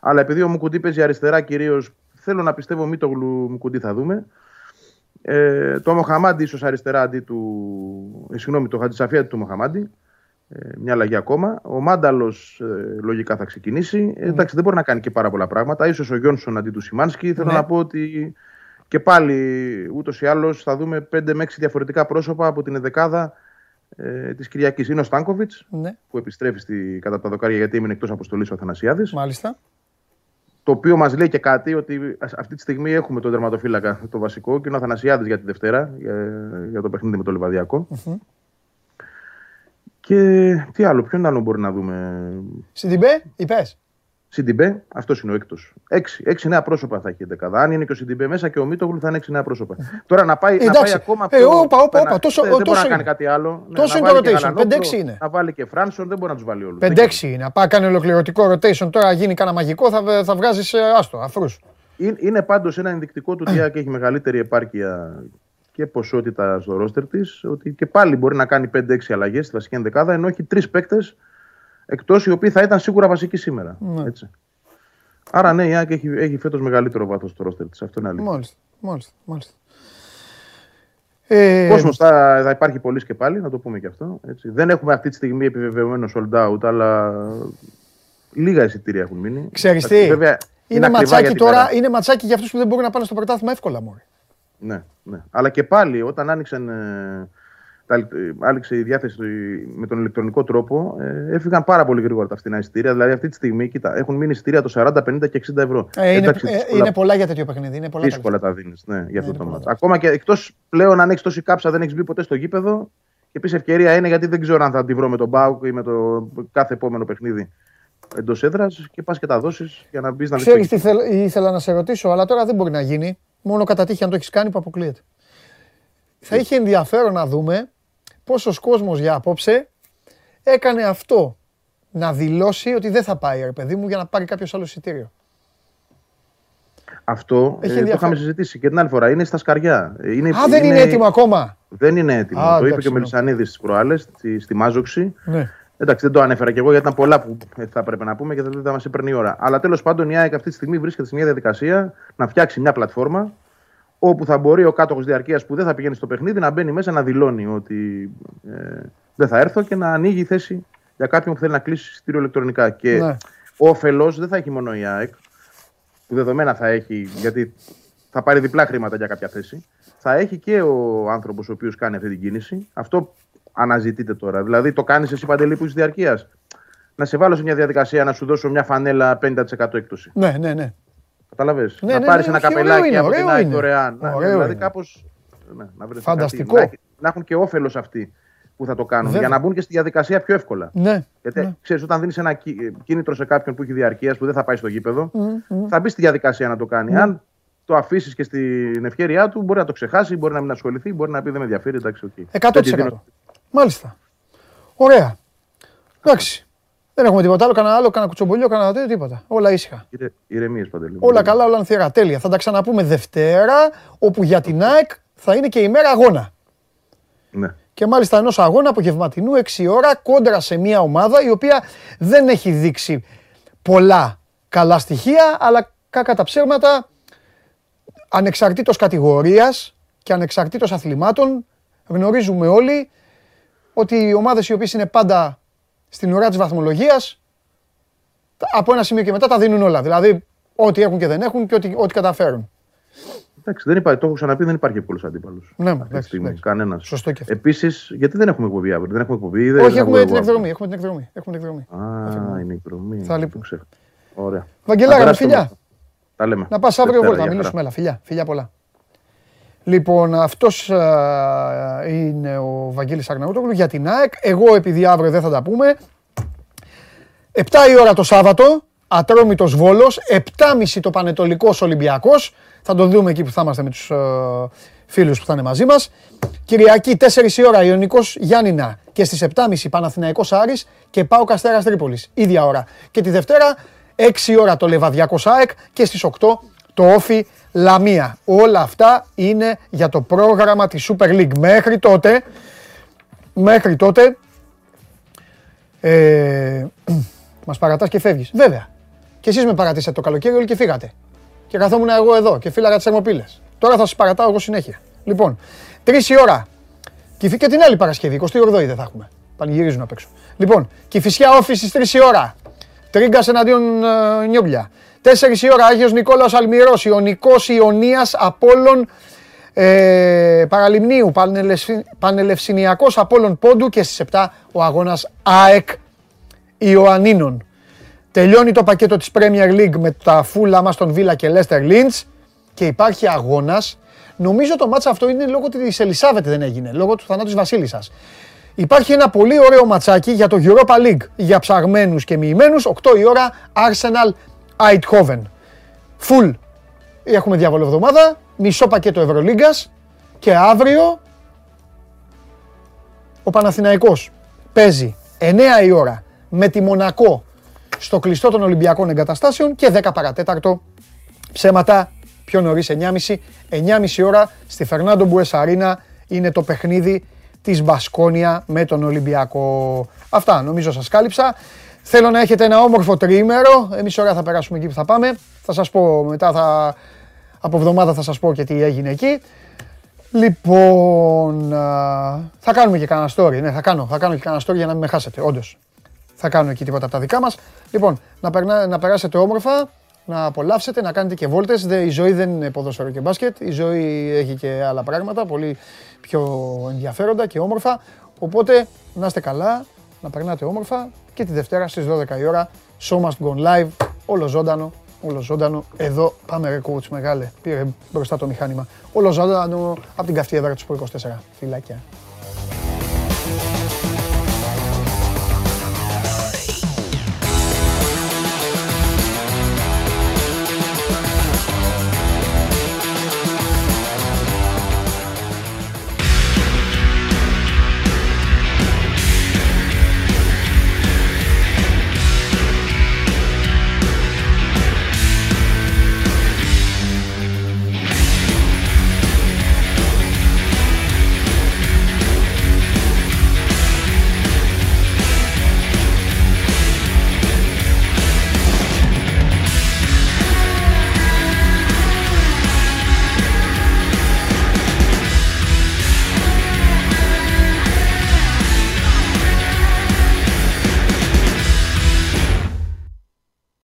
Αλλά επειδή ο Μουκουντή παίζει αριστερά κυρίως, θέλω να πιστεύω ο Μίτογλου Μουκουντή θα δούμε. Ε, το Μοχαμάντι ίσως αριστερά αντί του. Ε, συγγνώμη, το Χατζησαφία αντί του Μοχαμάντι. Ε, μια αλλαγή ακόμα. Ο Μάνταλος ε, λογικά θα ξεκινήσει. Ε, εντάξει, δεν μπορεί να κάνει και πάρα πολλά πράγματα. σω ο Γιόνσον αντί του Σιμάνσκι. Θέλω Ναι. να πω ότι και πάλι ούτως ή άλλως θα δούμε 5 με 6 διαφορετικά πρόσωπα από την δεκάδα ε, της Κυριακής. Είναι ο Στάνκοβιτς Ναι, που επιστρέφει στη, κατά τα δοκάρια γιατί έμεινε εκτός αποστολής ο Αθανασιάδης μάλιστα. Το οποίο μας λέει και κάτι ότι ας- αυτή τη στιγμή έχουμε τον τερματοφύλακα το βασικό και είναι ο Αθανασιάδης για τη Δευτέρα, για, για το παιχνίδι με το λιβαδιακο Και τι άλλο, ποιον άλλο μπορεί να δούμε; Στην Τιμπέ, είπες. Σιντιμπέ, αυτός είναι ο έκτος. Έξι, έξι νέα πρόσωπα θα έχει η δεκάδα. Αν είναι και ο Σιντιμπέ μέσα και ο Μίτογλου θα είναι έξι νέα πρόσωπα. Τώρα να πάει, να Εντάξει. πάει ακόμα Ε, πιο. όπα, όπα, πέρα- όπα, τόσο- δεν, δεν μπορεί τόσο να κάνει είναι. κάτι άλλο. Ναι, Τόσο να είναι το βάλει και rotation, Γαλανόπουλο, πέντε-έξι είναι. Να βάλει και Φράνσον, δεν μπορεί να τους βάλει όλους. 5-6 είναι. Πάει κάνει ολοκληρωτικό rotation. Τώρα γίνει κανένα μαγικό, θα, θα βγάζεις άστο, αφρούς. Είναι, είναι πάντως ένα ενδεικτικό του ότι η ΑΕΚ έχει μεγαλύτερη επάρκεια και ποσότητα στο ρόστερ της, ότι και πάλι μπορεί να κάνει 5-6 αλλαγές στη βασική ενδεκάδα, ενώ έχει τρεις παίκτες εκτός οι οποίοι θα ήταν σίγουρα βασικοί σήμερα. Έτσι. Άρα ναι, η ΑΕΚ έχει, έχει φέτος μεγαλύτερο βάθος στο ρόστερ της. Αυτό είναι αλήθεια. Μάλιστα. Μάλιστα. μάλιστα. Ε, Κόσμος θα, θα υπάρχει πολύ και πάλι, να το πούμε και αυτό. Έτσι. Δεν έχουμε αυτή τη στιγμή επιβεβαιωμένο sold out, αλλά λίγα εισιτήρια έχουν μείνει. Ξέρεις Εντάξει, τι, βέβαια, είναι, ακριβά ματσάκι για την τώρα, μέρα. είναι ματσάκι για αυτούς που δεν μπορούν να πάνε στο πρωτάθλημα εύκολα μόνο. Ναι, ναι. Αλλά και πάλι όταν άνοιξαν, ε, τα, ε, άνοιξε η διάθεση του- με τον ηλεκτρονικό τρόπο, ε, έφυγαν πάρα πολύ γρήγορα τα φθηνά εισιτήρια. Δηλαδή αυτή τη στιγμή κοίτα, έχουν μείνει εισιτήρια το 40, 50 και 60 ευρώ. Ε, είναι, Εντάξει, ε, δύσκολα- είναι πολλά για τέτοιο παιχνίδι. Είναι πολλά τα δύσκολα τα δίνεις ναι, για αυτό είναι το πολλά μάτι. τα Ακόμα και εκτός πλέον αν έχεις τόση κάψα, δεν έχεις μπει ποτέ στο γήπεδο. Και επίσης ευκαιρία είναι γιατί δεν ξέρω αν θα τη βρω με τον Μπάουκ ή με το κάθε επόμενο παιχνίδι εντός έδρας και πας και τα δώσεις για να μπεις να δεις. Ξέρεις τι θέλ- ήθελα να σε ρωτήσω, αλλά τώρα δεν μπορεί να γίνει. Μόνο κατά τύχη αν το έχεις κάνει που αποκλείεται. Θα είχε ενδιαφέρον να δούμε πόσος κόσμος για απόψε έκανε αυτό. Να δηλώσει ότι δεν θα πάει, ρε παιδί μου, για να πάρει κάποιος άλλο εισιτήριο. Αυτό Έχει ε, το ενδιαφέρον. είχαμε συζητήσει και την άλλη φορά. Είναι στα σκαριά. Ε, Είναι, Α, δεν είναι έτοιμο ακόμα. Δεν είναι έτοιμο. Α, το είπε εντάξει, και ο ναι. Μελισανίδης στις προάλλες, στη, στη Μάζοξη. Ναι. Εντάξει, δεν το ανέφερα κι εγώ γιατί ήταν πολλά που ε, θα έπρεπε να πούμε και δεν θα μας έπαιρνε η ώρα. Αλλά τέλος πάντων η ΑΕΚ αυτή τη στιγμή βρίσκεται σε μια διαδικασία να φτιάξει μια πλατφόρμα όπου θα μπορεί ο κάτοχος διαρκείας που δεν θα πηγαίνει στο παιχνίδι να μπαίνει μέσα να δηλώνει ότι ε, δεν θα έρθω και να ανοίγει η θέση για κάποιον που θέλει να κλείσει εισιτήριο ηλεκτρονικά. Και Ναι. όφελος δεν θα έχει μόνο η ΑΕΚ, που δεδομένα θα έχει, γιατί θα πάρει διπλά χρήματα για κάποια θέση. Θα έχει και ο άνθρωπος ο οποίος κάνει αυτή την κίνηση. Αυτό αναζητείτε τώρα. Δηλαδή, το κάνεις εσύ παντελή που είσαι διαρκείας. Να σε βάλω σε μια διαδικασία να σου δώσω μια φανέλα 50% έκπτωση. Ναι, ναι, ναι. Καταλαβέ. Ναι, να ναι, πάρεις ναι, ένα όχι, ωραίο καπελάκι είναι, από την ωραίο ΑΕΚ είναι. δωρεάν. Να- Ωραίο δηλαδή, είναι. κάπως. Ναι, να βρεθεί Φανταστικό. κάτι. Να, έχει- να έχουν και όφελος αυτοί που θα το κάνουν. Βέβαια. Για να μπουν και στη διαδικασία πιο εύκολα. Ναι. Γιατί ναι. ξέρεις, όταν δίνεις ένα κί- κίνητρο σε κάποιον που έχει διαρκείας, που δεν θα πάει στο γήπεδο, θα μπει στη διαδικασία να το κάνει. Αν το αφήσεις και στην ευχέρειά του, μπορεί να το ξεχάσει, μπορεί να μην ασχοληθεί, μπορεί να πει δεν με ενδιαφέρει. Εντάξει, οκ. 100%. Δεν τη δίνω- Μάλιστα. Ωραία. Εντάξει. Δεν έχουμε τίποτα άλλο, κανένα άλλο, κανένα κουτσομπολιό, κανένα τέτοιο, τίποτα. Όλα ήσυχα. Ηρε- Ηρεμίες, Παντελή. Όλα καλά, όλα ανθιερά. Τέλεια. Θα τα ξαναπούμε Δευτέρα, όπου για την ΑΕΚ θα είναι και η μέρα αγώνα. Ναι. Και μάλιστα ενός αγώνα απογευματινού 6 ώρα κόντρα σε μια ομάδα η οποία δεν έχει δείξει πολλά καλά στοιχεία, αλλά κακά τα ψέματα, ανεξαρτήτως κατηγορίας και ανεξαρτήτως αθλημάτων, γνωρίζουμε όλοι ότι οι ομάδες οι οποίες είναι πάντα στην ουρά της βαθμολογίας, τα- από ένα σημείο και μετά τα δίνουν όλα. Δηλαδή, ό,τι έχουν και δεν έχουν και ό,τι, ό,τι καταφέρουν. Εντάξει, δεν υπάρχει, το έχω ξαναπεί, δεν υπάρχει εύκολο αντίπαλο. Ναι, αυτή τη εντάξει, στιγμή. εντάξει. Κανένας. Σωστό και αυτό. Επίσης, γιατί δεν έχουμε εκπομπή αύριο. Δεν έχουμε εκπομπή. δεν Όχι, έχουμε την εκπομπή. εκδρομή. Έχουμε την εκδρομή. Έχουμε την εκδρομή. Α, είναι η εκδρομή. Θα λείπουμε. Το ξέχα. Ωραία. Βαγγελάρα, Να με περάσουμε. φιλιά. Τα λέμε. Να πας αύριο Δευτέρα, βόλτα, να για μιλήσουμε. χαρά. Έλα, φιλιά, φιλιά πολλά. Λοιπόν, αυτός α, είναι ο Βαγγέλης Αρναούτογλου για την ΑΕΚ. Εγώ, επειδή αύριο δεν θα τα πούμε, 7 η ώρα το Σάββατο, Ατρόμητος Βόλος, 7.30 το Πανετολικός Ολυμπιακός. Θα το δούμε εκεί που θα είμαστε με τους ε, φίλους που θα είναι μαζί μας. Κυριακή 4 η ώρα Ιωνικός Γιάννηνα και στις 7.30 Παναθηναϊκός Άρης και πάω Καστέρας Τρίπολης. Ίδια ώρα. Και τη Δευτέρα 6 η ώρα το Λεβαδιακός ΑΕΚ και στις 8 το Όφι Λαμία. Όλα αυτά είναι για το πρόγραμμα της Super League. Μέχρι τότε, μέχρι τότε, ε, μας παρατάς και φεύγεις. Βέβαια. Και εσείς με παρατήσατε το καλοκαίρι όλοι και φύγατε. Και καθόμουν εγώ εδώ και φύλαγα τις θερμοπύλες. Τώρα θα σας παρατάω εγώ συνέχεια. Λοιπόν, 3 η ώρα. Και φύ- και την άλλη Παρασκευή, 28η δεν θα έχουμε. Πανηγυρίζουν απ' έξω. Λοιπόν, και η φυσιά όφη στις 3 η ώρα. Τρίγκας εναντίον ε, Νιόμπλια. 4 η ώρα Άγιος Νικόλαος Αλμυρός, Ιωνικός Ιωνίας Απόλλων ε, Παραλιμνίου, Πανελευσι- Πανελευσινιακός Απόλλων Πόντου και στις 7 ο αγώνας ΑΕΚ Ιωαννίνων. Τελειώνει το πακέτο της Premier League με τα φούλα μας τον Βίλα και Λέστερ Λίντς και υπάρχει αγώνας. Νομίζω το μάτσα αυτό είναι λόγω της Ελισάβετ δεν έγινε, λόγω του θανάτου της Βασίλισσας. Υπάρχει ένα πολύ ωραίο ματσάκι για το Europa League για ψαγμένους και μοιημένους, 8 η ώρα Arsenal Eindhoven. Full. Έχουμε διαβολοβδομάδα, μισό πακέτο Ευρωλίγκας και αύριο ο Παναθηναϊκός παίζει 9 η ώρα με τη Μονακό στο κλειστό των Ολυμπιακών Εγκαταστάσεων και 10 παρατέταρτο ψέματα πιο νωρίς 9.30. 9.30 ώρα στη Φερνάντο Μπουεσαρίνα είναι το παιχνίδι της Μπασκόνια με τον Ολυμπιακό. Αυτά νομίζω σας κάλυψα. Θέλω να έχετε ένα όμορφο τριήμερο. Εμείς ωραία θα περάσουμε εκεί που θα πάμε. Θα σας πω μετά θα... Από εβδομάδα θα σας πω και τι έγινε εκεί. Λοιπόν, α, θα κάνουμε και κανένα story. Ναι, θα κάνω, θα κάνω και κανένα story για να μην με χάσετε, όντως. Θα κάνω εκεί τίποτα από τα δικά μας. Λοιπόν, να, περνά, να περάσετε όμορφα, να απολαύσετε, να κάνετε και βόλτες. Δε, η ζωή δεν είναι ποδόσφαιρο και μπάσκετ. Η ζωή έχει και άλλα πράγματα, πολύ πιο ενδιαφέροντα και όμορφα. Οπότε, να είστε καλά, να περνάτε όμορφα και τη Δευτέρα στις 12 η ώρα, Show Must Go Live, όλο ζωντανό, όλο ζωντανό. Εδώ πάμε ρε coach μεγάλε, πήρε μπροστά το μηχάνημα. Όλο ζωντανό από την καυτή έδρα του Σπορ 24. Φιλάκια.